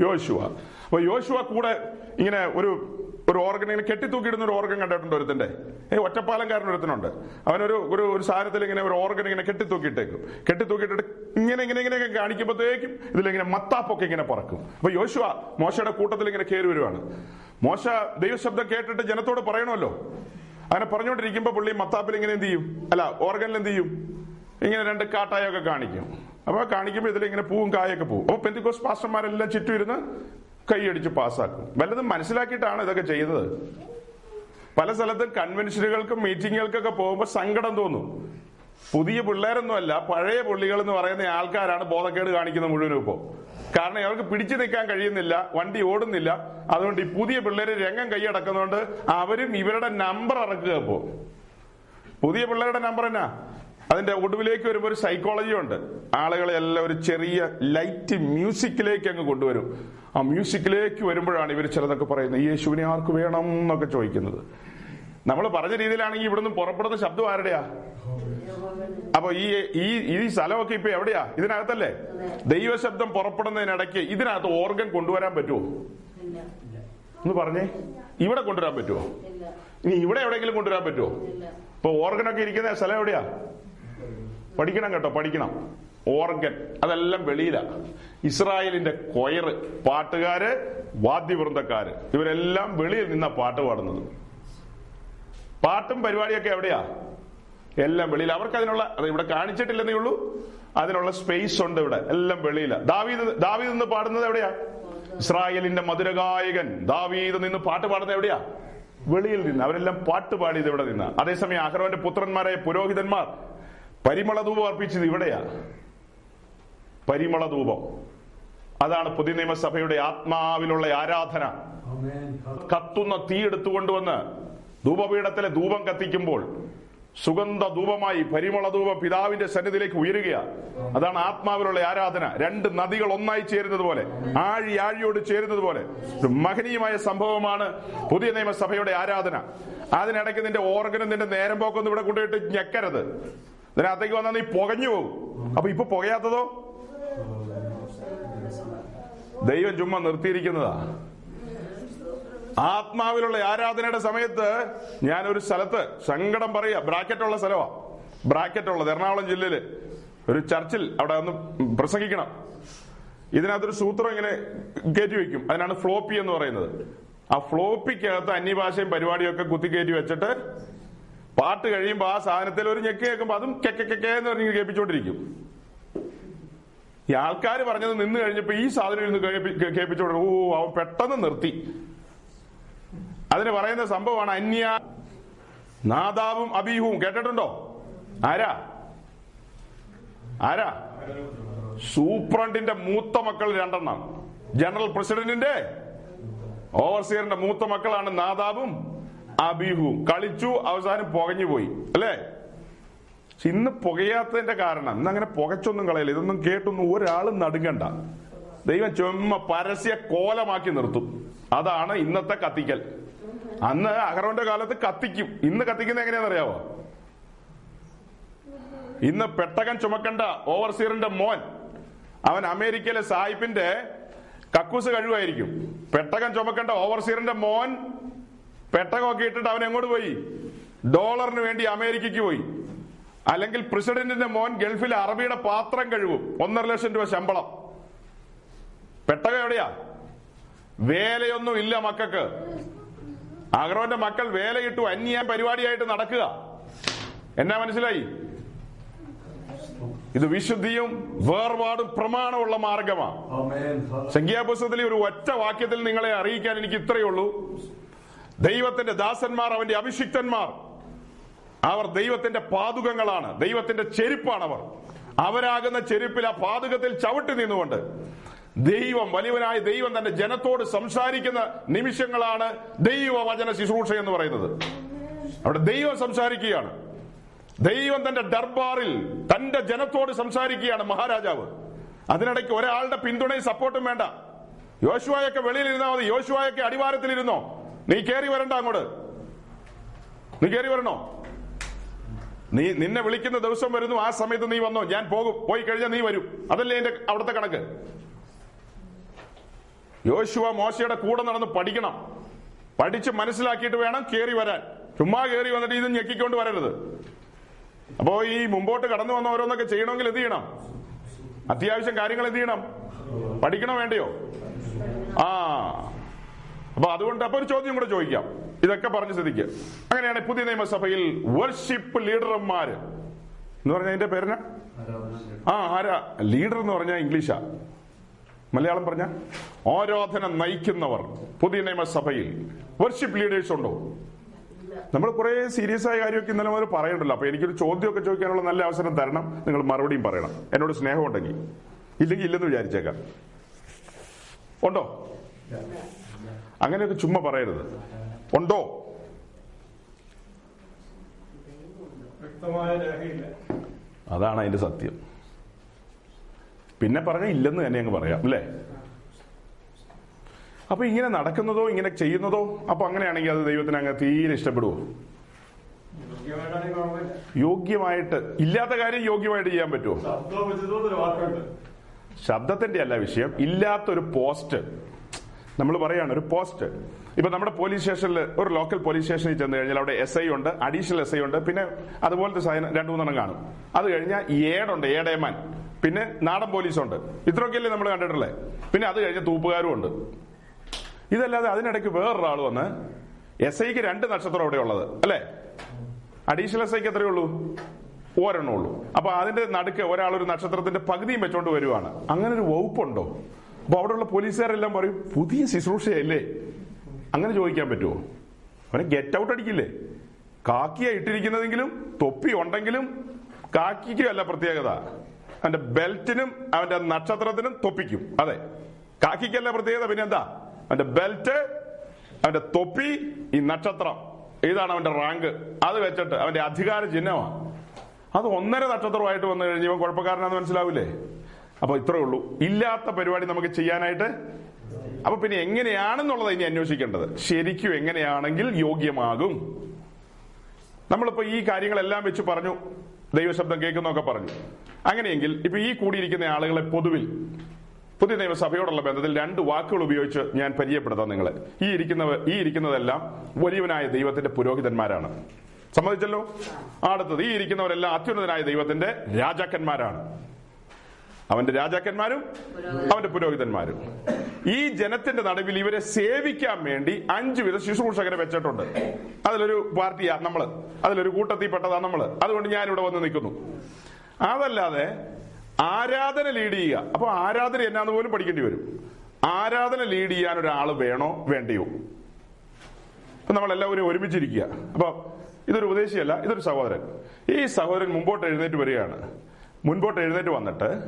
യോശുവ. അപ്പൊ യോശുവ കൂടെ ഇങ്ങനെ ഒരു ഒരു ഓർഗൻ ഇങ്ങനെ കെട്ടിത്തൂക്കിയിടുന്ന ഒരു ഓർഗൻ കണ്ടിട്ടുണ്ട് ഒരുത്തിന്റെ ഏ ഒറ്റപ്പാലംകാരൻ ഒരുത്തനുണ്ട് അവനൊരു ഒരു ഒരു സാധനത്തിൽ ഇങ്ങനെ ഒരു ഓർഗൻ ഇങ്ങനെ കെട്ടിത്തൂക്കിയിട്ടേക്കും. കെട്ടിത്തൂക്കിയിട്ടിട്ട് ഇങ്ങനെ ഇങ്ങനെ ഇങ്ങനെ കാണിക്കുമ്പോഴത്തേക്കും ഇതിലിങ്ങനെ മത്താപ്പൊക്കെ ഇങ്ങനെ പറക്കും. അപ്പൊ യോശുവ മോശയുടെ കൂട്ടത്തിൽ ഇങ്ങനെ കയറി വരുവാണ്. മോശ ദൈവശബ്ദം കേട്ടിട്ട് ജനത്തോട് പറയണമല്ലോ. അങ്ങനെ പറഞ്ഞുകൊണ്ടിരിക്കുമ്പോ പുള്ളി മത്താപ്പിൽ ഇങ്ങനെ എന്ത് ചെയ്യും? അല്ല ഓർഗനിൽ എന്ത് ചെയ്യും? ഇങ്ങനെ രണ്ട് കാട്ടായൊക്കെ കാണിക്കും. അപ്പൊ കാണിക്കുമ്പോ ഇതിലിങ്ങനെ പൂവും കായൊക്കെ പോവും. അപ്പൊ പെന്തിക്കോസ് പാസ്റ്റർമാരെല്ലാം ചുറ്റും ഇരുന്ന് കൈയടിച്ച് പാസ്സാക്കും. വല്ലതും മനസ്സിലാക്കിയിട്ടാണ് ഇതൊക്കെ ചെയ്യുന്നത്? പല സ്ഥലത്തും കൺവെൻഷനുകൾക്കും മീറ്റിങ്ങുകൾക്കൊക്കെ പോകുമ്പോൾ സങ്കടം തോന്നും. പുതിയ പിള്ളേരൊന്നുമല്ല പഴയ പുള്ളികൾ എന്ന് പറയുന്ന ആൾക്കാരാണ് ബോധക്കേട് കാണിക്കുന്നത് മുഴുവനും ഇപ്പോൾ കാരണം അവർക്ക് പിടിച്ചു നിൽക്കാൻ കഴിയുന്നില്ല വണ്ടി ഓടുന്നില്ല. അതുകൊണ്ട് ഈ പുതിയ പിള്ളേര് രംഗം കൈയടക്കുന്നതുകൊണ്ട് അവരും ഇവരുടെ നമ്പർ ഇറക്കുക ഇപ്പോ. പുതിയ പിള്ളേരുടെ നമ്പർ എന്നാ? അതിന്റെ ഒടുവിലേക്ക് വരുമ്പോൾ ഒരു സൈക്കോളജി ഉണ്ട്. ആളുകളെ എല്ലാം ഒരു ചെറിയ ലൈറ്റ് മ്യൂസിക്കിലേക്ക് അങ്ങ് കൊണ്ടുവരും. ആ മ്യൂസിക്കിലേക്ക് വരുമ്പോഴാണ് ഇവർ ചിലതൊക്കെ പറയുന്നത് യേശുവിനെ ആർക്ക് വേണം എന്നൊക്കെ ചോദിക്കുന്നത്. നമ്മൾ പറഞ്ഞ രീതിയിലാണെങ്കിൽ ഇവിടുന്ന് പുറപ്പെടുന്ന ശബ്ദം ആരുടെയാ? അപ്പൊ ഈ ഈ ഈ സ്ഥലമൊക്കെ ഇപ്പൊ എവിടെയാ? ഇതിനകത്തല്ലേ? ദൈവശബ്ദം പുറപ്പെടുന്നതിനിടയ്ക്ക് ഇതിനകത്ത് ഓർഗൻ കൊണ്ടുവരാൻ പറ്റുമോ ഒന്ന് പറഞ്ഞേ. ഇവിടെ കൊണ്ടുവരാൻ പറ്റുമോ ഇനി ഇവിടെ എവിടെയെങ്കിലും കൊണ്ടുവരാൻ പറ്റുമോ ഇപ്പൊ ഓർഗനൊക്കെ ഇരിക്കുന്ന സ്ഥലം എവിടെയാ? പഠിക്കണം കേട്ടോ പഠിക്കണം. ഓർഗൻ അതെല്ലാം വെളിയിലാ. ഇസ്രായേലിന്റെ കൊയറ് പാട്ടുകാര് വാദ്യവൃന്ദക്കാര് ഇവരെല്ലാം വെളിയിൽ നിന്നാ പാട്ട് പാടുന്നത്. പാട്ടും പരിപാടിയൊക്കെ എവിടെയാ? എല്ലാം വെളിയിൽ അവർക്ക് അതിനുള്ള അത് ഇവിടെ കാണിച്ചിട്ടില്ലെന്നേ ഉള്ളൂ. അതിനുള്ള സ്പേസ് ഉണ്ട് ഇവിടെ. എല്ലാം വെളിയില. ദാവീദ് ദാവീദ് നിന്ന് പാടുന്നത് എവിടെയാ? ഇസ്രായേലിന്റെ മധുരഗായകൻ. ദാവീദ് നിന്ന് പാട്ട് പാടുന്നത് എവിടെയാ? വെളിയിൽ നിന്ന്. അവരെല്ലാം പാട്ട് പാടിയത് ഇവിടെ നിന്ന്. അതേസമയം അഹ്റോന്റെ പുത്രന്മാരായ പുരോഹിതന്മാർ പരിമള ധൂപം അർപ്പിച്ചത് ഇവിടെയാ. പരിമള ധൂപം. അതാണ് പുതിയ നിയമസഭയുടെ ആത്മാവിലുള്ള ആരാധന. കത്തുന്ന തീ എടുത്തുകൊണ്ടുവന്ന് ധൂപപീഠത്തിലെ ധൂപം കത്തിക്കുമ്പോൾ സുഗന്ധ ധൂപമായി പരിമള ധൂപം പിതാവിന്റെ സന്നിധിയിലേക്ക് ഉയരുകയാണ് അതാണ് ആത്മാവിലുള്ള ആരാധന. രണ്ട് നദികൾ ഒന്നായി ചേരുന്നത് പോലെ ആഴി ആഴിയോട് ചേരുന്നത് പോലെ. ഒരു മഹനീയമായ സംഭവമാണ് പുതിയ നിയമസഭയുടെ ആരാധന. അതിനിടയ്ക്ക് നിന്റെ ഓർഗനും നിന്റെ നേരം പോക്കൊന്നും ഇവിടെ കൊണ്ടുപോയിട്ട് ഞെക്കരുത്. ഇതിനകത്തേക്ക് വന്നാൽ നീ പുകഞ്ഞു പോകും. അപ്പൊ ഇപ്പൊ പുകയാത്തതോ? ദൈവം ചുമ്മാ നിർത്തിയിരിക്കുന്നതാ. ആത്മാവിലുള്ള ആരാധനയുടെ സമയത്ത് ഞാൻ ഒരു സ്ഥലത്ത് സങ്കടം പറയുക ബ്രാക്കറ്റുള്ള സ്ഥലമാ ബ്രാക്കറ്റ് ഉള്ളത് എറണാകുളം ജില്ലയിൽ ഒരു ചർച്ചിൽ അവിടെ ഒന്ന് പ്രസംഗിക്കണം. ഇതിനകത്തൊരു സൂത്രം ഇങ്ങനെ കയറ്റി വെക്കും. അതിനാണ് ഫ്ലോപ്പി എന്ന് പറയുന്നത്. ആ ഫ്ലോപ്പിക്കകത്ത് അന്യഭാഷയും കുത്തി കുത്തിക്കയറ്റി വെച്ചിട്ട് പാട്ട് കഴിയുമ്പോൾ ആ സാധനത്തിൽ ഒരു ഞെക്ക് കേൾക്കുമ്പോൾ അതും കെക്കെ കെക്കെ എന്ന് പറഞ്ഞ് കേൾപ്പിച്ചോണ്ടിരിക്കും ഈ ആൾക്കാർ പറഞ്ഞത് നിന്ന് കഴിഞ്ഞപ്പോ ഈ സാധനം ഇരുന്ന് കേൾപ്പി- കേൾപ്പിച്ചോണ്ട് ഓ അവൻ പെട്ടെന്ന് നിർത്തി. അതിന് പറയുന്ന സംഭവമാണ് അന്യ നാദാവും അബീഹുവും കേട്ടിട്ടുണ്ടോ? ആരാ? ആരാ? സൂപ്രണ്ടിന്റെ മൂത്ത മക്കൾ രണ്ടെണ്ണം. ജനറൽ പ്രസിഡന്റിന്റെ ഓവർസിയറിന്റെ മൂത്ത മക്കളാണ് നാദാബും അബീഹുവും. കളിച്ചു അവസാനം പുകഞ്ഞു പോയി അല്ലേ? പക്ഷെ ഇന്ന് പുകയാത്തതിന്റെ കാരണം ഇന്ന് അങ്ങനെ പുകച്ചൊന്നും കളയില്ല. ഇതൊന്നും കേട്ടൊന്നും ഒരാളും നടുങ്ങണ്ട. ദൈവം ചുമ പരസ്യ കോലമാക്കി നിർത്തും. അതാണ് ഇന്നത്തെ കത്തിക്കൽ. അന്ന് അഹറോന്റെ കാലത്ത് കത്തിക്കും. ഇന്ന് കത്തിക്കുന്ന എങ്ങനെയാണെന്നറിയാവോ ഇന്ന് പെട്ടകൻ ചുമക്കണ്ട ഓവർസീറിന്റെ മോൻ അവൻ അമേരിക്കയിലെ സായിപ്പിന്റെ കക്കൂസ് കഴിവായിരിക്കും പെട്ടകൻ ചുമക്കണ്ട ഓവർസീറിന്റെ മോൻ പെട്ടകമൊക്കെ ഇട്ടിട്ട് അവൻ എങ്ങോട്ട് പോയി? ഡോളറിന് വേണ്ടി അമേരിക്കയ്ക്ക് പോയി. അല്ലെങ്കിൽ പ്രസിഡന്റിന്റെ മോൻ ഗൾഫിൽ അറബിയുടെ പാത്രം കഴിവും ഒന്നര ലക്ഷം രൂപ ശമ്പളം. പെട്ടക എവിടെയാ? വേലയൊന്നും ഇല്ല മക്കൾക്ക്. അഗ്രവന്റെ മക്കൾ വേലയിട്ടു അന്യ പരിപാടിയായിട്ട് നടക്കുക. എന്നാ മനസ്സിലായി? ഇത് വിശുദ്ധിയും വേർപാടും പ്രമാണമുള്ള മാർഗമാണ് സംഖ്യാപുസ്തകത്തിലെ ഒരു ഒറ്റ വാക്യത്തിൽ നിങ്ങളെ അറിയിക്കാൻ എനിക്ക് ഇത്രയേ ഉള്ളൂ. ദൈവത്തിന്റെ ദാസന്മാർ അവന്റെ അഭിഷിക്തന്മാർ അവർ ദൈവത്തിന്റെ പാതുകങ്ങളാണ്. ദൈവത്തിന്റെ ചെരുപ്പാണ് അവർ. അവരാകുന്ന ചെരുപ്പിൽ ആ പാതുകത്തിൽ ചവിട്ടി നിന്നുകൊണ്ട് ദൈവം വലിയവനായ ദൈവം തന്റെ ജനത്തോട് സംസാരിക്കുന്ന നിമിഷങ്ങളാണ് ദൈവവചന ശുശ്രൂഷ എന്ന് പറയുന്നത്. അവിടെ ദൈവം സംസാരിക്കുകയാണ്. ദൈവം തന്റെ ദർബാറിൽ തന്റെ ജനത്തോട് സംസാരിക്കുകയാണ് മഹാരാജാവ്. അതിനിടയ്ക്ക് ഒരാളുടെ പിന്തുണയും സപ്പോർട്ടും വേണ്ട. യോശുവായൊക്കെ വെളിയിലിരുന്നാൽ മതി. യോശുവായൊക്കെ അടിവാരത്തിലിരുന്നോ? നീ കയറി വരണ്ട അങ്ങോട്ട്. നീ കയറി വരണോ? നീ നിന്നെ വിളിക്കുന്ന ദിവസം വരുന്നു ആ സമയത്ത് നീ വന്നോ. ഞാൻ പോകും. പോയി കഴിഞ്ഞാൽ നീ വരും. അതല്ലേ എന്റെ അവിടുത്തെ കണക്ക്? യോശുവ മോശയുടെ കൂടെ നടന്ന് പഠിക്കണം. പഠിച്ച് മനസ്സിലാക്കിയിട്ട് വേണം കയറി വരാൻ. ചുമ്മാ കയറി വന്നിട്ട് ഇത് ഞെക്കിക്കൊണ്ട് വരരുത്. അപ്പോ ഈ മുമ്പോട്ട് കടന്നു വന്ന ഓരോന്നൊക്കെ ചെയ്യണമെങ്കിൽ എന്ത് ചെയ്യണം? അത്യാവശ്യം കാര്യങ്ങൾ എന്ത് ചെയ്യണം? പഠിക്കണം വേണ്ടയോ? ആ അപ്പൊ അതുകൊണ്ട് അപ്പൊ ഒരു ചോദ്യം കൂടെ ചോദിക്കാം. ഇതൊക്കെ പറഞ്ഞ സ്ഥിതിക്ക് അങ്ങനെയാണ് പുതിയ നിയമസഭയിൽ വർഷിപ്പ് ലീഡർമാര് എന്ന് പറഞ്ഞ അതിന്റെ പേരിന ആ ആരാ? ലീഡർ എന്ന് പറഞ്ഞാൽ ഇംഗ്ലീഷാ. മലയാളം പറഞ്ഞ? ആരാധന നയിക്കുന്നവർ. പുതിയ നിയമസഭയിൽ വർഷിപ്പ് ലീഡേഴ്സ് ഉണ്ടോ? നമ്മൾ കുറെ സീരിയസ് ആയ കാര്യമൊക്കെ ഇന്നലെ മുതൽ പറയണ്ടല്ലോ. അപ്പൊ എനിക്കൊരു ചോദ്യമൊക്കെ ചോദിക്കാനുള്ള നല്ല അവസരം തരണം. നിങ്ങൾ മറുപടിയും പറയണം. എന്നോട് സ്നേഹം ഉണ്ടെങ്കിൽ ഇല്ലെങ്കിൽ ഇല്ലെന്ന് വിചാരിച്ചേക്കാം. ഉണ്ടോ? അങ്ങനെയൊക്കെ ചുമ്മാ പറയരുത്. ഉണ്ടോ? അതാണ് അതിന്റെ സത്യം. പിന്നെ പറഞ്ഞ ഇല്ലെന്ന് തന്നെ അങ്ങ് പറയാം അല്ലേ? അപ്പൊ ഇങ്ങനെ നടക്കുന്നതോ ഇങ്ങനെ ചെയ്യുന്നതോ അപ്പൊ അങ്ങനെയാണെങ്കിൽ അത് ദൈവത്തിന് അങ്ങ് തീരെ ഇഷ്ടപ്പെടുവോ? യോഗ്യമായിട്ട് ഇല്ലാത്ത കാര്യം യോഗ്യമായിട്ട് ചെയ്യാൻ പറ്റുമോ ശബ്ദത്തിന്റെ അല്ല വിഷയം ഇല്ലാത്തൊരു പോസ്റ്റ്. നമ്മൾ പറയാണ് ഒരു പോസ്റ്റ് ഇപ്പൊ നമ്മുടെ പോലീസ് സ്റ്റേഷനിൽ ഒരു ലോക്കൽ പോലീസ് സ്റ്റേഷനിൽ ചെന്ന് കഴിഞ്ഞാൽ അവിടെ എസ് ഐ ഉണ്ട് അഡീഷണൽ എസ് ഐ ഉണ്ട് പിന്നെ അതുപോലത്തെ സാധനം രണ്ടു മൂന്നെണ്ണം കാണും. അത് കഴിഞ്ഞാൽ ഏടുണ്ട് ഏടേമാൻ പിന്നെ നാടൻ പോലീസ് ഉണ്ട്. ഇത്രയൊക്കെയല്ലേ നമ്മൾ കണ്ടിട്ടുള്ളത് പിന്നെ അത് കഴിഞ്ഞ തൂപ്പുകാരും ഉണ്ട്. ഇതല്ലാതെ അതിനിടയ്ക്ക് വേറൊരാൾ വന്ന് എസ് ഐക്ക് രണ്ട് നക്ഷത്രം അവിടെ ഉള്ളത് അല്ലേ? അഡീഷണൽ എസ് ഐക്ക് എത്രയേ ഉള്ളൂ? ഒരെണ്ണേ ഉള്ളൂ. അപ്പൊ അതിന്റെ നടുക്ക് ഒരാൾ ഒരു നക്ഷത്രത്തിന്റെ പകുതിയും വെച്ചോണ്ട് വരുവാണ്. അങ്ങനെ ഒരു വകുപ്പുണ്ടോ? അപ്പൊ അവിടെയുള്ള പോലീസുകാരെല്ലാം പറയും പുതിയ ശുശ്രൂഷയല്ലേ? അങ്ങനെ ചോദിക്കാൻ പറ്റുമോ? അവനെ ഗെറ്റ് ഔട്ട് അടിക്കില്ലേ? കാക്കിയ ഇട്ടിരിക്കുന്നതെങ്കിലും തൊപ്പി ഉണ്ടെങ്കിലും കാക്കിക്കും അല്ല പ്രത്യേകത. അവന്റെ ബെൽറ്റിനും അവന്റെ നക്ഷത്രത്തിനും തൊപ്പിക്കും. അതെ. കാക്കിക്കല്ല പ്രത്യേകത പിന്നെ എന്താ അവന്റെ ബെൽറ്റ് അവന്റെ തൊപ്പി ഈ നക്ഷത്രം. ഇതാണ് അവന്റെ റാങ്ക്. അത് വെച്ചിട്ട് അവന്റെ അധികാര ചിഹ്നമാണ് അത് ഒന്നര നക്ഷത്രമായിട്ട് വന്നു കഴിഞ്ഞ് കുഴപ്പക്കാരനാന്ന് മനസ്സിലാവില്ലേ? അപ്പൊ ഇത്രേ ഉള്ളൂ. ഇല്ലാത്ത പരിപാടി നമുക്ക് ചെയ്യാനായിട്ട് അപ്പൊ പിന്നെ എങ്ങനെയാണെന്നുള്ളത് ഇനി അന്വേഷിക്കേണ്ടത്. ശരിക്കും എങ്ങനെയാണെങ്കിൽ യോഗ്യമാകും. നമ്മളിപ്പോ ഈ കാര്യങ്ങളെല്ലാം വെച്ച് പറഞ്ഞു ദൈവശബ്ദം കേൾക്കുന്നൊക്കെ പറഞ്ഞു. അങ്ങനെയെങ്കിൽ ഇപ്പൊ ഈ കൂടിയിരിക്കുന്ന ആളുകളെ പൊതുവിൽ പുതിയ നിയമസഭയോടുള്ള ബന്ധത്തിൽ രണ്ട് വാക്കുകൾ ഉപയോഗിച്ച് ഞാൻ പരിചയപ്പെടുത്താം നിങ്ങളെ. ഈ ഇരിക്കുന്നവർ ഈ ഇരിക്കുന്നതെല്ലാം വലിയവനായ ദൈവത്തിന്റെ പുരോഹിതന്മാരാണ്. സമ്മതിച്ചല്ലോ? അടുത്തത് ഈ ഇരിക്കുന്നവരെല്ലാം അത്യുന്നതനായ ദൈവത്തിന്റെ രാജാക്കന്മാരാണ്. അവന്റെ രാജാക്കന്മാരും അവന്റെ പുരോഹിതന്മാരും. ഈ ജനത്തിന്റെ നടുവിൽ ഇവരെ സേവിക്കാൻ വേണ്ടി അഞ്ചു വിധ ശുശ്രൂഷകരെ വെച്ചിട്ടുണ്ട്. അതിലൊരു പാർട്ടിയാ നമ്മൾ. അതിലൊരു കൂട്ടത്തിൽ പെട്ടതാ നമ്മൾ. അതുകൊണ്ട് ഞാൻ ഇവിടെ വന്ന് നിൽക്കുന്നു. അതല്ലാതെ ആരാധന ലീഡ് ചെയ്യുക. അപ്പൊ ആരാധന എന്നാന്ന് പോലും പഠിക്കേണ്ടി വരും. ആരാധന ലീഡ് ചെയ്യാൻ ഒരാൾ വേണോ വേണ്ടയോ? അപ്പൊ നമ്മളെല്ലാവരും ഒരുമിച്ചിരിക്കുക. അപ്പൊ ഇതൊരു ഉപദേശിയല്ല ഇതൊരു സഹോദരൻ. ഈ സഹോദരൻ മുമ്പോട്ട് എഴുന്നേറ്റ് വരികയാണ്. മുൻപോട്ട് എഴുന്നേറ്റ് വന്നിട്ട്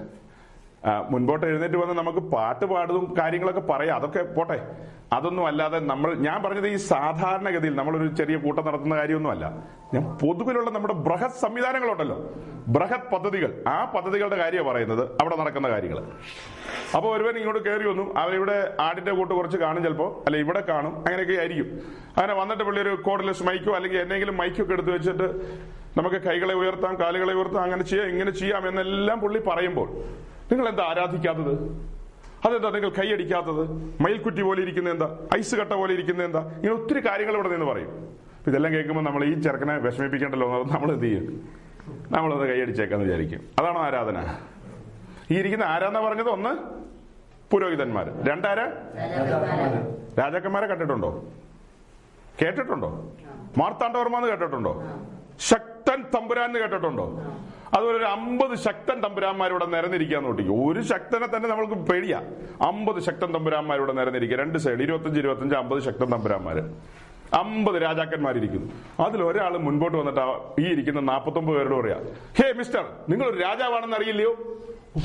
മുൻപോട്ട് എഴുന്നേറ്റ് വന്ന് നമുക്ക് പാട്ട് പാടും കാര്യങ്ങളൊക്കെ പറയാം. അതൊക്കെ പോട്ടെ. അതൊന്നും അല്ലാതെ നമ്മൾ ഞാൻ പറഞ്ഞത് ഈ സാധാരണഗതിയിൽ നമ്മളൊരു ചെറിയ കൂട്ടം നടത്തുന്ന കാര്യമൊന്നുമല്ല. ഞാൻ പൊതുവിലുള്ള നമ്മുടെ ബൃഹത് സംവിധാനങ്ങളുണ്ടല്ലോ. ബൃഹത് പദ്ധതികൾ. ആ പദ്ധതികളുടെ കാര്യമാണ് പറയുന്നത്. അവിടെ നടക്കുന്ന കാര്യങ്ങൾ. അപ്പൊ ഒരുവൻ ഇങ്ങോട്ട് കയറി വന്നു. അവരിവിടെ ആടിന്റെ കൂട്ട് കുറച്ച് കാണും ചിലപ്പോ അല്ലെ ഇവിടെ കാണും. അങ്ങനെയൊക്കെ ആയിരിക്കും. അങ്ങനെ വന്നിട്ട് പുള്ളി ഒരു കോഡ്ലെസ് മൈക്കോ അല്ലെങ്കിൽ എന്തെങ്കിലും മൈക്കൊക്കെ എടുത്തു വെച്ചിട്ട് നമുക്ക് കൈകളെ ഉയർത്താം കാലുകളെ ഉയർത്താം അങ്ങനെ ചെയ്യാം ഇങ്ങനെ ചെയ്യാം എന്നെല്ലാം പുള്ളി പറയുമ്പോൾ നിങ്ങൾ എന്താ ആരാധിക്കാത്തത്? അതെന്താ നിങ്ങൾ കൈയടിക്കാത്തത്? മയിൽക്കുറ്റി പോലെ ഇരിക്കുന്ന എന്താ? ഐസ് കട്ട പോലെ ഇരിക്കുന്ന എന്താ? ഇങ്ങനെ ഒത്തിരി കാര്യങ്ങൾ ഇവിടെ നിന്ന് പറയും. ഇതെല്ലാം കേൾക്കുമ്പോൾ നമ്മൾ ഈ ചെറുക്കനെ വിഷമിപ്പിക്കേണ്ടല്ലോ എന്നത് നമ്മൾ എന്ത് ചെയ്യും? നമ്മളത് കൈയടിച്ചേക്കാന്ന് വിചാരിക്കും. അതാണ് ആരാധന. ഈ ഇരിക്കുന്ന ആരാധന പറഞ്ഞത് ഒന്ന്? പുരോഹിതന്മാര്. രണ്ടാര? രാജാക്കന്മാരെ കണ്ടിട്ടുണ്ടോ? കേട്ടിട്ടുണ്ടോ? മാർത്താണ്ഡവർമ്മ എന്ന് കേട്ടിട്ടുണ്ടോ? തമ്പുരാൻ കേട്ടിട്ടുണ്ടോ? അതുപോലെ ഒരു അമ്പത് ശക്തൻ തമ്പുരാന്മാരിവിടെ നിരന്നിരിക്കാന്ന് നോട്ടിക്കും ഒരു ശക്തനെ തന്നെ നമ്മൾക്ക് പേടിയാ. അമ്പത് ശക്തൻ തമ്പുരാന്മാരിവിടെ നിരന്നിരിക്കുക. രണ്ട് സൈഡ് ഇരുപത്തഞ്ച് ഇരുപത്തഞ്ച് അമ്പത് ശക്തൻ തമ്പുരാന്മാര്. അമ്പത് രാജാക്കന്മാരിരിക്കുന്നു. അതിൽ ഒരാൾ മുൻപോട്ട് വന്നിട്ട് ഈ ഇരിക്കുന്ന നാപ്പത്തൊമ്പത് പേരോട് പറയാ ഹേ മിസ്റ്റർ നിങ്ങൾ ഒരു രാജാവാണെന്ന് അറിയില്ലയോ?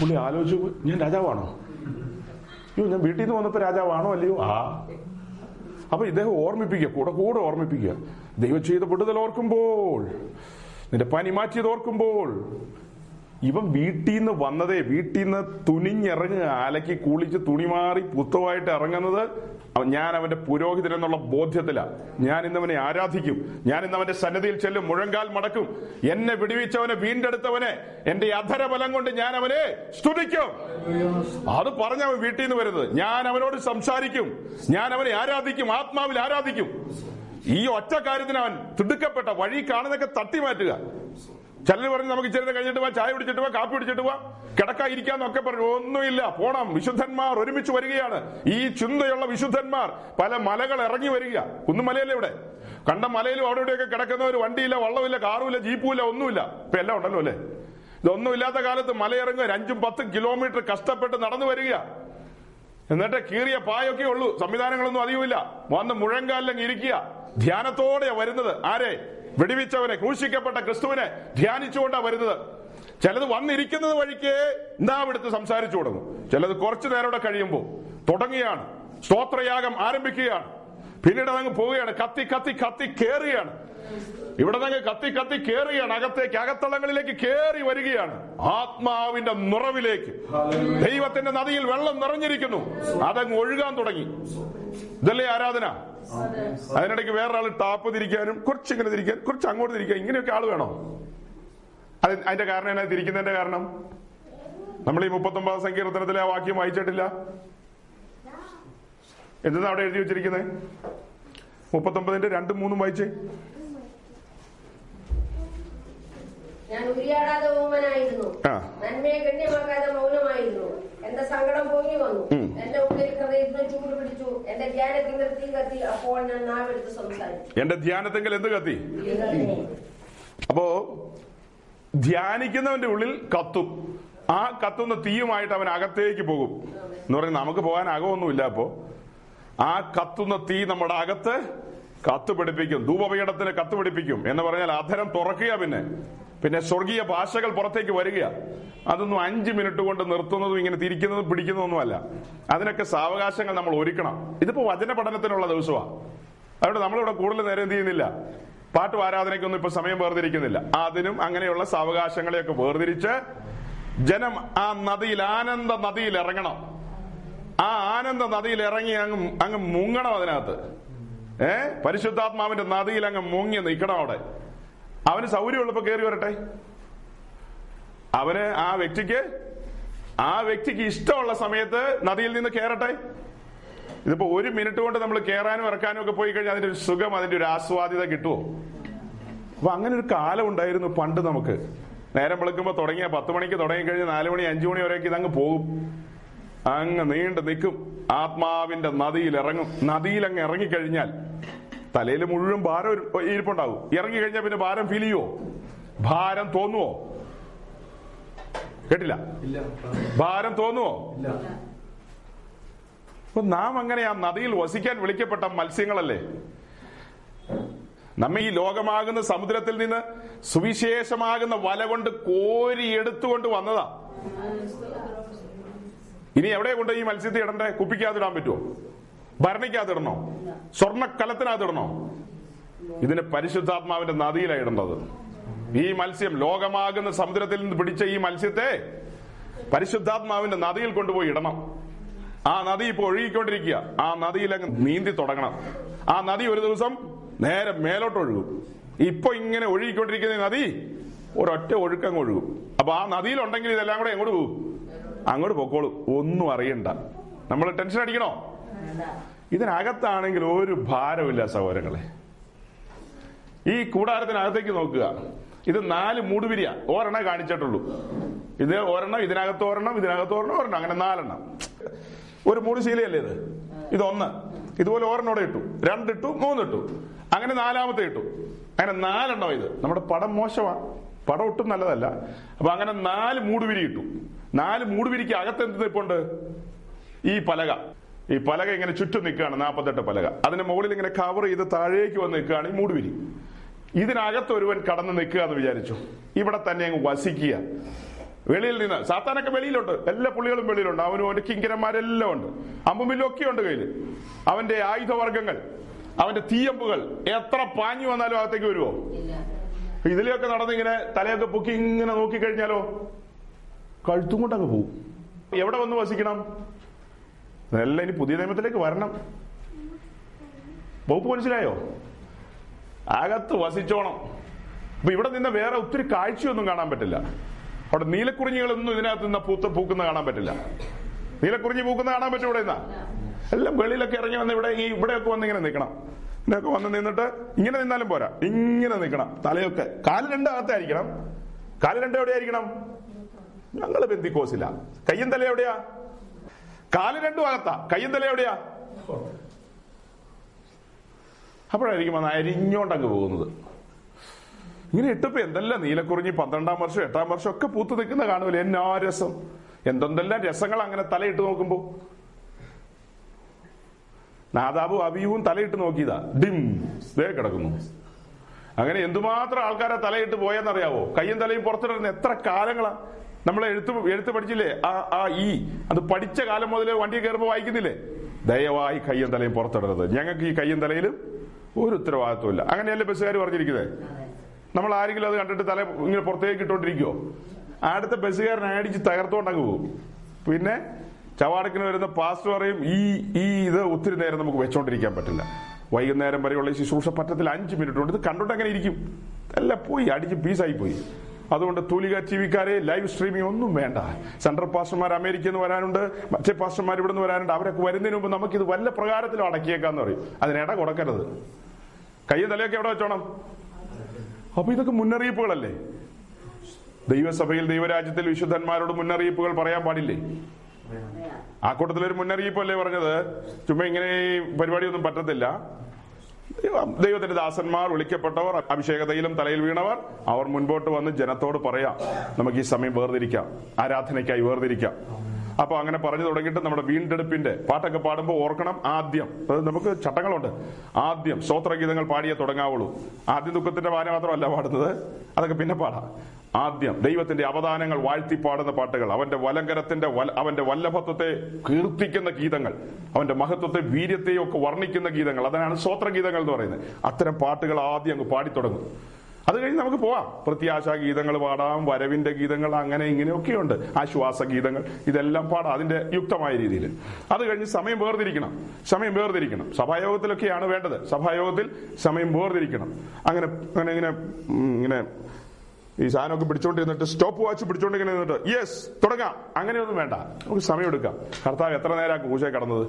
പുള്ളി ആലോചിച്ചു ഞാൻ രാജാവാണോ? അയ്യോ ഞാൻ വീട്ടിൽ നിന്ന് വന്നപ്പോ രാജാവാണോ അല്ലയോ? ആ. അപ്പൊ ഇദ്ദേഹം ഓർമ്മിപ്പിക്കുക കൂടെ കൂടെ ഓർമ്മിപ്പിക്കുക. ദൈവം ചെയ്ത പൊട്ടുതൽ ഓർക്കുമ്പോൾ നിന്റെ പനി മാറ്റിയത് ഓർക്കുമ്പോൾ ഇവൻ വീട്ടിൽ നിന്ന് വന്നതേ വീട്ടിൽ നിന്ന് തുനിഞ്ഞിറങ്ങുക അലക്കി കുളിച്ച് തുണി മാറി പുത്തമായിട്ട് ഇറങ്ങുന്നത് ഞാൻ അവന്റെ പുരോഹിതൻ എന്നുള്ള ബോധ്യത്തില. ഞാൻ ഇന്നവനെ ആരാധിക്കും. ഞാൻ ഇന്ന് അവന്റെ സന്നദ്ധിയിൽ ചെല്ലും മുഴങ്കാൽ മടക്കും. എന്നെ വിടുവിച്ചവനെ വീണ്ടെടുത്തവനെ എന്റെ അധരബലം കൊണ്ട് ഞാൻ അവനെ സ്തുതിക്കും. അത് പറഞ്ഞ അവൻ വീട്ടിൽ നിന്ന് വരുന്നത്. ഞാൻ അവനോട് സംസാരിക്കും. ഞാൻ അവനെ ആരാധിക്കും ആത്മാവിൽ ആരാധിക്കും. ഈ ഒറ്റ കാര്യത്തിന് അവൻ തിടുക്കപ്പെട്ട വഴി കാണുന്നൊക്കെ തട്ടി മാറ്റുക ചിലർ പറഞ്ഞ് നമുക്ക് ചെറുത് കഴിഞ്ഞിട്ട് പോവാ ചായ പിടിച്ചിട്ട് പോവാ കാപ്പി കുടിച്ചിട്ട് പോവാ കിടക്കാതിരിക്കാന്നൊക്കെ പറഞ്ഞു ഒന്നുമില്ല പോണം. വിശുദ്ധന്മാർ ഒരുമിച്ച് വരികയാണ്. ഈ ചിന്തയുള്ള വിശുദ്ധന്മാർ പല മലകൾ ഇറങ്ങി വരിക. കുന്നുമലയല്ലേ ഇവിടെ? കണ്ട മലയിലും അവിടെ ഇവിടെയൊക്കെ ഒരു വണ്ടിയില്ല വള്ളമില്ല കാറുമില്ല ജീപ്പുമില്ല ഒന്നുമില്ല. ഇപ്പൊ എല്ലാം ഉണ്ടല്ലോ അല്ലേ? ഇതൊന്നും ഇല്ലാത്ത കാലത്ത് മലയിറങ്ങുക അഞ്ചും പത്തും കിലോമീറ്റർ കഷ്ടപ്പെട്ട് നടന്നു വരിക എന്നിട്ട് കീറിയ പായൊക്കെ ഉള്ളൂ. സംവിധാനങ്ങളൊന്നും അധികമില്ല. വന്ന് മുഴങ്കാലിലങ്ങ് ഇരിക്കുക. ധ്യാനത്തോടെ വരുന്നത്. ആരെ? വെടിവെച്ചവനെ ക്രൂശിക്കപ്പെട്ട ക്രിസ്തുവിനെ ധ്യാനിച്ചുകൊണ്ടാ വരുന്നത്. ചിലത് വന്നിരിക്കുന്നത് വഴിക്ക് എന്താ ഇവിടുത്തെ സംസാരിച്ചു തുടങ്ങും. ചിലത് കുറച്ചു നേരം കഴിയുമ്പോൾ തുടങ്ങുകയാണ്. സ്തോത്രയാഗം ആരംഭിക്കുകയാണ്. പിന്നീട് അതങ്ങ് പോവുകയാണ്. കത്തി കത്തി കത്തി കേറുകയാണ്. ഇവിടെ നിന്ന് കത്തി കത്തി കേറുകയാണ് അകത്തേക്ക് അകത്തളങ്ങളിലേക്ക് കേറി വരികയാണ്. ആത്മാവിന്റെ നിറവിലേക്ക്. ദൈവത്തിന്റെ നദിയിൽ വെള്ളം നിറഞ്ഞിരിക്കുന്നു. അതങ്ങ് ഒഴുകാൻ തുടങ്ങി. ഇതല്ലേ ആരാധന? അതിനിടയ്ക്ക് വേറൊരാൾ ടാപ്പ് തിരിക്കാനും കുറച്ച് ഇങ്ങനെ തിരിക്കാൻ കുറച്ച് അങ്ങോട്ട് തിരിക്കാൻ ഇങ്ങനെയൊക്കെ ആൾ വേണോ? അത് അതിന്റെ കാരണം എന്നാ? തിരിക്കുന്നതിന്റെ കാരണം? നമ്മൾ ഈ മുപ്പത്തൊമ്പതാം സങ്കീർത്തനത്തിലെ ആ വാക്യം വായിച്ചിട്ടില്ല? എന്താ അവിടെ എഴുതി വെച്ചിരിക്കുന്നത് മുപ്പത്തൊമ്പതിന്റെ രണ്ടും മൂന്നും വായിച്ചേ. ഞാൻ ഉരിയാടാതെ ഓമനായിരുന്നു നന്മയെ ഗണ്യമാക്കാതെ മൗനമായിരുന്നു. എന്റെ സങ്കടം പൊങ്ങി വന്നു. എന്റെ ഉള്ളിൽ ഹൃദയത്തിന് ചൂട് പിടിച്ചു. എന്റെ ധ്യാനത്തിൽ തീ കത്തി. അപ്പോൾ ഞാൻ നാവെടുത്ത് സംസാരിച്ചു. എന്റെ ധ്യാനത്തെങ്കിൽ എന്ത് കത്തി? അപ്പോ ധ്യാനിക്കുന്നവന്റെ ഉള്ളിൽ കത്തും. ആ കത്തുന്ന തീയുമായിട്ട് അവൻ അകത്തേക്ക് പോകും. എന്ന് പറയുന്നത് നമുക്ക് പോകാൻ അകമൊന്നുമില്ല അപ്പോ. ആ കത്തുന്ന തീ നമ്മുടെ അകത്ത് കത്ത് പിടിപ്പിക്കും. ധൂപപീഠത്തിന് കത്ത് പിടിപ്പിക്കും. എന്ന് പറഞ്ഞാൽ അധരം തുറക്കുക പിന്നെ. പിന്നെ സ്വർഗീയ ഭാഷകൾ പുറത്തേക്ക് വരിക അതൊന്നും അഞ്ച് മിനിറ്റ് കൊണ്ട് നിർത്തുന്നതും ഇങ്ങനെ തിരിക്കുന്നതും പിടിക്കുന്നതൊന്നുമല്ല. അതിനൊക്കെ സാവകാശങ്ങൾ നമ്മൾ ഒരുക്കണം. ഇതിപ്പോ വചന പഠനത്തിനുള്ള ദിവസമാണ് അതുകൊണ്ട് നമ്മളിവിടെ കൂടുതൽ നേരം എന്ത് ചെയ്യുന്നില്ല? പാട്ടും ആരാധനയ്ക്കൊന്നും ഇപ്പൊ സമയം വേർതിരിക്കുന്നില്ല. അതിനും അങ്ങനെയുള്ള സാവകാശങ്ങളെയൊക്കെ വേർതിരിച്ച് ജനം ആ നദിയിൽ ആനന്ദ നദിയിൽ ഇറങ്ങണം. ആ ആനന്ദ നദിയിൽ ഇറങ്ങി അങ്ങ് അങ്ങ് മുങ്ങണം അതിനകത്ത്. ഏ? പരിശുദ്ധാത്മാവിന്റെ നദിയിൽ അങ്ങ് മുങ്ങി നിൽക്കണം അവിടെ. അവന് സൗകര്യമുള്ളപ്പോ കയറി വരട്ടെ. അവന് ആ വ്യക്തിക്ക് ആ വ്യക്തിക്ക് ഇഷ്ടമുള്ള സമയത്ത് നദിയിൽ നിന്ന് കയറട്ടെ ഇതിപ്പോ ഒരു മിനിറ്റ് കൊണ്ട് നമ്മൾ കയറാനും ഇറക്കാനും ഒക്കെ പോയി കഴിഞ്ഞാൽ അതിന്റെ ഒരു സുഖം അതിന്റെ ഒരു ആസ്വാദ്യത കിട്ടുമോ അപ്പൊ അങ്ങനെ ഒരു കാലം ഉണ്ടായിരുന്നു പണ്ട് നമുക്ക്. നേരം വെളുക്കുമ്പോ തുടങ്ങിയ പത്ത് മണിക്ക് തുടങ്ങി കഴിഞ്ഞ് നാലു മണി അഞ്ചു മണി വരെയൊക്കെ ഇതങ്ങ് പോകും. അങ്ങ് നീണ്ടു നിൽക്കും. ആത്മാവിന്റെ നദിയിൽ ഇറങ്ങും. നദിയിൽ അങ്ങ് ഇറങ്ങിക്കഴിഞ്ഞാൽ തലയിൽ മുഴുവൻ ഭാരം ഇരിപ്പുണ്ടാവും ഇറങ്ങി കഴിഞ്ഞാൽ പിന്നെ ഭാരം ഫീൽ ചെയ്യുവോ? ഭാരം തോന്നുവോ? കേട്ടില്ല? ഭാരം തോന്നുവോ? അപ്പൊ നാം അങ്ങനെ ആ നദിയിൽ വസിക്കാൻ വിളിക്കപ്പെട്ട മത്സ്യങ്ങളല്ലേ? നമ്മെ ഈ ലോകമാകുന്ന സമുദ്രത്തിൽ നിന്ന് സുവിശേഷമാകുന്ന വല കൊണ്ട് കോരി എടുത്തുകൊണ്ട് വന്നതാ. ഇനി എവിടെ കൊണ്ട് ഈ മത്സ്യത്തെ ഇടണ്ടേ? കുപ്പിക്കാതിടാൻ പറ്റുമോ ഭരണിക്കകത്തിടണോ സ്വർണക്കലത്തിനകത്തിടണോ ഇതിന് പരിശുദ്ധാത്മാവിന്റെ നദിയിലാണ് ഇടേണ്ടത്. ഈ മത്സ്യം ലോകമാകുന്ന സമുദ്രത്തിൽ നിന്ന് പിടിച്ച ഈ മത്സ്യത്തെ പരിശുദ്ധാത്മാവിന്റെ നദിയിൽ കൊണ്ടുപോയി ഇടണം. ആ നദി ഇപ്പൊ ഒഴുകിക്കൊണ്ടിരിക്കുക. ആ നദിയിൽ അങ്ങ് നീന്തി തുടങ്ങണം. ആ നദി ഒരു ദിവസം നേരെ മേലോട്ട് ഒഴുകും ഇപ്പൊ ഇങ്ങനെ ഒഴുകിക്കൊണ്ടിരിക്കുന്ന നദി ഒരൊറ്റ ഒഴുക്കങ്ങ് ഒഴുകും. അപ്പൊ ആ നദിയിലുണ്ടെങ്കിൽ ഇതെല്ലാം കൂടെ എങ്ങോട്ട് പോകും? അങ്ങോട്ട് പൊക്കോളൂ. ഒന്നും അറിയണ്ട. നമ്മൾ ടെൻഷൻ അടിക്കണോ? ഇതിനകത്താണെങ്കിൽ ഒരു ഭാരമില്ല സഹോദരങ്ങളെ. ഈ കൂടാരത്തിനകത്തേക്ക് നോക്കുക. ഇത് നാല് മൂടുപിരിയ. ഒരെണ്ണം കാണിച്ചിട്ടുള്ളൂ. ഇത് ഒരെണ്ണം ഇതിനകത്ത് ഒരെണ്ണം ഇതിനകത്ത് ഒരെണ്ണം ഒരെണ്ണം. അങ്ങനെ നാലെണ്ണം. ഒരു മൂട് ശീലയല്ലേ ഇത്? ഇതൊന്ന്. ഇതുപോലെ ഒരെണ്ണോടെ ഇട്ടു. രണ്ടിട്ടു മൂന്നിട്ടു. അങ്ങനെ നാലാമത്തെ ഇട്ടു. അങ്ങനെ നാലെണ്ണം ഇത്. നമ്മുടെ പടം മോശമാണ് പടം ഒട്ടും നല്ലതല്ല. അപ്പൊ അങ്ങനെ നാല് മൂടുപിരി ഇട്ടു. നാല് മൂടുപിരിക്ക് അകത്ത് എന്ത് നിൽപ്പുണ്ട് ഈ പലക. ഈ പലക ഇങ്ങനെ ചുറ്റും നിൽക്കുകയാണ് നാൽപ്പത്തെട്ട് പലക. അതിന് മുകളിൽ ഇങ്ങനെ കവർ ചെയ്ത് താഴേക്ക് വന്ന് നിൽക്കുകയാണ് ഈ മൂടുപിരി ഇതിനകത്ത് ഒരുവൻ കടന്ന് നിൽക്കുക എന്ന് വിചാരിച്ചു. ഇവിടെ തന്നെ അങ്ങ് വസിക്കുക. വെളിയിൽ നിന്ന് സാത്താനൊക്കെ വെളിയിലുണ്ട്. എല്ലാ പുള്ളികളും വെളിയിലുണ്ട്. അവനും അവന്റെ കിങ്കരന്മാരെല്ലാം ഉണ്ട്. അമ്പുമില്ല ഒക്കെ ഉണ്ട് കയ്യിൽ അവന്റെ ആയുധവർഗങ്ങൾ അവന്റെ തീയമ്പുകൾ എത്ര പാഞ്ഞു വന്നാലും അകത്തേക്ക് വരുമോ ഇതിലെയൊക്കെ നടന്നിങ്ങനെ തലയൊക്കെ പൊക്കി ഇങ്ങനെ നോക്കിക്കഴിഞ്ഞാലോ? കഴുത്തും കൊണ്ടങ്ങ് പോകും എവിടെ വന്ന് വസിക്കണം? എല്ലാം ഇനി പുതിയ നിയമത്തിലേക്ക് വരണം. വകുപ്പ് മനസ്സിലായോ അകത്ത് വസിച്ചോണം. അപ്പൊ ഇവിടെ നിന്ന് വേറെ ഒത്തിരി കാഴ്ചയൊന്നും കാണാൻ പറ്റില്ല. അവിടെ നീലക്കുറിഞ്ഞികളൊന്നും ഇതിനകത്ത് നിന്ന് പൂത്ത പൂക്കുന്ന കാണാൻ പറ്റില്ല. നീലക്കുറിഞ്ഞി പൂക്കുന്ന കാണാൻ പറ്റും ഇവിടെ നിന്നാ? എല്ലാം വെളിയിലൊക്കെ ഇറങ്ങി വന്ന് ഇവിടെ ഈ ഇവിടെയൊക്കെ വന്ന് ഇങ്ങനെ നിൽക്കണം. ഇങ്ങനെയൊക്കെ വന്ന് നിന്നിട്ട് ഇങ്ങനെ നിന്നാലും പോരാ. ഇങ്ങനെ നിൽക്കണം. തലയൊക്കെ കാൽ രണ്ട് അകത്തായിരിക്കണം. കാൽ രണ്ട് എവിടെയായിരിക്കണം? ഞങ്ങൾ ബന്ധിക്കോസില്ല കയ്യും തല എവിടെയാ? കാൽ രണ്ടു അകത്താ. കയ്യും തല എവിടെയാ? അപ്പോഴായിരിക്കും വന്ന് അരിഞ്ഞോണ്ടങ്ങ് പോകുന്നത്. ഇങ്ങനെ ഇട്ടപ്പോ എന്തെല്ലാം നീലക്കുറിഞ്ഞി പന്ത്രണ്ടാം വർഷം എട്ടാം വർഷം ഒക്കെ പൂത്ത് നിൽക്കുന്ന കാണുമല്ലോ. എന്നാ രസം. എന്തെന്തെല്ലാം രസങ്ങൾ അങ്ങനെ തലയിട്ട് നോക്കുമ്പോ. നാദാബും അബിയും തലയിട്ട് നോക്കിയതാ. ഡിം. വേ കിടക്കുന്നു. അങ്ങനെ എന്തുമാത്രം ആൾക്കാരെ തലയിട്ട് പോയെന്നറിയാവോ? കയ്യും തലയും പുറത്തിടുന്ന എത്ര കാലങ്ങളാ? നമ്മൾ എഴുത്ത് എഴുത്ത് പഠിച്ചില്ലേ? ആ ആ ഈ. അത് പഠിച്ച കാലം മുതലേ വണ്ടി കയറുമ്പോൾ വായിക്കുന്നില്ലേ? ദയവായി കയ്യും തലയും പുറത്തിടരുത്. ഞങ്ങൾക്ക് ഈ കയ്യും തലയിലും ഒരു ഉത്തരവാദിത്വമില്ല അങ്ങനെയല്ലേ ബസ്സുകാർ പറഞ്ഞിരിക്കുന്നത് നമ്മൾ ആരെങ്കിലും അത് കണ്ടിട്ട് തല ഇങ്ങനെ പുറത്തേക്ക് ഇട്ടോണ്ടിരിക്കുവോ അടുത്ത ബസ്സുകാരൻ അടിച്ച് തകർത്തോണ്ടങ്ങ് പോകും. പിന്നെ ചവാടക്കിന് വരുന്ന പാസ്റ്റ് പറയും ഈ ഈ ഇത് ഒത്തിരി നേരം നമുക്ക് വെച്ചോണ്ടിരിക്കാൻ പറ്റില്ല. വൈകുന്നേരം വരെയുള്ള ശുശ്രൂഷ പറ്റത്തിൽ അഞ്ച് മിനിറ്റ് കൊണ്ട് ഇത് കണ്ടോണ്ട് അങ്ങനെ ഇരിക്കും. എല്ലാം പോയി അടിച്ച് പീസായി പോയി. അതുകൊണ്ട് തൂലിക ടി വിക്കാരെ ലൈവ് സ്ട്രീമിംഗ് ഒന്നും വേണ്ട. സെൻട്രൽ പാസ്റ്റർമാർ അമേരിക്കയിൽ നിന്ന് വരാനുണ്ട് മറ്റേ പാസ്റ്റർമാർ ഇവിടെ നിന്ന് വരാനുണ്ട്. അവരൊക്കെ വരുന്നതിന് മുമ്പ് ഇത് വല്ല പ്രകാരത്തിലും അടക്കിയേക്കാന്ന് പറയും. അതിനിട കൊടുക്കരുത്. കയ്യും തലയൊക്കെ എവിടെ വെച്ചോണം? അപ്പൊ ഇതൊക്കെ മുന്നറിയിപ്പുകളല്ലേ? ദൈവസഭയിൽ ദൈവരാജ്യത്തിൽ വിശുദ്ധന്മാരോട് മുന്നറിയിപ്പുകൾ പറയാൻ പാടില്ലേ? ആ കൂട്ടത്തിലൊരു മുന്നറിയിപ്പല്ലേ പറഞ്ഞത്? ചുമ്മാ ഇങ്ങനെ പരിപാടിയൊന്നും പറ്റത്തില്ല. ദൈവത്തിന്റെ ദാസന്മാർ വിളിക്കപ്പെട്ടവർ അഭിഷേകതയിലും തൈലം തലയിൽ വീണവർ അവർ മുൻപോട്ട് വന്ന് ജനത്തോട് പറയാം നമുക്ക് ഈ സമയം വേർതിരിക്കാം. ആരാധനയ്ക്കായി വേർതിരിക്കാം. അപ്പൊ അങ്ങനെ പറഞ്ഞു തുടങ്ങിയിട്ട് നമ്മുടെ വീണ്ടെടുപ്പിന്റെ പാട്ടൊക്കെ പാടുമ്പോൾ ഓർക്കണം ആദ്യം. നമുക്ക് ചട്ടങ്ങളുണ്ട്. ആദ്യം സ്തോത്രഗീതങ്ങൾ പാടിയേ തുടങ്ങാവുള്ളൂ. ആദ്യം ദുഃഖത്തിന്റെ വാന മാത്രമല്ല പാടുന്നത്. അതൊക്കെ പിന്നെ പാടാം. ആദ്യം ദൈവത്തിന്റെ അവദാനങ്ങൾ വാഴ്ത്തി പാടുന്ന പാട്ടുകൾ അവന്റെ വലങ്കരത്തിന്റെ വല- അവന്റെ വല്ലഭത്വത്തെ കീർത്തിക്കുന്ന ഗീതങ്ങൾ അവന്റെ മഹത്വത്തെ വീര്യത്തെയും ഒക്കെ വർണിക്കുന്ന ഗീതങ്ങൾ. അതാണ് സ്വോത്രഗീതങ്ങൾ എന്ന് പറയുന്നത്. അത്തരം പാട്ടുകൾ ആദ്യം അങ്ങ് പാടിത്തുടങ്ങും. അത് കഴിഞ്ഞ് നമുക്ക് പോവാം. പ്രത്യാശാ ഗീതങ്ങൾ പാടാം വരവിന്റെ ഗീതങ്ങൾ അങ്ങനെ ഇങ്ങനെയൊക്കെയുണ്ട്. ആശ്വാസ ഗീതങ്ങൾ ഇതെല്ലാം പാടാം അതിന്റെ യുക്തമായ രീതിയിൽ. അത് കഴിഞ്ഞ് സമയം വേർതിരിക്കണം. സമയം വേർതിരിക്കണം. സഭായോഗത്തിലൊക്കെയാണ് വേണ്ടത്. സഭായോഗത്തിൽ സമയം വേർതിരിക്കണം. അങ്ങനെ അങ്ങനെ ഇങ്ങനെ ഇങ്ങനെ ഈ സാധനമൊക്കെ പിടിച്ചോണ്ടിരുന്നിട്ട് സ്റ്റോപ്പ് വാച്ച് പിടിച്ചോണ്ടിങ്ങനെ നിന്നിട്ട് യെസ് തുടങ്ങാം. അങ്ങനെയൊന്നും വേണ്ട. നമുക്ക് സമയം എടുക്കാം. കർത്താവ് എത്ര നേരം കൂശ കടന്നത്?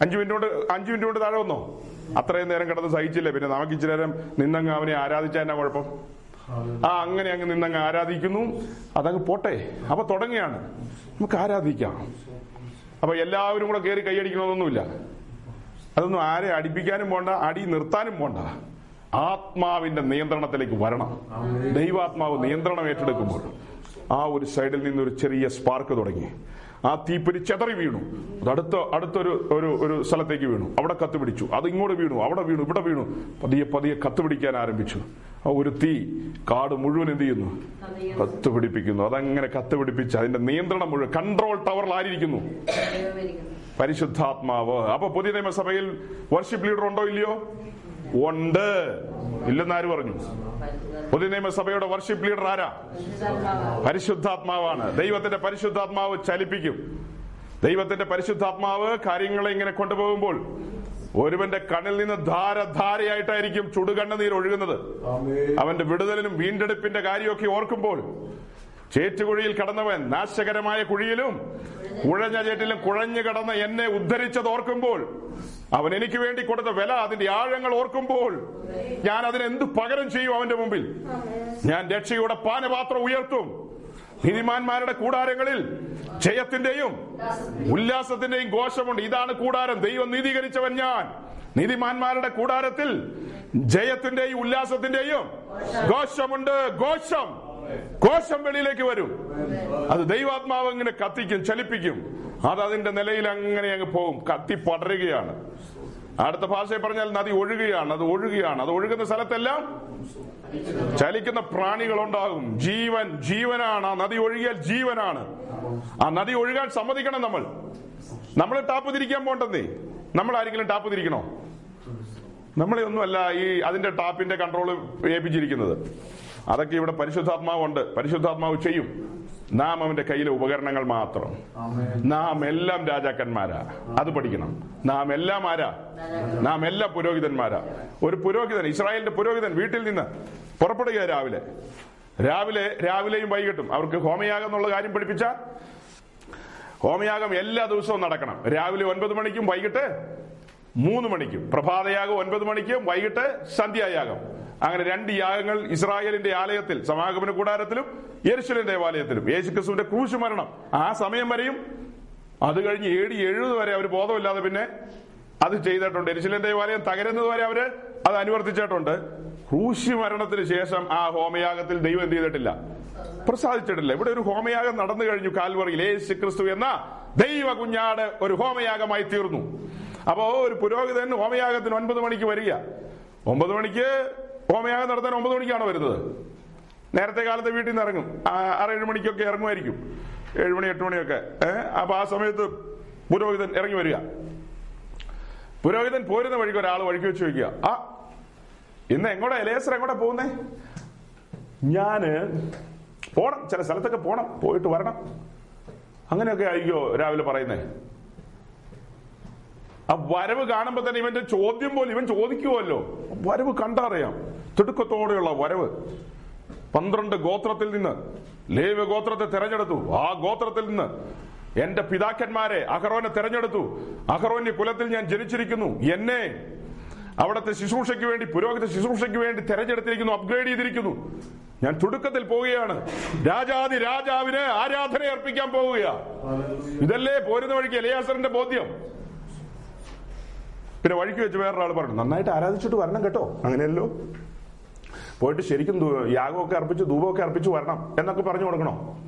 അഞ്ചു മിനിറ്റ് കൊണ്ട് അഞ്ചു മിനിറ്റ് കൊണ്ട് താഴെ വന്നോ? അത്രയും നേരം കിടന്ന് സഹിച്ചില്ലേ? പിന്നെ നമുക്ക് ഇച്ചിരി നേരം നിന്നങ്ങ് അവനെ ആരാധിച്ചാൽ എന്നാ കുഴപ്പം? ആ അങ്ങനെ അങ്ങ് നിന്നങ്ങ് ആരാധിക്കുന്നു. അതങ്ങ് പോട്ടെ. അപ്പൊ തുടങ്ങിയാണ് നമുക്ക് ആരാധിക്കാം. അപ്പൊ എല്ലാവരും കൂടെ കയറി കൈയടിക്കണമെന്നൊന്നുമില്ല അതൊന്നും ആരെ അടിപ്പിക്കാനും പോണ്ട അടി നിർത്താനും പോണ്ട. ആത്മാവിന്റെ നിയന്ത്രണത്തിലേക്ക് വരണം. ദൈവാത്മാവ് നിയന്ത്രണം ഏറ്റെടുക്കുമ്പോൾ ആ ഒരു സൈഡിൽ നിന്ന് ഒരു ചെറിയ സ്പാർക്ക് തുടങ്ങി. ആ തീപ്പൊരി ചെതറി വീണു. അത് അടുത്ത അടുത്തൊരു ഒരു ഒരു സ്ഥലത്തേക്ക് വീണു. അവിടെ കത്തുപിടിച്ചു അത് ഇങ്ങോട്ട് വീണു. അവിടെ വീണു. ഇവിടെ വീണു. പതിയെ പതിയെ കത്തുപിടിക്കാൻ ആരംഭിച്ചു. ആ ഒരു തീ കാട് മുഴുവൻ എന്ത് ചെയ്യുന്നു? കത്തുപിടിപ്പിക്കുന്നു അതങ്ങനെ കത്തുപിടിപ്പിച്ച് അതിന്റെ നിയന്ത്രണം മുഴുവൻ കൺട്രോൾ ടവറിൽ ആയിരിക്കുന്നു. പരിശുദ്ധാത്മാവ്. അപ്പൊ പുതിയ നിയമസഭയിൽ വർഷിപ്പ് ലീഡർ ഉണ്ടോ ഇല്ലയോ? ഉണ്ട്. ഇല്ലെന്ന് ആര് പറഞ്ഞു? പുതിയ നിയമസഭയുടെ വർഷിപ്പ് ലീഡർ ആരാ? പരിശുദ്ധാത്മാവാണ്. ദൈവത്തിന്റെ പരിശുദ്ധാത്മാവ് ചലിപ്പിക്കും. ദൈവത്തിന്റെ പരിശുദ്ധാത്മാവ് കാര്യങ്ങളെ ഇങ്ങനെ കൊണ്ടുപോകുമ്പോൾ ഒരുവന്റെ കണ്ണിൽ നിന്ന് ധാരധാരയായിട്ടായിരിക്കും ചുടുകണ്ണ ചുടുകണ്ണുനീർ ഒഴുകുന്നത്. അവന്റെ വിടുതലിനും വീണ്ടെടുപ്പിന്റെ കാര്യമൊക്കെ ഓർക്കുമ്പോൾ ചേറ്റുകുഴിയിൽ കടന്നവൻ നാശകരമായ കുഴിയിലും കുഴഞ്ഞ ചേറ്റിലും കുഴഞ്ഞു കടന്ന് എന്നെ ഉദ്ധരിച്ചത് ഓർക്കുമ്പോൾ അവൻ എനിക്ക് വേണ്ടി കൊടുത്ത വില അതിന്റെ ആഴങ്ങൾ ഓർക്കുമ്പോൾ ഞാൻ അതിനെന്ത് പകരം ചെയ്യും അവന്റെ മുമ്പിൽ? ഞാൻ രക്ഷയുടെ പാനപാത്രം ഉയർത്തും. നീതിമാന്മാരുടെ കൂടാരങ്ങളിൽ ജയത്തിന്റെയും ഉല്ലാസത്തിന്റെയും ഘോഷമുണ്ട്. ഇതാണ് കൂടാരം. ദൈവം നീതീകരിച്ചവൻ ഞാൻ. നീതിമാന്മാരുടെ കൂടാരത്തിൽ ജയത്തിന്റെയും ഉല്ലാസത്തിന്റെയും ഘോഷമുണ്ട്. ഘോഷം. ഘോഷം വെളിയിലേക്ക് വരും. അത് ദൈവാത്മാവ് ഇങ്ങനെ കത്തിക്കും ചലിപ്പിക്കും. അത് അതിന്റെ നിലയിൽ അങ്ങനെ അങ്ങ് പോകും. കത്തി പടരുകയാണ്. അടുത്ത ഭാഷയിൽ പറഞ്ഞാൽ നദി ഒഴുകുകയാണ്. അത് ഒഴുകുകയാണ്. അത് ഒഴുകുന്ന സ്ഥലത്തെല്ലാം ചലിക്കുന്ന പ്രാണികൾ ഉണ്ടാകും ജീവൻ ജീവനാണ്. ആ നദി ഒഴുകിയാൽ ജീവനാണ്. ആ നദി ഒഴുകാൻ സമ്മതിക്കണം നമ്മൾ. നമ്മൾ ടാപ്പ് തിരിക്കാൻ പോണ്ടെന്നേ. നമ്മൾ ആരെങ്കിലും ടാപ്പ് തിരിക്കണോ? നമ്മളെ ഒന്നുമല്ല ഈ അതിന്റെ ടാപ്പിന്റെ കൺട്രോൾ ഏൽപ്പിച്ചിരിക്കുന്നത്. അതൊക്കെ ഇവിടെ പരിശുദ്ധാത്മാവുണ്ട്. പരിശുദ്ധാത്മാവ് ചെയ്യും. നാം അവന്റെ കയ്യിലെ ഉപകരണങ്ങൾ മാത്രം. നാം എല്ലാം രാജാക്കന്മാരാ. അത് പഠിക്കണം. നാം എല്ലാം ആരാ? നാം എല്ലാ പുരോഹിതന്മാരാ. ഒരു പുരോഹിതൻ ഇസ്രായേലിന്റെ പുരോഹിതൻ വീട്ടിൽ നിന്ന് പുറപ്പെടുക രാവിലെ. രാവിലെ രാവിലെയും വൈകിട്ടും. അവർക്ക് ഹോമയാഗം എന്നുള്ള കാര്യം പഠിപ്പിച്ച? ഹോമയാഗം എല്ലാ ദിവസവും നടക്കണം. രാവിലെ ഒൻപത് മണിക്കും വൈകിട്ട് മൂന്ന് മണിക്കും. പ്രഭാതയാഗം ഒൻപത് മണിക്കും വൈകിട്ട് സന്ധ്യായാഗം. അങ്ങനെ രണ്ട് യാഗങ്ങൾ ഇസ്രായേലിന്റെ ആലയത്തിൽ സമാഗമന കൂടാരത്തിലും യെരുശലേം ദേവാലയത്തിലും. യേശുക്രിസ്തുവിന്റെ ക്രൂശ് മരണം. ആ സമയം വരെയും അത് കഴിഞ്ഞ് ഏഴ് എഴുപത് വരെ അവർ ബോധമില്ലാതെ പിന്നെ അത് ചെയ്തിട്ടുണ്ട്. എരിശിലൻ ദേവാലയം തകരുന്നത് വരെ അവർ അത് അനുവർത്തിച്ചിട്ടുണ്ട്. ക്രൂശി മരണത്തിന് ശേഷം ആ ഹോമയാഗത്തിൽ ദൈവം എന്ത് ചെയ്തിട്ടില്ല? പ്രസാദിച്ചിട്ടില്ല. ഇവിടെ ഒരു ഹോമയാഗം നടന്നു കഴിഞ്ഞു കാൽവറിയിൽ. യേശു ക്രിസ്തു എന്ന ദൈവ കുഞ്ഞാട് ഒരു ഹോമയാഗമായി തീർന്നു. അപ്പോ ഒരു പുരോഹിതൻ ഹോമയാഗത്തിന് ഒൻപത് മണിക്ക് വരിക. ഒമ്പത് മണിക്ക് ഹോമയാഗം നടത്താൻ ഒമ്പത് മണിക്കാണ് വരുന്നത്? നേരത്തെ കാലത്ത് വീട്ടിൽ നിന്ന് ഇറങ്ങും. ആറ് ഏഴ് മണിക്കൊക്കെ ഇറങ്ങുമായിരിക്കും. ഏഴ് മണി എട്ട് മണിയൊക്കെ. ഏഹ് അപ്പൊ ആ സമയത്ത് പുരോഹിതൻ ഇറങ്ങി വരിക. പുരോഹിതൻ പോരുന്ന വഴിക്ക് ഒരാൾ വഴിക്ക് വെച്ച് ചോദിക്കുക ആ ഇന്ന് എങ്ങോട്ടാ ലേസർ എങ്ങോട്ടാ പോകുന്നേ? ഞാൻ പോണം. ചില സ്ഥലത്തൊക്കെ പോണം. പോയിട്ട് വരണം. അങ്ങനെയൊക്കെ ആയിരിക്കോ രാവിലെ പറയുന്നേ? ആ വരവ് കാണുമ്പോ തന്നെ ഇവന്റെ ചോദ്യം പോലും ഇവൻ ചോദിക്കുമല്ലോ വരവ് കണ്ടറിയാം. തിടുക്കത്തോടെയുള്ള വരവ്. പന്ത്രണ്ട് ഗോത്രത്തിൽ നിന്ന് ലേവ ഗോത്രത്തെ തെരഞ്ഞെടുത്തു. ആ ഗോത്രത്തിൽ നിന്ന് എന്റെ പിതാക്കന്മാരെ അഹറോനെ തെരഞ്ഞെടുത്തു. അഹറോന്റെ കുലത്തിൽ ഞാൻ ജനിച്ചിരിക്കുന്നു. എന്നെ അവിടുത്തെ ശുശ്രൂഷയ്ക്ക് വേണ്ടി പുരോഹിത ശുശ്രൂഷയ്ക്ക് വേണ്ടി തെരഞ്ഞെടുത്തിരിക്കുന്നു അപ്ഗ്രേഡ് ചെയ്തിരിക്കുന്നു. ഞാൻ തുടക്കത്തിൽ പോവുകയാണ്. രാജാതി രാജാവിന് ആരാധന അർപ്പിക്കാൻ പോവുകയാ ഇതല്ലേ പോരുന്ന വഴിക്ക് എലിയാസറിന്റെ ബോധ്യം. പിന്നെ വഴിക്ക് വെച്ച് വേറൊരാൾ പറഞ്ഞു. നന്നായിട്ട് ആരാധിച്ചിട്ട് വരണം കേട്ടോ. അങ്ങനെയല്ലോ. പോയിട്ട് ശരിക്കും യാഗമൊക്കെ അർപ്പിച്ച് ധൂപമൊക്കെ അർപ്പിച്ച് വരണം എന്നൊക്കെ പറഞ്ഞു കൊടുക്കണോ?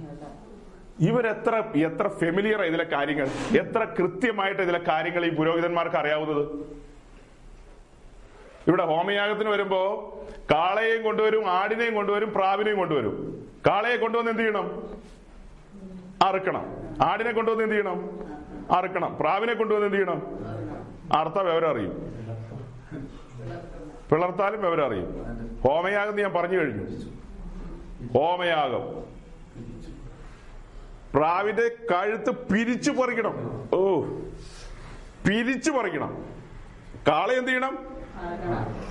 ഇവരെത്ര എത്ര ഫെമിലിയർ ഇതിലെ കാര്യങ്ങൾ? എത്ര കൃത്യമായിട്ട് ഇതിലെ കാര്യങ്ങൾ ഈ പുരോഹിതന്മാർക്ക് അറിയാവുന്നത്? ഇവിടെ ഹോമയാഗത്തിന് വരുമ്പോ കാളയെയും കൊണ്ടുവരും ആടിനെയും കൊണ്ടുവരും പ്രാവിനെയും കൊണ്ടുവരും. കാളയെ കൊണ്ടുവന്ന് എന്ത് ചെയ്യണം? അറുക്കണം. ആടിനെ കൊണ്ടുവന്ന് എന്ത് ചെയ്യണം? അറുക്കണം. പ്രാവിനെ കൊണ്ടുവന്ന് എന്ത് ചെയ്യണം? അർത്ഥ വിവരം അറിയും പിളർത്താലും വിവരം അറിയും ഹോമയാഗം ഞാൻ പറഞ്ഞു കഴിഞ്ഞു. ഹോമയാഗം. പ്രാവിന്റെ കഴുത്ത് പിരിച്ചു പറിക്കണം. ഓ പിരിച്ചു പറിക്കണം. കാളെ എന്ത് ചെയ്യണം?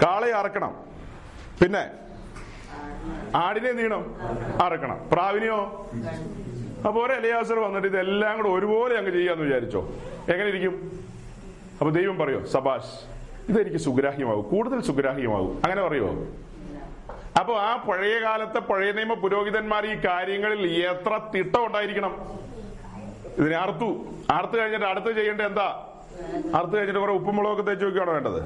കാളയെ അറക്കണം. പിന്നെ ആടിനെ എന്ത് ചെയ്യണം? അറക്കണം. പ്രാവിനെയോ? അപ്പൊ ഒരു എലയാസർ വന്നിട്ട് ഇതെല്ലാം കൂടെ ഒരുപോലെ അങ്ങ് ചെയ്യാന്ന് വിചാരിച്ചോ. എങ്ങനെ ഇരിക്കും? അപ്പൊ ദൈവം പറയോ സബാഷ് ഇതെനിക്ക് സുഗ്രാഹ്യമാകും കൂടുതൽ സുഗ്രാഹ്യമാകും. അങ്ങനെ പറയുമോ അപ്പൊ ആ പഴയ കാലത്തെ പഴയ നിയമ പുരോഹിതന്മാർ ഈ കാര്യങ്ങളിൽ എത്ര തിട്ടം ഉണ്ടായിരിക്കണം? ഇതിനെ അറുത്തു. അറുത്ത് കഴിഞ്ഞിട്ട് അടുത്ത് ചെയ്യേണ്ട എന്താ? അറുത്ത് കഴിഞ്ഞിട്ട് കുറെ ഉപ്പും മുളകൊക്കെ തേച്ച് വെക്കുകയാണ് വേണ്ടത്?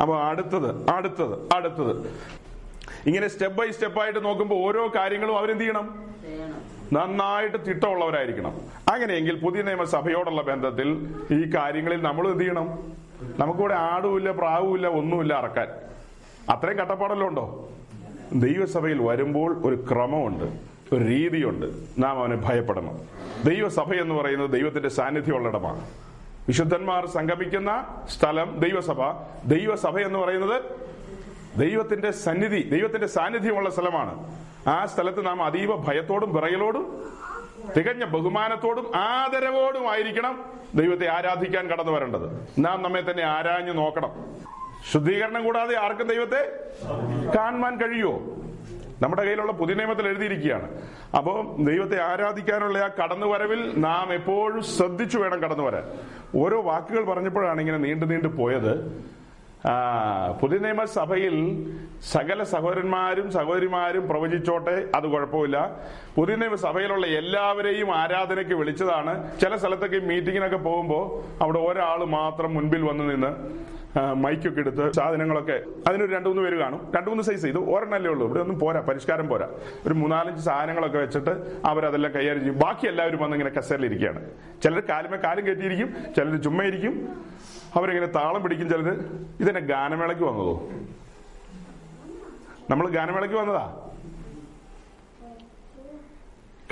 അപ്പൊ അടുത്തത് അടുത്തത് അടുത്തത്. ഇങ്ങനെ സ്റ്റെപ്പ് ബൈ സ്റ്റെപ്പ് ആയിട്ട് നോക്കുമ്പോൾ ഓരോ കാര്യങ്ങളും അവരെന്ത് ചെയ്യണം? നന്നായിട്ട് തിട്ടമുള്ളവരായിരിക്കണം. അങ്ങനെയെങ്കിൽ പുതിയ നിയമസഭയോടുള്ള ബന്ധത്തിൽ ഈ കാര്യങ്ങളിൽ നമ്മൾ എന്ത് ചെയ്യണം? നമുക്കിവിടെ ആടുമില്ല പ്രാവുമില്ല ഒന്നുമില്ല അറക്കാൻ. അത്രയും കട്ടപ്പാടല്ലോ ഉണ്ടോ? ദൈവസഭയിൽ വരുമ്പോൾ ഒരു ക്രമമുണ്ട് ഒരു രീതിയുണ്ട്. നാം അവനെ ഭയപ്പെടണം. ദൈവസഭ എന്ന് പറയുന്നത് ദൈവത്തിന്റെ സാന്നിധ്യമുള്ളിടമാണ് വിശുദ്ധന്മാർ സംഗമിക്കുന്ന സ്ഥലം ദൈവസഭ. ദൈവസഭ എന്ന് പറയുന്നത് ദൈവത്തിന്റെ സന്നിധി ദൈവത്തിന്റെ സാന്നിധ്യമുള്ള സ്ഥലമാണ്. ആ സ്ഥലത്ത് നാം അതീവ ഭയത്തോടും വിറയലോടും തികഞ്ഞ ബഹുമാനത്തോടും ആദരവോടും ആയിരിക്കണം ദൈവത്തെ ആരാധിക്കാൻ കടന്നു വരേണ്ടത്. നാം നമ്മെ തന്നെ ആരാഞ്ഞു നോക്കണം. ശുദ്ധീകരണം കൂടാതെ ആർക്കും ദൈവത്തെ കാണുവാൻ കഴിയുമോ? നമ്മുടെ കയ്യിലുള്ള പുതിയ നിയമത്തിൽ എഴുതിയിരിക്കുകയാണ്. അപ്പോൾ ദൈവത്തെ ആരാധിക്കാനുള്ള ആ കടന്നുവരവിൽ നാം എപ്പോഴും ശ്രദ്ധിച്ചു വേണം കടന്നു വരാൻ ഓരോ വാക്കുകൾ പറഞ്ഞപ്പോഴാണ് ഇങ്ങനെ നീണ്ടു നീണ്ടു പോയത്. പുതിയ നിയമസഭയിൽ സകല സഹോദരന്മാരും സഹോദരിമാരും പ്രവചിച്ചോട്ടെ അത് കുഴപ്പമില്ല. പുതിയ നിയമസഭയിലുള്ള എല്ലാവരെയും ആരാധനയ്ക്ക് വിളിച്ചതാണ്. ചില സ്ഥലത്തൊക്കെ മീറ്റിങ്ങിനൊക്കെ പോകുമ്പോൾ അവിടെ ഒരാൾ മാത്രം മുൻപിൽ വന്നു നിന്ന് മൈക്കൊക്കെ എടുത്ത് സാധനങ്ങളൊക്കെ അതിനൊരു രണ്ടു മൂന്ന് പേര് കാണും. രണ്ടു മൂന്ന് സൈസ് ഇത് ഒരെണ്ണല്ലേ ഉള്ളൂ. ഇവിടെ ഒന്നും പോരാ പരിഷ്കാരം പോരാ. ഒരു മൂന്നാലഞ്ച് സാധനങ്ങളൊക്കെ വെച്ചിട്ട് അവരതെല്ലാം കൈകാര്യം ചെയ്യും. ബാക്കി എല്ലാവരും വന്ന് ഇങ്ങനെ കസേരയിലിരിക്കുകയാണ് ചിലർ കാലുമേ കാലും കയറ്റിയിരിക്കും ചിലർ ചുമ്മാ അവരിങ്ങനെ താളം പിടിക്കും ചിലര്. ഇതെന്നെ ഗാനമേളയ്ക്ക് വന്നതോ? നമ്മൾ ഗാനമേളയ്ക്ക് വന്നതാ?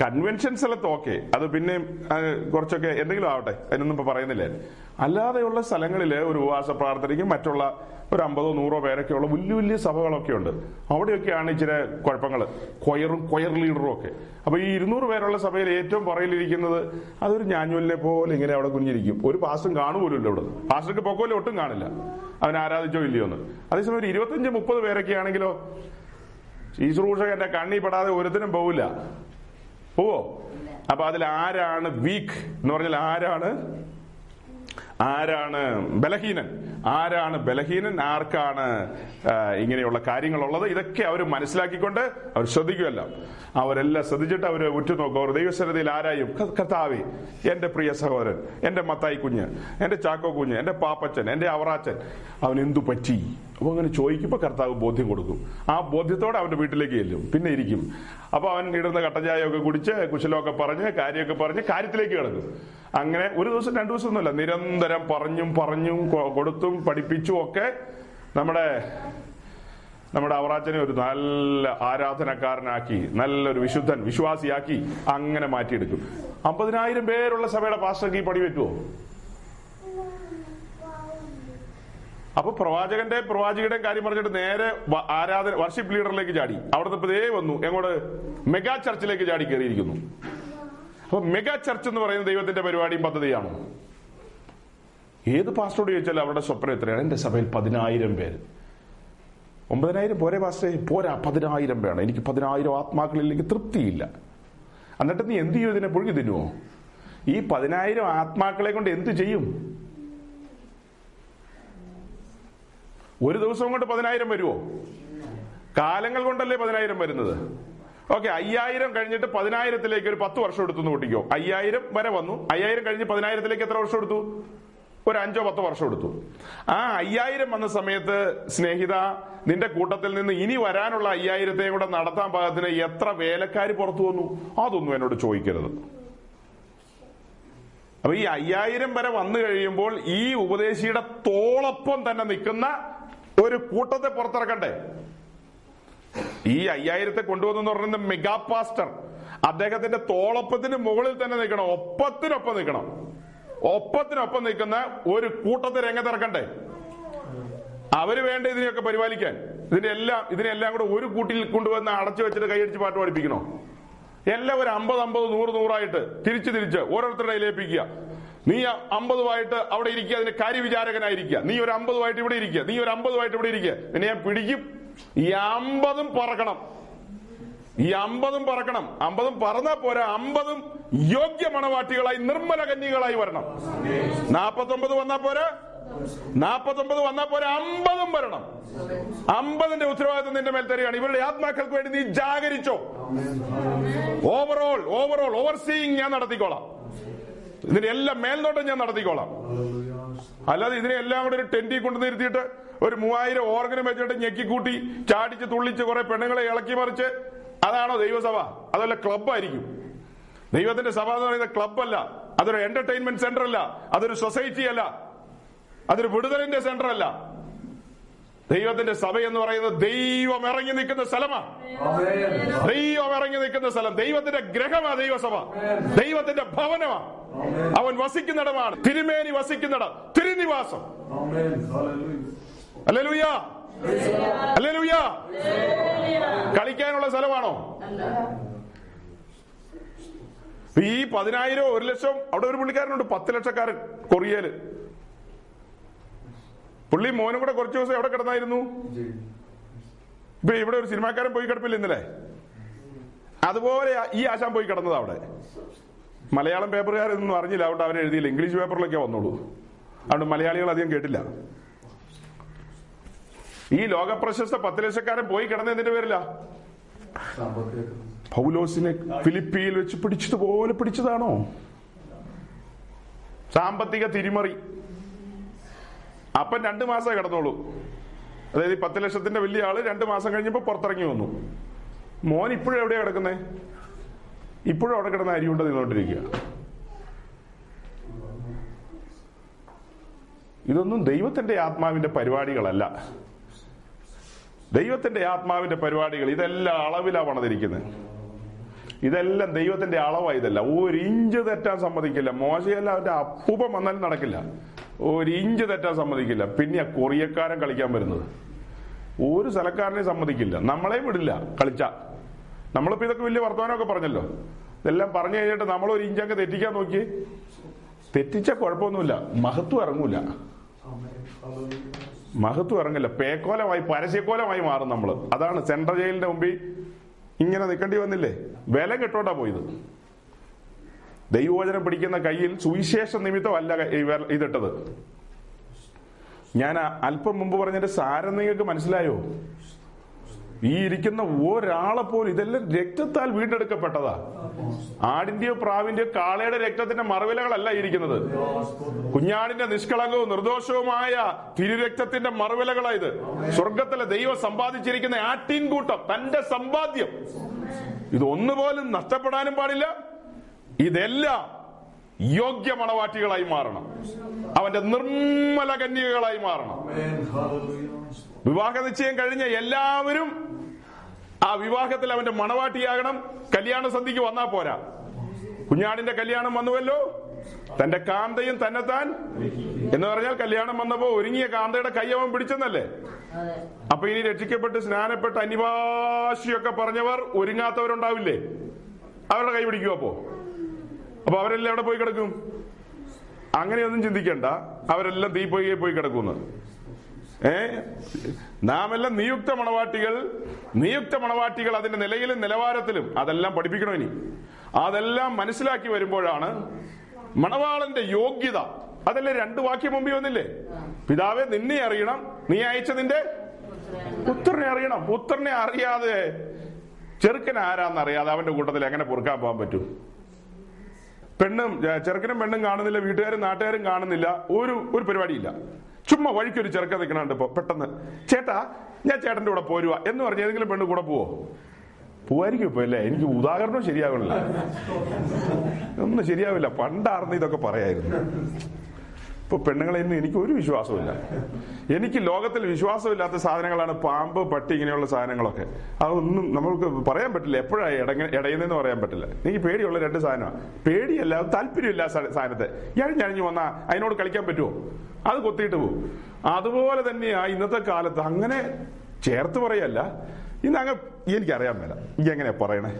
കൺവെൻഷൻ സ്ഥലത്ത് ഓക്കെ അത് പിന്നെ കുറച്ചൊക്കെ എന്തെങ്കിലും ആവട്ടെ. അതിനൊന്നും ഇപ്പൊ പറയുന്നില്ലേ? അല്ലാതെയുള്ള സ്ഥലങ്ങളിൽ ഒരു ഉപവാസ പ്രാർത്ഥനയ്ക്കും മറ്റുള്ള ഒരു അമ്പതോ നൂറോ പേരൊക്കെയുള്ള വലിയ വലിയ സഭകളൊക്കെ ഉണ്ട്. അവിടെയൊക്കെയാണ് ഇച്ചിരി കുഴപ്പങ്ങൾ. കൊയറും കൊയർ ലീഡറും ഒക്കെ. അപ്പൊ ഈ ഇരുന്നൂറ് പേരുള്ള സഭയിൽ ഏറ്റവും പറയിലിരിക്കുന്നത് അതൊരു ഞാഞ്ഞൂലിനെ പോലെ ഇങ്ങനെ അവിടെ കുഞ്ഞിരിക്കും ഒരു പാസ്റ്റും കാണുപോലുമില്ല അവിടെ. പാസ്റ്റർക്ക് പൊക്കോലും ഒട്ടും കാണില്ല. അവൻ ആരാധിച്ചോ ഇല്ലയോ എന്ന്. അതേസമയം ഒരു ഇരുപത്തഞ്ച് മുപ്പത് പേരൊക്കെ ആണെങ്കിലോ ശുശ്രൂഷകന്റെ കണ്ണി പെടാതെ ഒരുത്തിനും പോവില്ല. പോവോ? അപ്പൊ അതിൽ ആരാണ് വീക്ക് എന്ന് പറഞ്ഞാൽ ആരാണ് ആരാണ് ബലഹീനൻ? ആരാണ് ബലഹീനൻ? ആർക്കാണ് ഇങ്ങനെയുള്ള കാര്യങ്ങളുള്ളത്? ഇതൊക്കെ അവർ മനസ്സിലാക്കിക്കൊണ്ട് അവർ ശ്രദ്ധിക്കുമല്ല അവരെല്ലാം ശ്രദ്ധിച്ചിട്ട് അവർ ഉറ്റുനോക്കും. അവർ ദൈവസന്നിധിയിൽ ആരായും "ക- കർത്താവേ എന്റെ പ്രിയ സഹോദരൻ എന്റെ മത്തായി കുഞ്ഞ് എന്റെ ചാക്കോ കുഞ്ഞ് എന്റെ പാപ്പച്ചൻ എന്റെ അവറാച്ചൻ അവൻ എന്തു പറ്റി? അപ്പൊ അങ്ങനെ ചോദിക്കുമ്പോൾ കർത്താവ് ബോധ്യം കൊടുക്കും. ആ ബോധ്യത്തോടെ അവന്റെ വീട്ടിലേക്ക് ചെല്ലും. പിന്നെ ഇരിക്കും. അപ്പൊ അവൻ ഇടുന്ന കട്ടചായൊക്കെ കുടിച്ച് കുശലമൊക്കെ പറഞ്ഞ് കാര്യമൊക്കെ പറഞ്ഞ് കാര്യത്തിലേക്ക് കിടക്കും. അങ്ങനെ ഒരു ദിവസം രണ്ടു ദിവസം ഒന്നുമല്ല നിരന്തരം പറഞ്ഞും പറഞ്ഞും കൊടുത്തും പഠിപ്പിച്ചും ഒക്കെ നമ്മുടെ നമ്മുടെ അവറാച്ചനെ ഒരു നല്ല ആരാധനക്കാരനാക്കി നല്ലൊരു വിശുദ്ധൻ വിശ്വാസിയാക്കി അങ്ങനെ മാറ്റിയെടുക്കും അമ്പതിനായിരം പേരുള്ള സഭയുടെ പാസ്റ്റർക്ക് ഈ പണി പറ്റുമോ അപ്പൊ പ്രവാചകന്റെ പ്രവാചകയുടെ കാര്യം പറഞ്ഞിട്ട് നേരെ ആരാധന വർഷിപ്പ് ലീഡറിലേക്ക് ചാടി. അവിടുത്തെ ദേ വന്നു. എങ്ങോട്ട്? മെഗാ ചർച്ചിലേക്ക് ചാടി കയറിയിരിക്കുന്നു. അപ്പൊ മെഗാ ചർച്ച് എന്ന് പറയുന്ന ദൈവത്തിന്റെ പരിപാടിയും പദ്ധതിയാണ്. ഏത് പാസ്റ്ററോട് ചോദിച്ചാലും അവരുടെ സ്വപ്നം എത്രയാണ്? എന്റെ സഭയിൽ പതിനായിരം പേര്. ഒമ്പതിനായിരം പോരെ പാസ്റ്റേ പോരാ പതിനായിരം വേണം. എനിക്ക് പതിനായിരം ആത്മാക്കളില്ലെങ്കിൽ തൃപ്തിയില്ല. എന്നിട്ട് നീ എന്ത് ചെയ്യും ഇതിനെ? പുഴുകി തിന്നുവോ? ഈ പതിനായിരം ആത്മാക്കളെ കൊണ്ട് എന്ത് ചെയ്യും? ഒരു ദിവസം കൊണ്ട് പതിനായിരം വരുമോ കാലങ്ങൾ കൊണ്ടല്ലേ പതിനായിരം വരുന്നത്? ഓക്കെ അയ്യായിരം കഴിഞ്ഞിട്ട് പതിനായിരത്തിലേക്ക് ഒരു പത്ത് വർഷം എടുത്തു എന്ന് കൂട്ടിക്കോ. അയ്യായിരം വരെ വന്നു. അയ്യായിരം കഴിഞ്ഞ് പതിനായിരത്തിലേക്ക് എത്ര വർഷം എടുത്തു? ഒരു അഞ്ചോ പത്തോ വർഷം എടുത്തു. ആ അയ്യായിരം വന്ന സമയത്ത് സ്നേഹിത നിന്റെ കൂട്ടത്തിൽ നിന്ന് ഇനി വരാനുള്ള അയ്യായിരത്തെയും കൂടെ നടത്താൻ പാകത്തിന് എത്ര വേലക്കാർ പുറത്തു വന്നു? അതൊന്നും എന്നോട് ചോദിക്കരുത്. അപ്പൊ ഈ അയ്യായിരം വരെ വന്നു കഴിയുമ്പോൾ ഈ ഉപദേശിയുടെ തോളൊപ്പം തന്നെ നിൽക്കുന്ന ഒരു കൂട്ടത്തെ പുറത്തിറക്കണ്ടേ? ഈ അയ്യായിരത്തെ കൊണ്ടുവന്നു പറയുന്നത് മെഗാ പാസ്റ്റർ അദ്ദേഹത്തിന്റെ തോളൊപ്പത്തിന് മുകളിൽ തന്നെ നിൽക്കണം. ഒപ്പത്തിനൊപ്പം നിൽക്കണം. ഒപ്പത്തിനൊപ്പം നിൽക്കുന്ന ഒരു കൂട്ടത്തെ രംഗത്തിറക്കണ്ടേ അവർ വേണ്ട ഇതിനെയൊക്കെ പരിപാലിക്കാൻ? ഇതിന്റെ എല്ലാം ഇതിനെല്ലാം കൂടെ ഒരു കൂട്ടിൽ കൊണ്ടുവന്ന് അടച്ചു വെച്ചിട്ട് കൈയടിച്ച് പാട്ട് പഠിപ്പിക്കണോ എല്ലാം ഒരു അമ്പത് അമ്പത് നൂറ് നൂറായിട്ട് തിരിച്ച് തിരിച്ച് ഓരോരുത്തരുടെ ഏൽപ്പിക്കുക നീ അമ്പതുമായിട്ട് അവിടെ ഇരിക്കുക അതിന്റെ കാര്യവിചാരകനായിരിക്കുക. നീ ഒരു അമ്പതുമായിട്ട് ഇവിടെ ഇരിക്കുക. നീ ഒരു അമ്പതുമായിട്ട് ഇവിടെ ഇരിക്കുക. നിന്നെ ഞാൻ പിടിക്കും. ഈ അമ്പതും പറക്കണം. ഈ അമ്പതും പറക്കണം. അമ്പതും പറന്നാ പോരാ. അമ്പതും യോഗ്യ മണവാട്ടികളായി നിർമ്മല കന്യകളായി വരണം. നാപ്പത്തൊമ്പത് വന്നാ പോരെ. നാപ്പത്തൊമ്പത് വന്നാ പോരെ. അമ്പതും വരണം. അമ്പതിന്റെ ഉത്തരവാദിത്വം നിന്റെ മേൽ തരികയാണ്. ഇവരുടെ ആത്മാക്കൾക്ക് വേണ്ടി നീ ജാഗരിച്ചോ. ഓവറോൾ ഓവറോൾ ഓവർ സീയിങ് ഞാൻ നടത്തിക്കോളാം. ഇതിന്റെ എല്ലാം മേൽനോട്ടം ഞാൻ നടത്തിക്കോളാം. അല്ലാതെ ഇതിനെ എല്ലാം കൂടെ ഒരു ടെന്റിൽ കൊണ്ടു നിർത്തിയിട്ട് ഒരു മൂവായിരം ഓർഗനം വെച്ചിട്ട് ഞെക്കിക്കൂട്ടി ചാടിച്ച് തുള്ളിച്ച് കുറെ പെണ്ണുങ്ങളെ ഇളക്കി മറിച്ച്. അതാണോ ദൈവസഭ? അതല്ല ക്ലബ്ബായിരിക്കും. ദൈവത്തിന്റെ സഭ എന്ന് പറയുന്നത് ക്ലബ്ബല്ല. അതൊരു എന്റർടൈൻമെന്റ് സെന്റർ അല്ല അതൊരു സൊസൈറ്റി അല്ല. അതൊരു വിടുതലിന്റെ സെന്റർ അല്ല ദൈവത്തിന്റെ സഭ എന്ന് പറയുന്നത് ദൈവം ഇറങ്ങി നിൽക്കുന്ന സ്ഥലമാണ് ദൈവം ഇറങ്ങി നിൽക്കുന്ന സ്ഥലം. ദൈവത്തിന്റെ ഗ്രഹമാ ദൈവസഭ. ദൈവത്തിന്റെ ഭവനമാ. അവൻ വസിക്കുന്നിടമാണ്. തിരുമേനി വസിക്കുന്നിടം. തിരുനിവാസം. കളിക്കാനുള്ള സ്ഥലമാണോ? ഈ പതിനായിരം ഒരു ലക്ഷം അവിടെ ഒരു പുള്ളിക്കാരനുണ്ട് പത്ത് ലക്ഷക്കാരൻ കൊറിയയിൽ. പുള്ളി മോനും കൂടെ കുറച്ചു ദിവസം എവിടെ കിടന്നായിരുന്നു? ഇപ്പൊ ഇവിടെ ഒരു സിനിമാക്കാരൻ പോയി കിടപ്പില്ല ഇന്നലെ. അതുപോലെ ഈ ആശാൻ പോയി കിടന്നത് അവിടെ. മലയാളം പേപ്പറുകാരൊന്നും അറിഞ്ഞില്ല അവിടെ അവരെഴുതിയില്ല. ഇംഗ്ലീഷ് പേപ്പറിലൊക്കെ വന്നോളൂ. അതുകൊണ്ട് മലയാളികൾ അധികം കേട്ടില്ല. ഈ ലോക പ്രശസ്ത പത്ത് ലക്ഷക്കാരൻ പോയി കിടന്നതിന്റെ പേരില്ല പൗലോസിനെ ഫിലിപ്പിയിൽ വെച്ച് പിടിച്ചതുപോലെ പിടിച്ചതാണോ? സാമ്പത്തിക തിരിമറി. അപ്പൻ രണ്ടു മാസം കിടന്നോളൂ. അതായത് ഈ പത്ത് ലക്ഷത്തിന്റെ വലിയ ആൾ രണ്ടു മാസം കഴിഞ്ഞപ്പോ പുറത്തിറങ്ങി വന്നു. മോൻ ഇപ്പോഴും എവിടെയാ കിടക്കുന്നേ? ഇപ്പോഴും അവിടെ കിടന്ന അരി കൊണ്ട് നിന്നോണ്ടിരിക്കുക. ഇതൊന്നും ദൈവത്തിന്റെ ആത്മാവിന്റെ പരിപാടികളല്ല. ദൈവത്തിന്റെ ആത്മാവിന്റെ പരിപാടികൾ ഇതെല്ലാം അളവിലാ പണിതിരിക്കുന്നത് ഇതെല്ലാം ദൈവത്തിന്റെ അളവാ ഇതല്ല. ഒരു ഇഞ്ച് തെറ്റാൻ സമ്മതിക്കില്ല. മോശയല്ല അവന്റെ അപ്പൂപ്പം വന്നാലും നടക്കില്ല. ഒരു ഇഞ്ച് തെറ്റാൻ സമ്മതിക്കില്ല. പിന്നെ കൊറിയക്കാരൻ കളിക്കാൻ വരുന്നത്. ഒരു സ്ഥലക്കാരനെ സമ്മതിക്കില്ല. നമ്മളെ വിടില്ല കളിച്ച. നമ്മളിപ്പോ ഇതൊക്കെ വലിയ വർത്തമാനമൊക്കെ പറഞ്ഞല്ലോ. ഇതെല്ലാം പറഞ്ഞു കഴിഞ്ഞിട്ട് നമ്മൾ ഒരു ഇഞ്ചങ്ങ് തെറ്റിക്കാൻ നോക്കി. തെറ്റിച്ച കുഴപ്പമൊന്നുമില്ല. മഹത്വം ഇറങ്ങൂല. മഹത്വം ഇറങ്ങില്ല പേക്കോലമായി പരസ്യക്കോലമായി മാറും നമ്മൾ അതാണ് സെൻട്രൽ ജയിലിന്റെ മുമ്പിൽ ഇങ്ങനെ നിൽക്കേണ്ടി വന്നില്ലേ? വില കെട്ടോണ്ടാ പോയത്. ദൈവവചനം പിടിക്കുന്ന കയ്യിൽ സുവിശേഷ നിമിത്തമല്ല ഇതിട്ടത്. ഞാൻ അല്പം മുമ്പ് പറഞ്ഞതിന്റെ സാരം നിങ്ങൾക്ക് മനസ്സിലായോ? ഈ ഇരിക്കുന്ന ഒരാളെ പോലും ഇതെല്ലാം രക്തത്താൽ വീണ്ടെടുക്കപ്പെട്ടതാ. ആടിന്റെയോ പ്രാവിന്റെയോ കാളയുടെ രക്തത്തിന്റെ മറവിലകളല്ല ഇരിക്കുന്നത്. കുഞ്ഞാടിന്റെ നിഷ്കളങ്കവും നിർദോഷവുമായ തിരുരക്തത്തിന്റെ മറവിലകളാ ഇത്. സ്വർഗത്തിലെ ദൈവം സമ്പാദിച്ചിരിക്കുന്ന ആട്ടിൻകൂട്ടം തന്റെ സമ്പാദ്യം. ഇത് ഒന്നുപോലും നഷ്ടപ്പെടാനും പാടില്ല. ഇതെല്ലാം യോഗ്യ മണവാട്ടികളായി മാറണം. അവന്റെ നിർമ്മല കന്യകകളായി മാറണം. വിവാഹ നിശ്ചയം കഴിഞ്ഞ എല്ലാവരും ആ വിവാഹത്തിൽ അവന്റെ മണവാട്ടിയാകണം. കല്യാണ സന്ധിക്ക് വന്നാ പോരാ. കുഞ്ഞാടിന്റെ കല്യാണം വന്നുവല്ലോ? തന്റെ കാന്തയും തന്നെത്താൻ. എന്ന് പറഞ്ഞാൽ കല്യാണം വന്നപ്പോ ഒരുങ്ങിയ കാന്തയുടെ കൈ അവൻ പിടിച്ചെന്നല്ലേ? അപ്പൊ ഇനി രക്ഷിക്കപ്പെട്ട് സ്നാനപ്പെട്ട് അനിവാശിയൊക്കെ പറഞ്ഞവർ ഒരുങ്ങാത്തവരുണ്ടാവില്ലേ? അവരുടെ കൈ പിടിക്കും അപ്പോ? അപ്പൊ അവരെല്ലാം എവിടെ പോയി കിടക്കും? അങ്ങനെയൊന്നും ചിന്തിക്കണ്ട. അവരെല്ലാം തീപ്പൊയ്യെ പോയി കിടക്കുന്നു ഏ? നാമെല്ലാം നിയുക്ത മണവാട്ടികൾ. നിയുക്ത മണവാട്ടികൾ അതിന്റെ നിലയിലും നിലവാരത്തിലും അതെല്ലാം പഠിപ്പിക്കണം ഇനി. അതെല്ലാം മനസ്സിലാക്കി വരുമ്പോഴാണ് മണവാളന്റെ യോഗ്യത. അതല്ലേ രണ്ട് വാക്യം മുമ്പിൽ വന്നില്ലേ? പിതാവെ നിന്നെ അറിയണം. നീ അയച്ച നിന്റെ പുത്രനെ അറിയണം. പുത്രനെ അറിയാതെ ചെറുക്കൻ ആരാന്ന് അറിയാതെ അവന്റെ കൂട്ടത്തിൽ എങ്ങനെ പൊറുക്കാൻ പോകാൻ പറ്റും? പെണ്ണും ചെറുക്കനും പെണ്ണും കാണുന്നില്ല വീട്ടുകാരും നാട്ടുകാരും കാണുന്നില്ല. ഒരു ഒരു പരിപാടിയില്ല. ചുമ്മാ വഴിക്കൊരു ചെറുക്ക നിൽക്കണുണ്ട് ഇപ്പൊ പെട്ടെന്ന്. ചേട്ടാ ഞാൻ ചേട്ടന്റെ കൂടെ പോരുക എന്ന് പറഞ്ഞ ഏതെങ്കിലും പെണ്ണ് കൂടെ പോവോ? പോവായിരിക്കും ഇപ്പൊ അല്ലേ? എനിക്ക് ഉദാഹരണം ശരിയാവണില്ല. ഒന്നും ശരിയാവില്ല. പണ്ടാർന്ന് ഇതൊക്കെ പറയായിരുന്നു. ഇപ്പൊ പെണ്ണുങ്ങളെ ഇന്ന് എനിക്ക് ഒരു വിശ്വാസമില്ല എനിക്ക് ലോകത്തിൽ വിശ്വാസമില്ലാത്ത സാധനങ്ങളാണ് പാമ്പ് പട്ടി ഇങ്ങനെയുള്ള സാധനങ്ങളൊക്കെ. അതൊന്നും നമ്മൾക്ക് പറയാൻ പറ്റില്ല. എപ്പോഴാണ് ഇടങ്ങ ഇടയുന്നതെന്ന് പറയാൻ പറ്റില്ല. എനിക്ക് പേടിയുള്ള രണ്ട് സാധനമാണ് പേടിയല്ല താല്പര്യമില്ല സാധനത്തെ. ഞഴിഞ്ഞഴിഞ്ഞ് വന്നാ അതിനോട് കളിക്കാൻ പറ്റുമോ അത് കൊത്തിയിട്ട് പോകും അതുപോലെ തന്നെയാ ഇന്നത്തെ കാലത്ത് അങ്ങനെ ചേർത്ത് പറയല്ല. ഇന്ന് അങ്ങ് എനിക്കറിയാൻ മേല. ഈ എങ്ങനെയാ പറയണേ?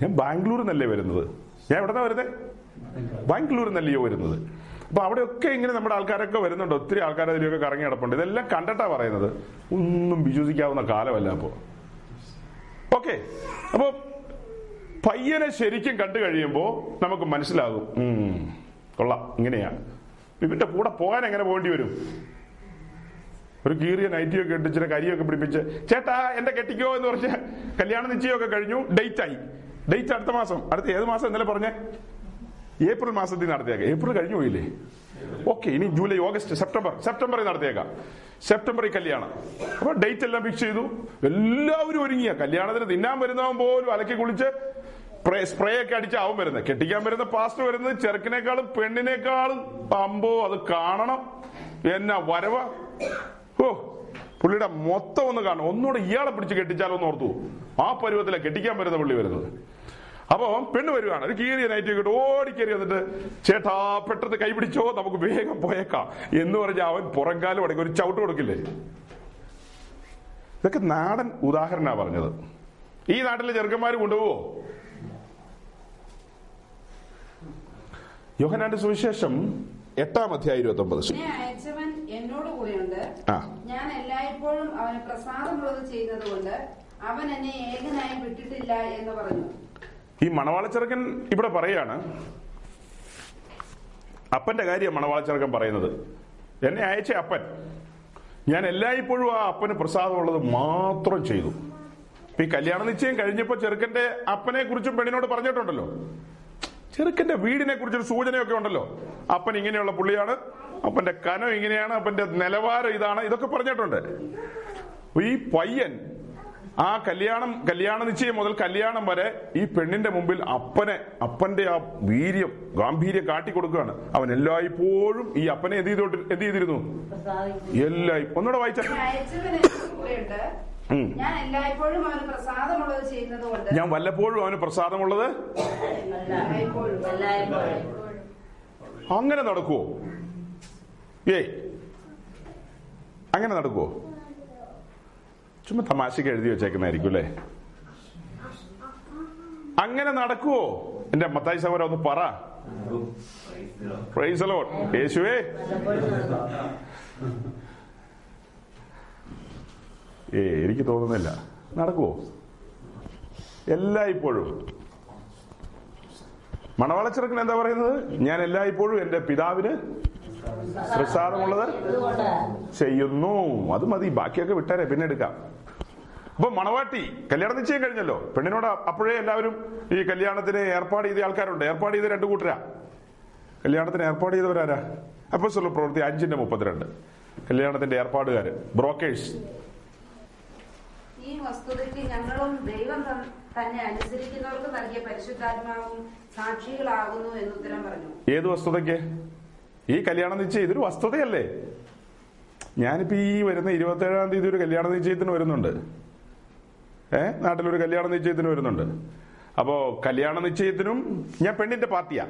ഞാൻ ബാംഗ്ലൂരിൽ നിന്നല്ലേ വരുന്നത്? ഞാൻ എവിടെ വരുന്നത് ബാംഗ്ലൂരിൽ നിന്നല്ലയോ വരുന്നത്. അപ്പൊ അവിടെയൊക്കെ ഇങ്ങനെ നമ്മുടെ ആൾക്കാരൊക്കെ വരുന്നുണ്ട്. ഒത്തിരി ആൾക്കാർ അതിലൊക്കെ കറങ്ങി കിടപ്പുണ്ട് ഇതെല്ലാം കണ്ടിട്ടാ പറയുന്നത്. ഒന്നും വിശ്വസിക്കാവുന്ന കാലമല്ല അപ്പോ. ഓക്കെ. അപ്പൊ പയ്യനെ ശരിക്കും കണ്ടു കഴിയുമ്പോൾ നമുക്ക് മനസ്സിലാകും. കൊള്ളാം. ഇങ്ങനെയാ ഇവന്റെ കൂടെ പോകാൻ എങ്ങനെ പോകേണ്ടി വരും? ഒരു കീറിയ നൈറ്റിയൊക്കെ ഇട്ടിച്ചിട്ട് കരിയൊക്കെ പിടിപ്പിച്ച് ചേട്ടാ എന്റെ കെട്ടിക്കോ എന്ന് പറഞ്ഞ കല്യാണ നിശ്ചയമൊക്കെ കഴിഞ്ഞു. ഡേറ്റ് ആയി. ഡേറ്റ് അടുത്ത മാസം. അടുത്ത ഏത് മാസം ഇന്നലെ പറഞ്ഞേ? ഏപ്രിൽ മാസത്തിൽ നടത്തിയേക്കാം. ഏപ്രിൽ കഴിഞ്ഞു പോയില്ലേ? ഓക്കെ ഇനി ജൂലൈ ഓഗസ്റ്റ് സെപ്റ്റംബർ. സെപ്റ്റംബറിൽ നടത്തിയേക്കാം. സെപ്റ്റംബറിൽ കല്യാണം. അപ്പൊ ഡേറ്റ് എല്ലാം ഫിക്സ് ചെയ്തു. എല്ലാവരും ഒരുങ്ങിയ. കല്യാണത്തിന് തിന്നാൻ വരുന്നവൻ പോലും അലക്കി കുളിച്ച് സ്പ്രേ ഒക്കെ അടിച്ച് അവൻ വരുന്നത്. കെട്ടിക്കാൻ വരുന്ന പാസ്റ്റ് വരുന്നത് ചെറുക്കിനേക്കാളും പെണ്ണിനേക്കാളും അമ്പോ അത് കാണണം. എന്നാ വരവ? ഓ പുള്ളിയുടെ മൊത്തം ഒന്ന് കാണണം. ഒന്നുകൂടെ ഇയാളെ പിടിച്ച് കെട്ടിച്ചാലോ എന്ന് ഓർത്തു. ആ പരുവത്തിലെ കെട്ടിക്കാൻ വരുന്ന പുള്ളി വരുന്നത്. അപ്പൊ പെണ്ണ് വരുവാണ്. ഒരു കീറിയ നൈറ്റ് കിട്ടും ഓടിക്കേറി വന്നിട്ട് ചേട്ടാ പെട്ടെന്ന് കൈപിടിച്ചോ നമുക്ക് വേഗം പോയേക്കാം. എന്ന് പറഞ്ഞ അവൻ പുറങ്കാലം അടങ്ങി. ഒരു ചവിട്ട് കൊടുക്കില്ലേ? ഇതൊക്കെ നാടൻ ഉദാഹരണ പറഞ്ഞത്. ഈ നാട്ടിലെ ചെറുക്കന്മാർ കൊണ്ടുപോവോ? യോഹനാന്റെ സുവിശേഷം എട്ടാം അധ്യായം ഇരുപത്തി ഒമ്പത് എന്നോട് കൂടെയുണ്ട്. ഞാൻ എല്ലായ്പ്പോഴും അവന് പ്രസാദമുള്ളത് ചെയ്യുന്നതുകൊണ്ട് അവൻ എന്നെ ഏകനായി വിട്ടിട്ടില്ല എന്ന് പറഞ്ഞു. ഈ മണവാളച്ചെറുക്കൻ ഇവിടെ പറയാണ് അപ്പന്റെ കാര്യം മണവാളച്ചെറുക്കൻ പറയുന്നത്. എന്നെ അയച്ച അപ്പൻ. ഞാൻ എല്ലായ്പ്പോഴും ആ അപ്പന് പ്രസാദമുള്ളത് മാത്രം ചെയ്തു. ഈ കല്യാണ നിശ്ചയം കഴിഞ്ഞപ്പോ ചെറുക്കന്റെ അപ്പനെ കുറിച്ചും പെണ്ണിനോട് പറഞ്ഞിട്ടുണ്ടല്ലോ. ചെറുക്കന്റെ വീടിനെ കുറിച്ചൊരു സൂചനയൊക്കെ ഉണ്ടല്ലോ. അപ്പൻ ഇങ്ങനെയുള്ള പുള്ളിയാണ്. അപ്പന്റെ കനം ഇങ്ങനെയാണ്. അപ്പന്റെ നിലവാരം ഇതാണ്. ഇതൊക്കെ പറഞ്ഞിട്ടുണ്ട്. ഈ പയ്യൻ ആ കല്യാണം കല്യാണ നിശ്ചയം മുതൽ കല്യാണം വരെ ഈ പെണ്ണിന്റെ മുമ്പിൽ അപ്പനെ അപ്പന്റെ ആ വീര്യം ഗാംഭീര്യം കാട്ടിക്കൊടുക്കുകയാണ്. അവൻ എല്ലായ്പ്പോഴും ഈ അപ്പനെ എന്ത് ചെയ്തോട്ട് എന്ത് ചെയ്തിരുന്നു? എല്ലായി ഒന്നുകൂടെ വായിച്ച. ഞാൻ വല്ലപ്പോഴും അവന് പ്രസാദമുള്ളത്? അങ്ങനെ നടക്കുവോ? ഏയ്. അങ്ങനെ നടക്കുവോ? ചുമ്മാ തമാശക്ക് എഴുതി വെച്ചേക്കുന്നതായിരിക്കും അല്ലേ? അങ്ങനെ നടക്കുവോ? എന്റെ മത്തായി സഹോദരൻ ഒന്ന് പറ. യേശുവേ. ഏ എനിക്ക് തോന്നുന്നില്ല. നടക്കുവോ? എല്ലായ്പ്പോഴും. മണവാളച്ചെറുക്കൻ എന്താ പറയുന്നത്? ഞാൻ എല്ലായ്പ്പോഴും എന്റെ പിതാവിന് പ്രസാദമുള്ളത് ചെയ്യുന്നു. അത് മതി ബാക്കിയൊക്കെ വിട്ടാരെ പിന്നെ എടുക്കാം. അപ്പൊ മണവാട്ടി കല്യാണം നിശ്ചയം കഴിഞ്ഞല്ലോ. പെണ്ണിനോട് അപ്പോഴേ എല്ലാവരും ഈ കല്യാണത്തിന് ഏർപ്പാട് ചെയ്ത ആൾക്കാരുണ്ട്. ഏർപ്പാട് ചെയ്ത രണ്ടു കൂട്ടരാ. കല്യാണത്തിന് ഏർപ്പാട് ചെയ്തവരാരാ? അപ്പൊ സ്വല്ല പ്രവൃത്തി അഞ്ചിന്റെ മുപ്പത്തിരണ്ട്. കല്യാണത്തിന്റെ ഏർപ്പാടുകാര് ബ്രോക്കേഴ്സ്. ഈ വസ്തുതയ്ക്ക് ഞങ്ങളും ദൈവം തന്നെ അനുസരിക്കുന്നവർക്ക് നൽകിയ പരിശുദ്ധാത്മാവും സാക്ഷികളാകുന്നു എന്ന് ഉത്തരം പറഞ്ഞു. ഏത് വസ്തുതയ്ക്ക്? ഈ കല്യാണം നിശ്ചയം ഇതൊരു വസ്തുതയല്ലേ? ഞാനിപ്പോ ഈ വരുന്ന ഇരുപത്തി ഏഴാം തീയതി ഒരു കല്യാണ നിശ്ചയത്തിന് വരുന്നുണ്ട്. ഏ? നാട്ടിലൊരു കല്യാണ നിശ്ചയത്തിന് വരുന്നുണ്ട്. അപ്പോ കല്യാണ നിശ്ചയത്തിനും ഞാൻ പെണ്ണിന്റെ പാർട്ടിയാ.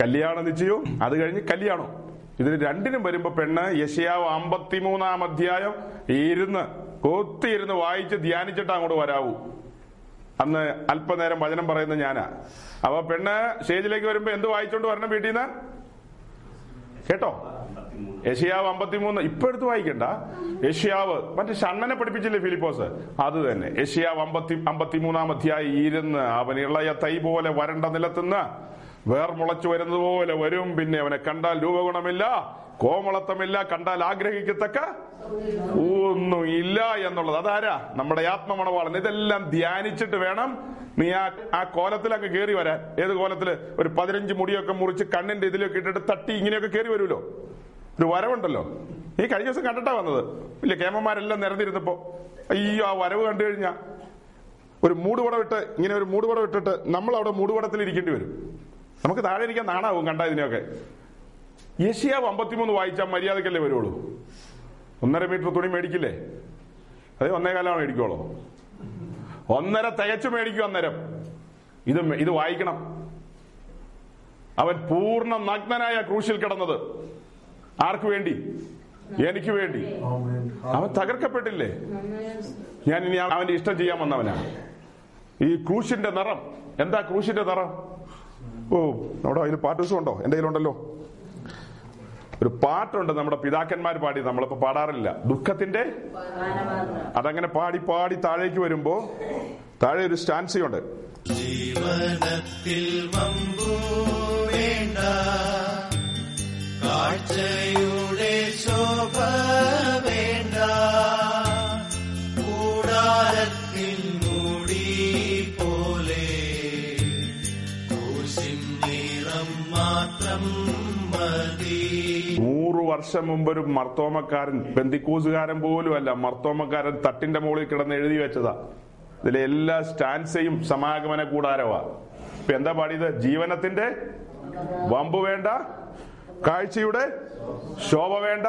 കല്യാണ നിശ്ചയവും അത് കഴിഞ്ഞ് കല്യാണവും. ഇതിന് രണ്ടിനും വരുമ്പോ പെണ്ണ് യശയാവ് അമ്പത്തിമൂന്നാം അധ്യായം ഇരുന്ന് കൊത്തിയിരുന്ന് വായിച്ച് ധ്യാനിച്ചിട്ട് അങ്ങോട്ട് വരാവൂ. അന്ന് അല്പനേരം വചനം പറയുന്ന ഞാനാ. അപ്പൊ പെണ്ണ് സ്റ്റേജിലേക്ക് വരുമ്പോ എന്ത് വായിച്ചോണ്ട് വരണം വീട്ടിൽ നിന്ന് കേട്ടോ? യഷിയാവ് അമ്പത്തിമൂന്ന്. ഇപ്പൊ എടുത്ത് വായിക്കണ്ട. യഷിയാവ് മറ്റേ ഷണ്ണനെ പഠിപ്പിച്ചില്ലേ ഫിലിപ്പോസ്? അത് തന്നെ. യഷിയാവ് അമ്പത്തി അമ്പത്തിമൂന്നാം അധ്യായം ഇരുന്ന് അവൻ ഇളയ തൈ പോലെ വരണ്ട നിലത്തുനിന്ന് വേർ മുളച്ചു വരുന്നത് പോലെ വരും. പിന്നെ അവനെ കണ്ടാൽ രൂപഗുണമില്ല കോമളത്വമില്ല കണ്ടാൽ ആഗ്രഹിക്കത്തക്ക ഒന്നും ഇല്ല എന്നുള്ളത്. അതാരാ? നമ്മുടെ ആത്മമണവാളൻ. ഇതെല്ലാം ധ്യാനിച്ചിട്ട് വേണം നീ ആ ആ കോലത്തിലൊക്കെ കയറി വരാൻ. ഏത് കോലത്തിൽ? ഒരു പതിനഞ്ച് മുടിയൊക്കെ മുറിച്ച് കണ്ണിന്റെ ഇതിലൊക്കെ ഇട്ടിട്ട് തട്ടി ഇങ്ങനെയൊക്കെ കയറി വരുമല്ലോ. ഒരു വരവുണ്ടല്ലോ. നീ കഴിഞ്ഞ ദിവസം കണ്ടിട്ടാ വന്നത്. ഇല്ല കേമന്മാരെല്ലാം നിരന്നിരുന്നപ്പോ അയ്യോ ആ വരവ് കണ്ടു കഴിഞ്ഞാ. ഒരു മൂടുപടം ഇട്ട് ഇങ്ങനെ ഒരു മൂടുപടം ഇട്ടിട്ട് നമ്മൾ അവിടെ മൂടുപടത്തിൽ ഇരിക്കേണ്ടി വരും. നമുക്ക് താഴെ ഇരിക്കാൻ നാണാവും കണ്ട ഇതിനെയൊക്കെ. യശിയാവ് അമ്പത്തിമൂന്ന് വായിച്ചാൽ മര്യാദക്കല്ലേ വരുള്ളൂ. ഒന്നര മീറ്റർ തുണി മേടിക്കില്ലേ? അതെ ഒന്നേ കാലമാണ് മേടിക്കുള്ളൂ ഒന്നര തികച്ചു മേടിക്കും അന്നേരം. ഇത് ഇത് വായിക്കണം. അവൻ പൂർണ നഗ്നനായ ക്രൂശിൽ കിടന്നത്. ആർക്കു വേണ്ടി? എനിക്ക് വേണ്ടി. അവൻ തകർക്കപ്പെട്ടില്ലേ? ഞാൻ ഇനി അവന്റെ ഇഷ്ടം ചെയ്യാൻ വന്നവനാണ് ഈ ക്രൂശിന്റെ നിറം. എന്താ ക്രൂശിന്റെ നിറം? ഓ അവിടെ അതിന് പാട്ട് ദിവസം ഉണ്ടോ? എന്റെ കയ്യിലുണ്ടല്ലോ. ഒരു പാട്ടുണ്ട് നമ്മുടെ പിതാക്കന്മാർ പാടി. നമ്മളിപ്പോ പാടാറില്ല. ദുഃഖത്തിന്റെ? അതങ്ങനെ പാടി പാടി താഴേക്ക് വരുമ്പോ താഴെ ഒരു സ്റ്റാൻസിയുണ്ട് ജീവനത്തിൽ വേണ്ട. കാഴ്ചയുടെ ശോഭ വേണ്ട കൂടാരത്തിൽ മൂടി പോലെ കൂശിൻ മാത്രം മതി. നൂറു വർഷം മുമ്പ് ഒരു മർത്തോമക്കാരൻ ബന്ദിക്കൂസുകാരൻ അല്ല മർത്തോമക്കാരൻ തട്ടിന്റെ മുകളിൽ കിടന്ന് എഴുതി വെച്ചതാ. ഇതിലെ എല്ലാ സ്റ്റാൻസയും സമാഗമന കൂടാരവാ. ഇപ്പൊ എന്താ പാടിയത്? ജീവനത്തിന്റെ വമ്പ് വേണ്ട കാഴ്ചയുടെ ശോഭ വേണ്ട.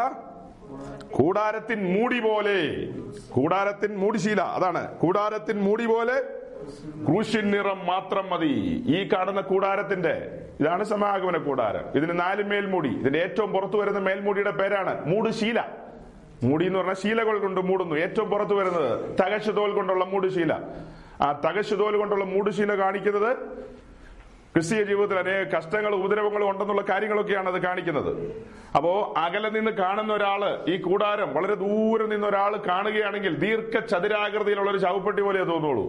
കൂടാരത്തിൻ മൂടി പോലെ കൂടാരത്തിൻ മൂടിശീല അതാണ്. കൂടാരത്തിൻ മൂടി പോലെ ക്രൂശിൻ നിറം മാത്രം മതി. ഈ കാണുന്ന കൂടാരത്തിന്റെ ഇതാണ് സമാഗമന കൂടാരം. ഇതിന് നാല് മേൽമൂടി. ഇതിന്റെ ഏറ്റവും പുറത്തു വരുന്ന മേൽമൂടിയുടെ പേരാണ് മൂടുശീല മൂടി എന്ന് പറഞ്ഞാൽ ശീലകൾ കൊണ്ട് മൂടുന്നു. ഏറ്റവും പുറത്തു വരുന്നത് തകശുതോൽ കൊണ്ടുള്ള മൂടുശീല ആ തകശുതോൽ കൊണ്ടുള്ള മൂടുശീല കാണിക്കുന്നത് ക്രിസ്തീയ ജീവിതത്തിൽ അനേക കഷ്ടങ്ങളും ഉപദ്രവങ്ങളും ഉണ്ടെന്നുള്ള കാര്യങ്ങളൊക്കെയാണ് അത് കാണിക്കുന്നത്. അപ്പോ അകലെ നിന്ന് കാണുന്ന ഒരാൾ ഈ കൂടാരം വളരെ ദൂരെ നിന്ന് ഒരാൾ കാണുകയാണെങ്കിൽ ദീർഘ ചതുരാകൃതിയിലുള്ള ഒരു ചവപ്പെട്ടി പോലെ തോന്നുള്ളൂ.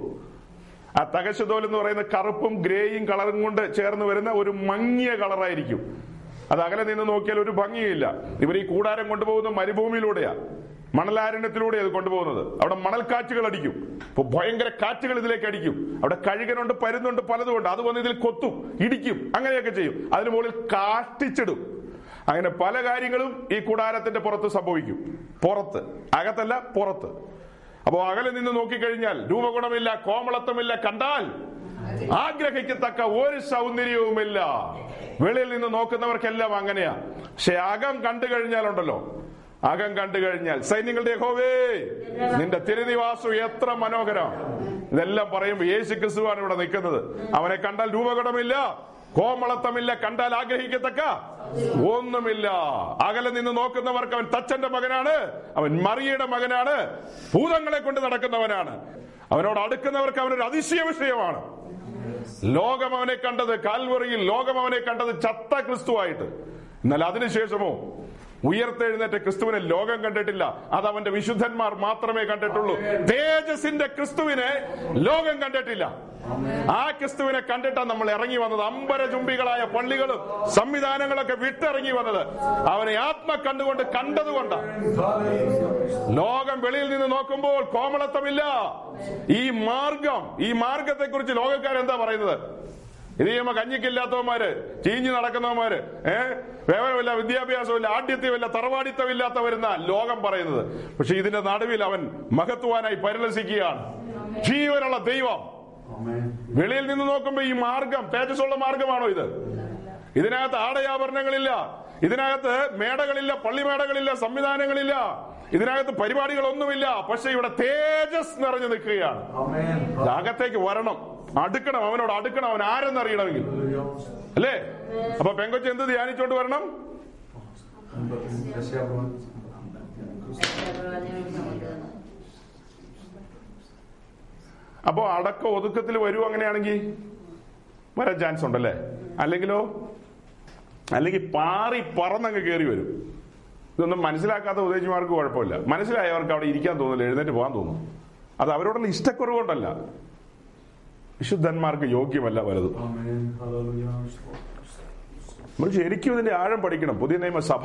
ആ തകശുതോൽ എന്ന് പറയുന്ന കറുപ്പും ഗ്രേയും കളറും കൊണ്ട് ചേർന്ന് വരുന്ന ഒരു മങ്ങിയ കളറായിരിക്കും. അത് അകലെ നിന്ന് നോക്കിയാൽ ഒരു ഭംഗിയില്ല. ഇവർ ഈ കൂടാരം കൊണ്ടുപോകുന്ന മരുഭൂമിയിലൂടെയാ. മണലാരണ്യത്തിലൂടെ അത് കൊണ്ടുപോകുന്നത്. അവിടെ മണൽക്കാറ്റുകൾ അടിക്കും. ഇപ്പൊ ഭയങ്കര കാറ്റുകൾ ഇതിലേക്ക് അടിക്കും. അവിടെ കഴുകനുണ്ട് പരുന്നുണ്ട് പലതുമുണ്ട്. അത് വന്ന് ഇതിൽ കൊത്തും ഇടിക്കും അങ്ങനെയൊക്കെ ചെയ്യും. അതിന് മുകളിൽ കാഷ്ടിച്ചിടും. അങ്ങനെ പല കാര്യങ്ങളും ഈ കൂടാരത്തിന്റെ പുറത്ത് സംഭവിക്കും. പുറത്ത്. അകത്തല്ല പുറത്ത്. അപ്പോ അകലെ നിന്ന് നോക്കിക്കഴിഞ്ഞാൽ രൂപഗുണമില്ല കോമളത്വമില്ല. കണ്ടാൽ ആഗ്രഹിക്കത്തക്ക ഒരു സൗന്ദര്യവുമില്ല. വെളിയിൽ നിന്ന് നോക്കുന്നവർക്കെല്ലാം അങ്ങനെയാ. പക്ഷെ അകം കണ്ടു കഴിഞ്ഞാലുണ്ടല്ലോ. അകം കണ്ടു കഴിഞ്ഞാൽ സൈന്യങ്ങളുടെ ഹോവേ നിന്റെ തിരുനിവാസം എത്ര മനോഹരം. ഇതെല്ലാം പറയുമ്പോൾ യേശു ക്രിസ്തുവാണ് ഇവിടെ നിൽക്കുന്നത്. അവനെ കണ്ടാൽ രൂപകടമില്ല കോമളത്വമില്ല കണ്ടാൽ ആഗ്രഹിക്കത്തക്ക ഒന്നുമില്ല. അകലെ നിന്ന് നോക്കുന്നവർക്ക് അവൻ തച്ചന്റെ മകനാണ് അവൻ മറിയയുടെ മകനാണ് ഭൂതങ്ങളെ കൊണ്ട് നടക്കുന്നവനാണ്. അവനോട് അടുക്കുന്നവർക്ക് അവനൊരു അതിശയ വിഷയമാണ് ലോകം അവനെ കണ്ടത് കാൽവറിയിൽ ലോകം അവനെ കണ്ടത് ചത്ത ക്രിസ്തുവായിട്ട്. എന്നാൽ അതിനുശേഷമോ ഉയർത്തെഴുന്നേറ്റ ക്രിസ്തുവിനെ ലോകം കണ്ടിട്ടില്ല. അത് അവന്റെ വിശുദ്ധന്മാർ മാത്രമേ കണ്ടിട്ടുള്ളൂ. തേജസിന്റെ ക്രിസ്തുവിനെ ലോകം കണ്ടിട്ടില്ല. ആ ക്രിസ്തുവിനെ കണ്ടിട്ടാണ് നമ്മൾ ഇറങ്ങി വന്നത്. അമ്പര ചുംബികളായ പള്ളികളും സംവിധാനങ്ങളൊക്കെ വിട്ടിറങ്ങി വന്നത്. അവനെ ആത്മ കണ്ടുകൊണ്ട് കണ്ടതുകൊണ്ട് ലോകം വെളിയിൽ നിന്ന് നോക്കുമ്പോൾ കോമളത്വമില്ല. ഈ മാർഗം ഈ മാർഗത്തെ കുറിച്ച് ലോകക്കാരെന്താ പറയുന്നത്? ഇത് ചെയ്യുമ്പോ കഞ്ഞിക്കില്ലാത്തവന്മാര് ചീഞ്ഞു നടക്കുന്നവന്മാര് ഏഹ് വേവനമില്ല വിദ്യാഭ്യാസമില്ല ആഢ്യത്വമില്ല തറവാടിത്തമില്ലാത്ത വരുന്ന ലോകം പറയുന്നത്. പക്ഷെ ഇതിന്റെ നടുവിൽ അവൻ മഹത്വാനായി പരിലസിക്കുകയാണ് ജീവനുള്ള ദൈവം. വെളിയിൽ നിന്ന് നോക്കുമ്പോ ഈ മാർഗം തേജസ്സുള്ള മാർഗമാണോ ഇത്? ഇതിനകത്ത് ആടയാഭരണങ്ങളില്ല. ഇതിനകത്ത് മേടകളില്ല പള്ളിമേടകളില്ല സംവിധാനങ്ങളില്ല. ഇതിനകത്ത് പരിപാടികളൊന്നുമില്ല. പക്ഷെ ഇവിടെ തേജസ് നിറഞ്ഞു നിൽക്കുകയാണ്. അകത്തേക്ക് വരണം. അടുക്കണം അവനോട് അടുക്കണം അവൻ ആരെന്ന് അറിയണമെങ്കിൽ. അല്ലേ? അപ്പൊ പെങ്കൊച്ച് എന്ത് ധ്യാനിച്ചോണ്ട് വരണം? അപ്പോ അടക്ക ഒതുക്കത്തിൽ വരൂ അങ്ങനെയാണെങ്കിൽ? വരാൻ ചാൻസ് ഉണ്ടല്ലേ? അല്ലെങ്കിലോ? അല്ലെങ്കിൽ പാറി പറന്നങ്ങ് കയറി വരും. ഇതൊന്നും മനസ്സിലാക്കാത്ത ഉദ്ദേശിമാർക്ക് കുഴപ്പമില്ല. മനസ്സിലായവർക്ക് അവിടെ ഇരിക്കാൻ തോന്നില്ല എഴുന്നേറ്റ് പോകാൻ തോന്നും അത് അവരോടുള്ള ഇഷ്ടക്കുറവ് കൊണ്ടല്ല വിശുദ്ധന്മാർക്ക് യോഗ്യമല്ല വലുത്. നമ്മൾ ശരിക്കും ഇതിന്റെ ആഴം പഠിക്കണം. പുതിയ നിയമ സഭ.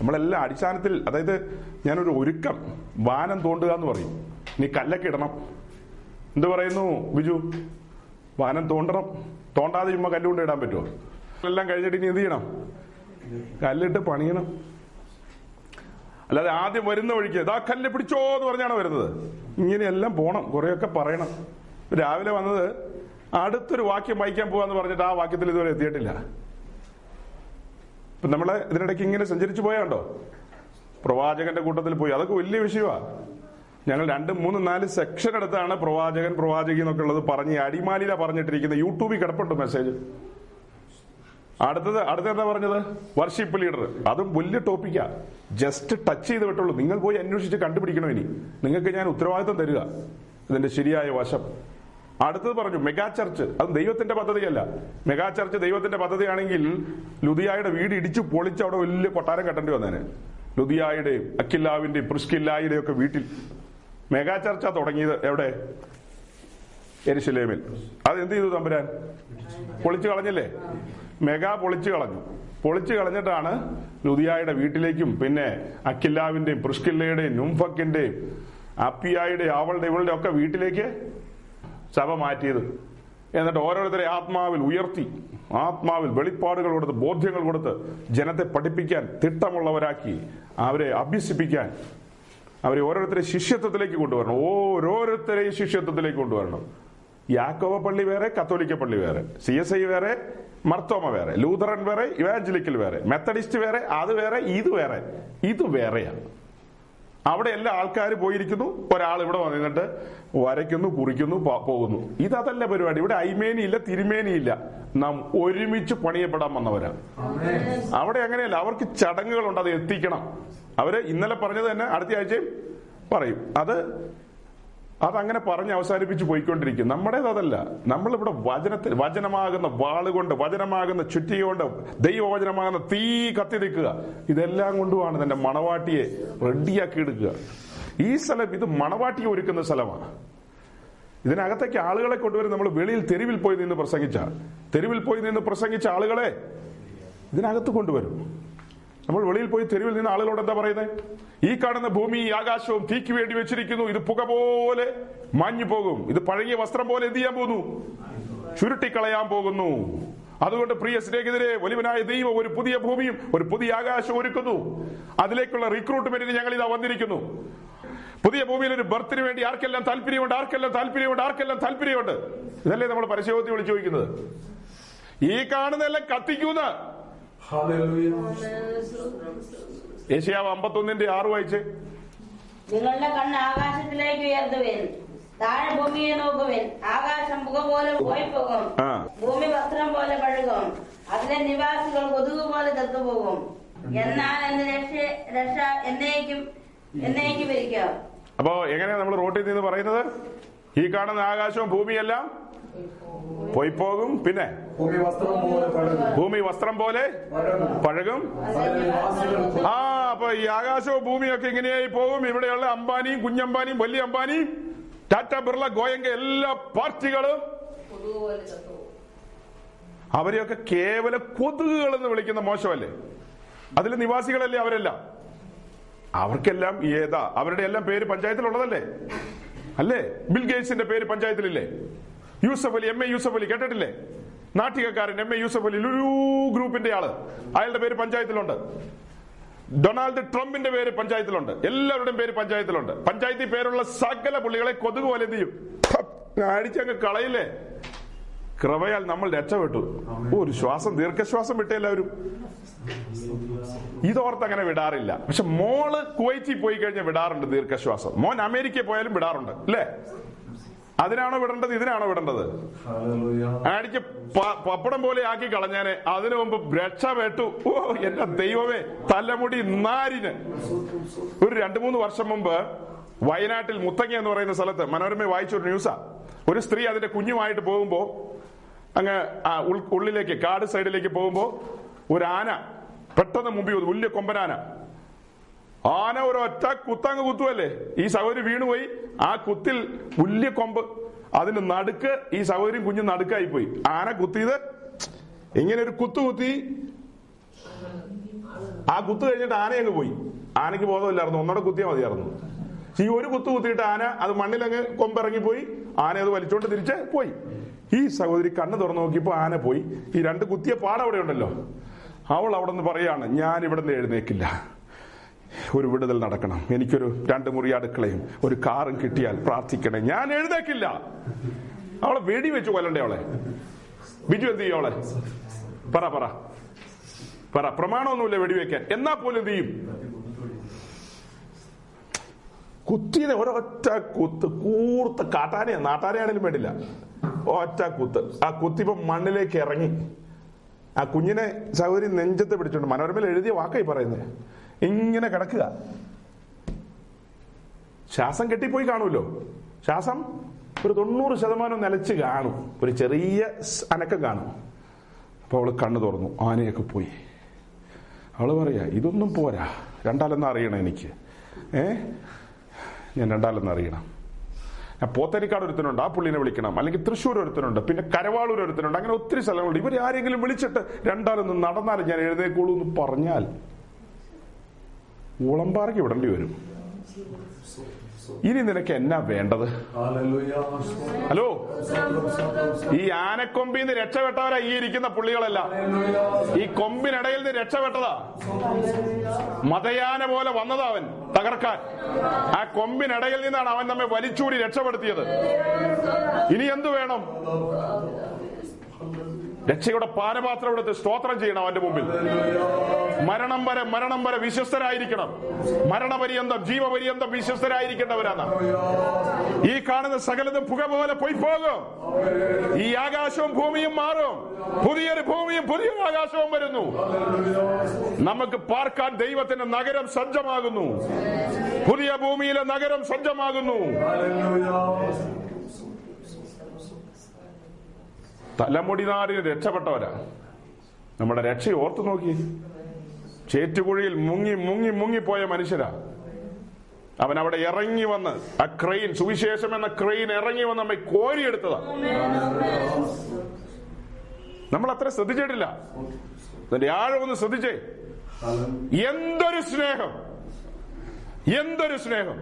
നമ്മളെല്ലാം അടിസ്ഥാനത്തിൽ അതായത് ഞാനൊരു ഒരുക്കം വാനം തോണ്ടുക എന്ന് പറയും. നീ കല്ലൊക്കെ ഇടണം. എന്ത് പറയുന്നു ബിജു? വാനം തോണ്ടണം. തോണ്ടാതെ ചുമ്മാ കല്ലുകൊണ്ട് ഇടാൻ പറ്റുമോ? എല്ലാം കഴിഞ്ഞിട്ട് ഇനി എന്ത് ചെയ്യണം? കല്ലിട്ട് പണിയണം. അല്ലാതെ ആദ്യം വരുന്ന വഴിക്ക് ഇതാ കല്ല് പിടിച്ചോ എന്ന് പറഞ്ഞാണ് വരുന്നത്? ഇങ്ങനെയെല്ലാം പോണം. കുറെയൊക്കെ പറയണം. രാവിലെ വന്നത് അടുത്തൊരു വാക്യം വായിക്കാൻ പോവാന്ന് പറഞ്ഞിട്ട് ആ വാക്യത്തിൽ ഇതുവരെ എത്തിയിട്ടില്ല. ഇപ്പൊ നമ്മൾ ഇതിനിടയ്ക്ക് ഇങ്ങനെ സഞ്ചരിച്ചു പോയാണ്ടോ? പ്രവാചകന്റെ കൂട്ടത്തിൽ പോയി. അതൊക്കെ വലിയ വിഷയമാണ് ഞങ്ങൾ രണ്ട് മൂന്ന് നാല് സെക്ഷൻ എടുത്താണ് പ്രവാചകൻ പ്രവാചകി എന്നൊക്കെ ഉള്ളത് പറഞ്ഞ് അടിമാലിയിലാ പറഞ്ഞിട്ടിരിക്കുന്നത്. യൂട്യൂബിൽ കിടപ്പുണ്ട് മെസ്സേജ്. അടുത്തത് അടുത്ത എന്താ പറഞ്ഞത്? വർഷിപ്പ് ലീഡർ അതും വലിയ ടോപ്പിക്കാ ജസ്റ്റ് ടച്ച് ചെയ്ത് വിട്ടുള്ളൂ നിങ്ങൾ പോയി അന്വേഷിച്ച് കണ്ടുപിടിക്കണം ഇനി. നിങ്ങൾക്ക് ഞാൻ ഉത്തരവാദിത്തം തരിക. ഇതിന്റെ ശരിയായ വശം. അടുത്തത് പറഞ്ഞു മെഗാ ചർച്ച്. അത് ദൈവത്തിന്റെ പദ്ധതിയല്ല. മെഗാ ചർച്ച് ദൈവത്തിന്റെ പദ്ധതിയാണെങ്കിൽ ലുദിയായുടെ വീട് ഇടിച്ചു പൊളിച്ച് അവിടെ വലിയ കൊട്ടാരം കെട്ടേണ്ടി വന്നേനെ. ലുദിയായുടെയും അക്കില്ലാവിന്റെയും പ്രിസ്കില്ലായുടെയും ഒക്കെ വീട്ടിൽ. മെഗാ ചർച്ച തുടങ്ങിയത് എവിടെ? എരിശിലേമിൽ. അത് എന്ത് ചെയ്തു തമ്പുരാൻ? പൊളിച്ചു കളഞ്ഞില്ലേ? മെഗാ പൊളിച്ചു കളഞ്ഞു. പൊളിച്ചു കളഞ്ഞിട്ടാണ് ലുദിയായുടെ വീട്ടിലേക്കും പിന്നെ അക്കില്ലാവിന്റെയും പ്രിസ്കില്ലയുടെയും നുംഫക്കിന്റെയും അപ്പിയായുടെയും അവളുടെ ഇവളുടെ ഒക്കെ വീട്ടിലേക്ക് സഭ മാറ്റിയത്. എന്നിട്ട് ഓരോരുത്തരെ ആത്മാവിൽ ഉയർത്തി ആത്മാവിൽ വെളിപ്പാടുകൾ കൊടുത്ത് ബോധ്യങ്ങൾ കൊടുത്ത് ജനത്തെ പഠിപ്പിക്കാൻ തിട്ടമുള്ളവരാക്കി അവരെ അഭ്യസിപ്പിക്കാൻ അവരെ ഓരോരുത്തരെ ശിഷ്യത്വത്തിലേക്ക് കൊണ്ടുവരണം. ഓരോരുത്തരെയും ശിഷ്യത്വത്തിലേക്ക് കൊണ്ടുവരണം. യാക്കോവ പള്ളി വേറെ കത്തോലിക്ക പള്ളി വേറെ സി എസ് ഐ വേറെ മർത്തോമ വേറെ ലൂതറൻ വേറെ ഇവാഞ്ചലിക്കൽ വേറെ മെത്തഡിസ്റ്റ് വേറെ അത് വേറെ ഇത് വേറെ. ഇത് വേറെയാണ്. അവിടെ എല്ലാ ആൾക്കാർ പോയിരിക്കുന്നു. ഒരാൾ ഇവിടെ വന്നിട്ട് വരയ്ക്കുന്നു കുറിക്കുന്നു പോകുന്നു. ഇതല്ല പരിപാടി. ഇവിടെ അയ്മേനിയില്ല തിരുമേനിയില്ല. നാം ഒരുമിച്ച് പണിയപ്പെടാൻ വന്നവരാണ് അവിടെ അങ്ങനെയല്ല. അവർക്ക് ചടങ്ങുകളുണ്ട്. അത് എത്തിക്കണം. അവർ ഇന്നലെ പറഞ്ഞത് തന്നെ അടുത്ത ആഴ്ചയും പറയും. അത് അതങ്ങനെ പറഞ്ഞ് അവസാനിപ്പിച്ച് പോയിക്കൊണ്ടിരിക്കും. നമ്മുടേത് അതല്ല. നമ്മളിവിടെ വചനത്തിൽ വചനമാകുന്ന വാളുകൊണ്ട് വചനമാകുന്ന ചുറ്റികൊണ്ട് ദൈവവചനമാകുന്ന തീ കത്തി നിൽക്കുക ഇതെല്ലാം കൊണ്ടുമാണ് തന്റെ മണവാട്ടിയെ റെഡിയാക്കി എടുക്കുക. ഈ സ്ഥലം ഇത് മണവാട്ടിയെ ഒരുക്കുന്ന സ്ഥലമാണ്. ഇതിനകത്തേക്ക് ആളുകളെ കൊണ്ടുവരും നമ്മൾ വെളിയിൽ തെരുവിൽ പോയി നിന്ന് പ്രസംഗിച്ച തെരുവിൽ പോയി നിന്ന് പ്രസംഗിച്ച ആളുകളെ ഇതിനകത്ത് കൊണ്ടുവരും. നമ്മൾ വെളിയിൽ പോയി തെരുവിൽ നിന്ന് ആളുകളോട് എന്താ പറയുന്നത് ഈ കാണുന്ന ഭൂമി ഈ ആകാശവും തീക്ക് വേണ്ടി വെച്ചിരിക്കുന്നു. ഇത് പുക പോലെ മാഞ്ഞു പോകും. ഇത് പഴകിയ വസ്ത്രം പോലെ എന്ത് ചെയ്യാൻ പോകുന്നു? ചുരുട്ടിക്കളയാൻ പോകുന്നു. അതുകൊണ്ട് പ്രിയ സ്നേഹിതരെ വലിവനായ ദൈവം ഒരു പുതിയ ഭൂമിയും ഒരു പുതിയ ആകാശവും ഒരുക്കുന്നു. അതിലേക്കുള്ള റിക്രൂട്ട്മെന്റിന് ഞങ്ങൾ ഇതാ വന്നിരിക്കുന്നു. പുതിയ ഭൂമിയിൽ ഒരു ബർത്തിന് വേണ്ടി ആർക്കെല്ലാം താല്പര്യമുണ്ട്? ആർക്കെല്ലാം താല്പര്യമുണ്ട്? ആർക്കെല്ലാം താല്പര്യമുണ്ട്? ഇതല്ലേ നമ്മൾ പരിശോധന വിളിച്ചു ചോദിക്കുന്നത്. ഈ കാണുന്നതെല്ലാം കത്തിക്കുന്ന. ഏഷ്യാവ് അമ്പത്തൊന്നിന്റെ ആറ് വായിച്ച്. നിങ്ങളുടെ കണ്ണ് ആകാശത്തിലേക്ക് ഉയർത്തുവിൻ. താഴെ ഭൂമിയെ നോക്കുവിൻ. ആകാശം പുക പോലെ പോയി പോകും ആ. ഭൂമി വസ്ത്രം പോലെ പഴുകും അതിലെ നിവാസികൾ കൊതുക് പോലെ തത്തുപോകും എന്നാൽ എന്റെ രക്ഷ രക്ഷ എന്നേക്കും എന്നേക്കും ഇരിക്കാം അപ്പോ എങ്ങനെയാ നമ്മൾ റോട്ടിൽ നിന്ന് പറയുന്നത്? ഈ കാണുന്ന ആകാശവും ഭൂമിയെല്ലാം പോയിപ്പോകും. പിന്നെ? ഭൂമി വസ്ത്രം പോലെ പഴകും. ആ അപ്പൊ ഈ ആകാശവും ഭൂമിയൊക്കെ ഇങ്ങനെയായി പോകും. ഇവിടെയുള്ള അംബാനിയും കുഞ്ഞമ്പാനിയും വലിയ അംബാനിയും ടാറ്റ ബിർള ഗോയങ്ക എല്ലാ പാർട്ടികളും അവരെയൊക്കെ കേവല കൊതുകുകൾ എന്ന് വിളിക്കുന്ന മോശമല്ലേ? അതിൽ നിവാസികളല്ലേ അവരെല്ലാം? അവർക്കെല്ലാം ഏതാ? അവരുടെ എല്ലാം പേര് പഞ്ചായത്തിലുള്ളതല്ലേ? അല്ലേ? ബിൽ ഗേറ്റ്സിന്റെ പേര് പഞ്ചായത്തിലില്ലേ? യൂസഫ് അലി എം എ യൂസഫ് അലി കേട്ടിട്ടില്ലേ? നാട്ടികക്കാരൻ എം എ യൂസഫ് അലി ലുലു ഗ്രൂപ്പിന്റെ ആൾ. അയാളുടെ പേര് പഞ്ചായത്തിലുണ്ട്. ഡൊണാൾഡ് ട്രംപിന്റെ പേര് പഞ്ചായത്തിലുണ്ട്. എല്ലാവരുടെയും പേര് പഞ്ചായത്തിലുണ്ട്. പഞ്ചായത്തിൽ പേരുള്ള സകല പുള്ളികളെ കൊതുക് പോലെ എന്ത് ചെയ്യും? അടിച്ചങ്ങ് കളയില്ലേ? കൃപയാൽ നമ്മൾ രക്ഷപ്പെട്ടു. ഒരു ശ്വാസം ദീർഘശ്വാസം വിട്ടേ എല്ലാവരും. ഇതോർത്ത് അങ്ങനെ വിടാറില്ല. പക്ഷെ മോൾ കുവൈറ്റിൽ പോയി കഴിഞ്ഞാൽ വിടാറുണ്ട് ദീർഘശ്വാസം. മോൻ അമേരിക്കയിൽ പോയാലും വിടാറുണ്ട് അല്ലേ? അതിനാണോ വിടേണ്ടത്? ഇതിനാണോ വിടേണ്ടത്? അടിക്ക് പപ്പടം പോലെ ആക്കി കളഞ്ഞാനെ അതിനു മുമ്പ് രക്ഷപ്പെട്ടു ഓ എന്റെ ദൈവമേ തലമുടി നാരിന്. ഒരു രണ്ടു മൂന്ന് വർഷം മുമ്പ് വയനാട്ടിൽ മുത്തങ്ങ എന്ന് പറയുന്ന സ്ഥലത്ത് മനോരമ വായിച്ച ഒരു ന്യൂസാ. ഒരു സ്ത്രീ അതിന്റെ കുഞ്ഞുമായിട്ട് പോകുമ്പോ അങ്ങ് ഉള്ളിലേക്ക് കാട് സൈഡിലേക്ക് പോകുമ്പോ ഒരു ആന പെട്ടെന്ന് മുമ്പിൽ വലിയ കൊമ്പനാന. ആന ഒരു ഒറ്റ കുത്തങ്ങ് കുത്തുവല്ലേ? ഈ സഹോദരി വീണുപോയി ആ കുത്തിൽ വലിയ കൊമ്പ്. അതിന് നടുക്ക് ഈ സഹോദരിയും കുഞ്ഞും നടുക്കായി പോയി ആന കുത്തിയത് ഇങ്ങനെ ഒരു കുത്തു കുത്തി. ആ കുത്തു കഴിഞ്ഞിട്ട് ആന അങ്ങ് പോയി. ആനയ്ക്ക് ബോധമില്ലായിരുന്നു. ഒന്നോടെ കുത്തിയാൽ മതിയായിരുന്നു. ഈ ഒരു കുത്തു കുത്തിയിട്ട് ആന അത് മണ്ണിലങ്ങ് കൊമ്പിറങ്ങിപ്പോയി. ആന അത് വലിച്ചോണ്ട് തിരിച്ച് പോയി. ഈ സഹോദരി കണ്ണ് തുറന്നു നോക്കിയപ്പോ ആന പോയി. ഈ രണ്ട് കുത്തിയ പാടവിടെ ഉണ്ടല്ലോ അവൾ അവിടെ നിന്ന് പറയാണ് ഞാൻ ഇവിടെ നിന്ന് എഴുന്നേക്കില്ല. ഒരു വിടുതൽ നടക്കണം. എനിക്കൊരു രണ്ട് മുറി അടുക്കളയും ഒരു കാറും കിട്ടിയാൽ പ്രാർത്ഥിക്കണേ. ഞാൻ എഴുതേക്കില്ല അവളെ വെടി വെച്ച് കൊല്ലണ്ടേ അവളെ? ബിജു എന്ത് ചെയ്യും അവളെ? പറ പറ. പറ. പ്രമാണമൊന്നുമില്ല വെടിവെക്കാൻ എന്നാ പോലും ചെയ്യും? കുത്തിയത് ഒരൊറ്റ കുത്ത് കൂർത്ത കാട്ടാനയാ. നാട്ടാനയാണെങ്കിലും വേണ്ടില്ല. ഒറ്റ കുത്ത്. ആ കുത്തിപ്പം മണ്ണിലേക്ക് ഇറങ്ങി. ആ കുഞ്ഞിനെ സൗകര്യം നെഞ്ചത്ത് പിടിച്ചോണ്ട് മനോരമയിൽ എഴുതിയ വാക്കായി പറയുന്നത് ഇങ്ങനെ കിടക്കുക. ശ്വാസം കെട്ടിപ്പോയി കാണുമല്ലോ. ശ്വാസം ഒരു തൊണ്ണൂറ് ശതമാനം നിലച്ച് കാണും. ഒരു ചെറിയ അനക്കം കാണും. അപ്പൊ അവൾ കണ്ണു തുറന്നു. ആനയൊക്കെ പോയി. അവൾ പറയാ ഇതൊന്നും പോരാ. രണ്ടാലെന്ന് അറിയണം എനിക്ക്. ഏ? ഞാൻ രണ്ടാലെന്ന് അറിയണം. ഞാൻ പോത്തനിക്കാട് ഒരുത്തനുണ്ട്. ആ പുള്ളിനെ വിളിക്കണം. അല്ലെങ്കിൽ തൃശ്ശൂർ ഒരുത്തനുണ്ട്. പിന്നെ കരവാളൂർ ഒരുത്തനുണ്ട്. അങ്ങനെ ഒത്തിരി സ്ഥലങ്ങളുണ്ട്. ഇവർ ആരെങ്കിലും വിളിച്ചിട്ട് രണ്ടാലൊന്ന് നടന്നാലും ഞാൻ എഴുതേക്കുള്ളൂ എന്ന് പറഞ്ഞാൽ ഉളമ്പാറയ്ക്ക് വിടേണ്ടി വരും. ഇനി നിനക്ക് എന്നാ വേണ്ടത്? ഹലോ? ഈ ആനക്കൊമ്പിൽ നിന്ന് രക്ഷപ്പെട്ടവരാ ഈ ഇരിക്കുന്ന പുള്ളികളല്ല. ഈ കൊമ്പിനിടയിൽ നിന്ന് രക്ഷപ്പെട്ടതാ. മതയാന പോലെ വന്നതാ അവൻ തകർക്കാൻ. ആ കൊമ്പിനിടയിൽ നിന്നാണ് അവൻ നമ്മെ വലിച്ചൂടി രക്ഷപ്പെടുത്തിയത്. ഇനി എന്തു വേണം? രക്ഷയുടെ പാനപാത്രം എടുത്ത് സ്തോത്രം ചെയ്യണം അവന്റെ മുമ്പിൽ. മരണം വരെ മരണം വരെ വിശ്വസ്തരായിരിക്കണം. മരണപര്യന്തം ജീവപര്യന്തം വിശ്വസ്തരായിരിക്കേണ്ടവരാണ്. ഈ കാണുന്ന സകലതും പുക പോലെ പോയി പോകും. ഈ ആകാശവും ഭൂമിയും മാറും. പുതിയൊരു ഭൂമിയും പുതിയൊരു ആകാശവും വരുന്നു. നമുക്ക് പാർക്കാൻ ദൈവത്തിന്റെ നഗരം സജ്ജമാകുന്നു. പുതിയ ഭൂമിയിലെ നഗരം സജ്ജമാകുന്നു. തലമുടിനാടിന് രക്ഷപ്പെട്ടവരാ. നമ്മുടെ രക്ഷ ഓർത്തു നോക്കി. ചേറ്റുകുഴിയിൽ മുങ്ങി മുങ്ങി മുങ്ങിപ്പോയ മനുഷ്യരാ. അവൻ അവിടെ ഇറങ്ങി വന്ന് ആ ക്രെയിൻ സുവിശേഷം എന്ന ക്രെയിൻ ഇറങ്ങി വന്ന് നമ്മെ കോരിയെടുത്തതാ. നമ്മൾ അത്ര ശ്രദ്ധിച്ചിട്ടില്ല അതിന്റെ ആഴമൊന്ന് ശ്രദ്ധിച്ചേ. എന്തൊരു സ്നേഹം. എന്തൊരു സ്നേഹം.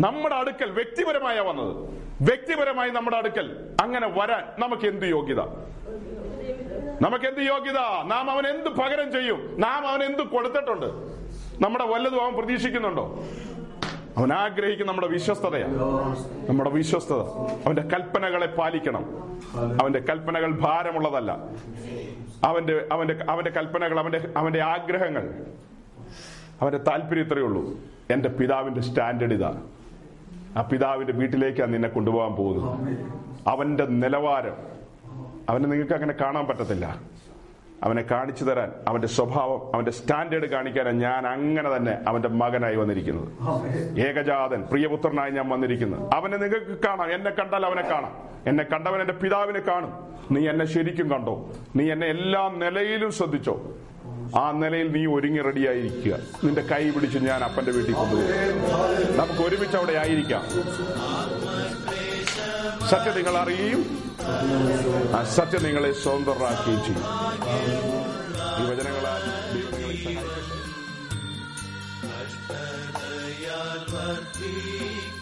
നമ്മുടെ അടുക്കൽ വ്യക്തിപരമായ വന്നത്. വ്യക്തിപരമായി നമ്മുടെ അടുക്കൽ അങ്ങനെ വരാൻ നമുക്ക് എന്ത് യോഗ്യത? നമുക്ക് എന്ത് യോഗ്യത? നാം അവൻ എന്ത് പകരം ചെയ്യും? നാം അവൻ എന്ത് കൊടുത്തിട്ടുണ്ട്? നമ്മുടെ വല്ലതും അവൻ പ്രതീക്ഷിക്കുന്നുണ്ടോ? അവൻ ആഗ്രഹിക്കുന്ന നമ്മുടെ വിശ്വസ്തതയാണ്. നമ്മുടെ വിശ്വസ്തത. അവന്റെ കൽപ്പനകളെ പാലിക്കണം. അവന്റെ കൽപ്പനകൾ ഭാരമുള്ളതല്ല. അവന്റെ അവന്റെ അവന്റെ കൽപ്പനകൾ അവന്റെ അവന്റെ ആഗ്രഹങ്ങൾ. അവന്റെ താല്പര്യം ഇത്രയേ ഉള്ളൂ. എന്റെ പിതാവിന്റെ സ്റ്റാൻഡേർഡ് ഇതാ. ആ പിതാവിന്റെ വീട്ടിലേക്കാണ് നിന്നെ കൊണ്ടുപോകാൻ പോകുന്നത്. അവന്റെ നിലവാരം അവനെ നിങ്ങൾക്ക് അങ്ങനെ കാണാൻ പറ്റത്തില്ല. അവനെ കാണിച്ചു തരാൻ അവന്റെ സ്വഭാവം അവന്റെ സ്റ്റാൻഡേർഡ് കാണിക്കാനാണ് ഞാൻ അങ്ങനെ തന്നെ അവന്റെ മകനായി വന്നിരിക്കുന്നത്. ഏകജാതൻ പ്രിയപുത്രനായി ഞാൻ വന്നിരിക്കുന്നത്. അവനെ നിങ്ങൾക്ക് കാണാം എന്നെ കണ്ടാൽ അവനെ കാണാം. എന്നെ കണ്ടവൻ എന്റെ പിതാവിനെ കാണും. നീ എന്നെ ശരിക്കും കണ്ടോ? നീ എന്നെ എല്ലാ നിലയിലും ശ്രദ്ധിച്ചോ? ആ നിലയിൽ നീ ഒരുങ്ങി റെഡിയായിരിക്കുക. നിന്റെ കൈ പിടിച്ച് ഞാൻ അപ്പന്റെ വീട്ടിൽ കൊണ്ടുപോകും നമുക്ക് ഒരുമിച്ച് അവിടെ ആയിരിക്കാം. സത്യം നിങ്ങൾ അറിയുകയും സത്യം നിങ്ങളെ സ്വതന്ത്രരാക്കുകയും ചെയ്യും. ഈ വചനങ്ങളാൽ ദൈവം നിങ്ങളെ സഹായിക്കട്ടെ. കഷ്ടതയാൽ വർദ്ധിക്കും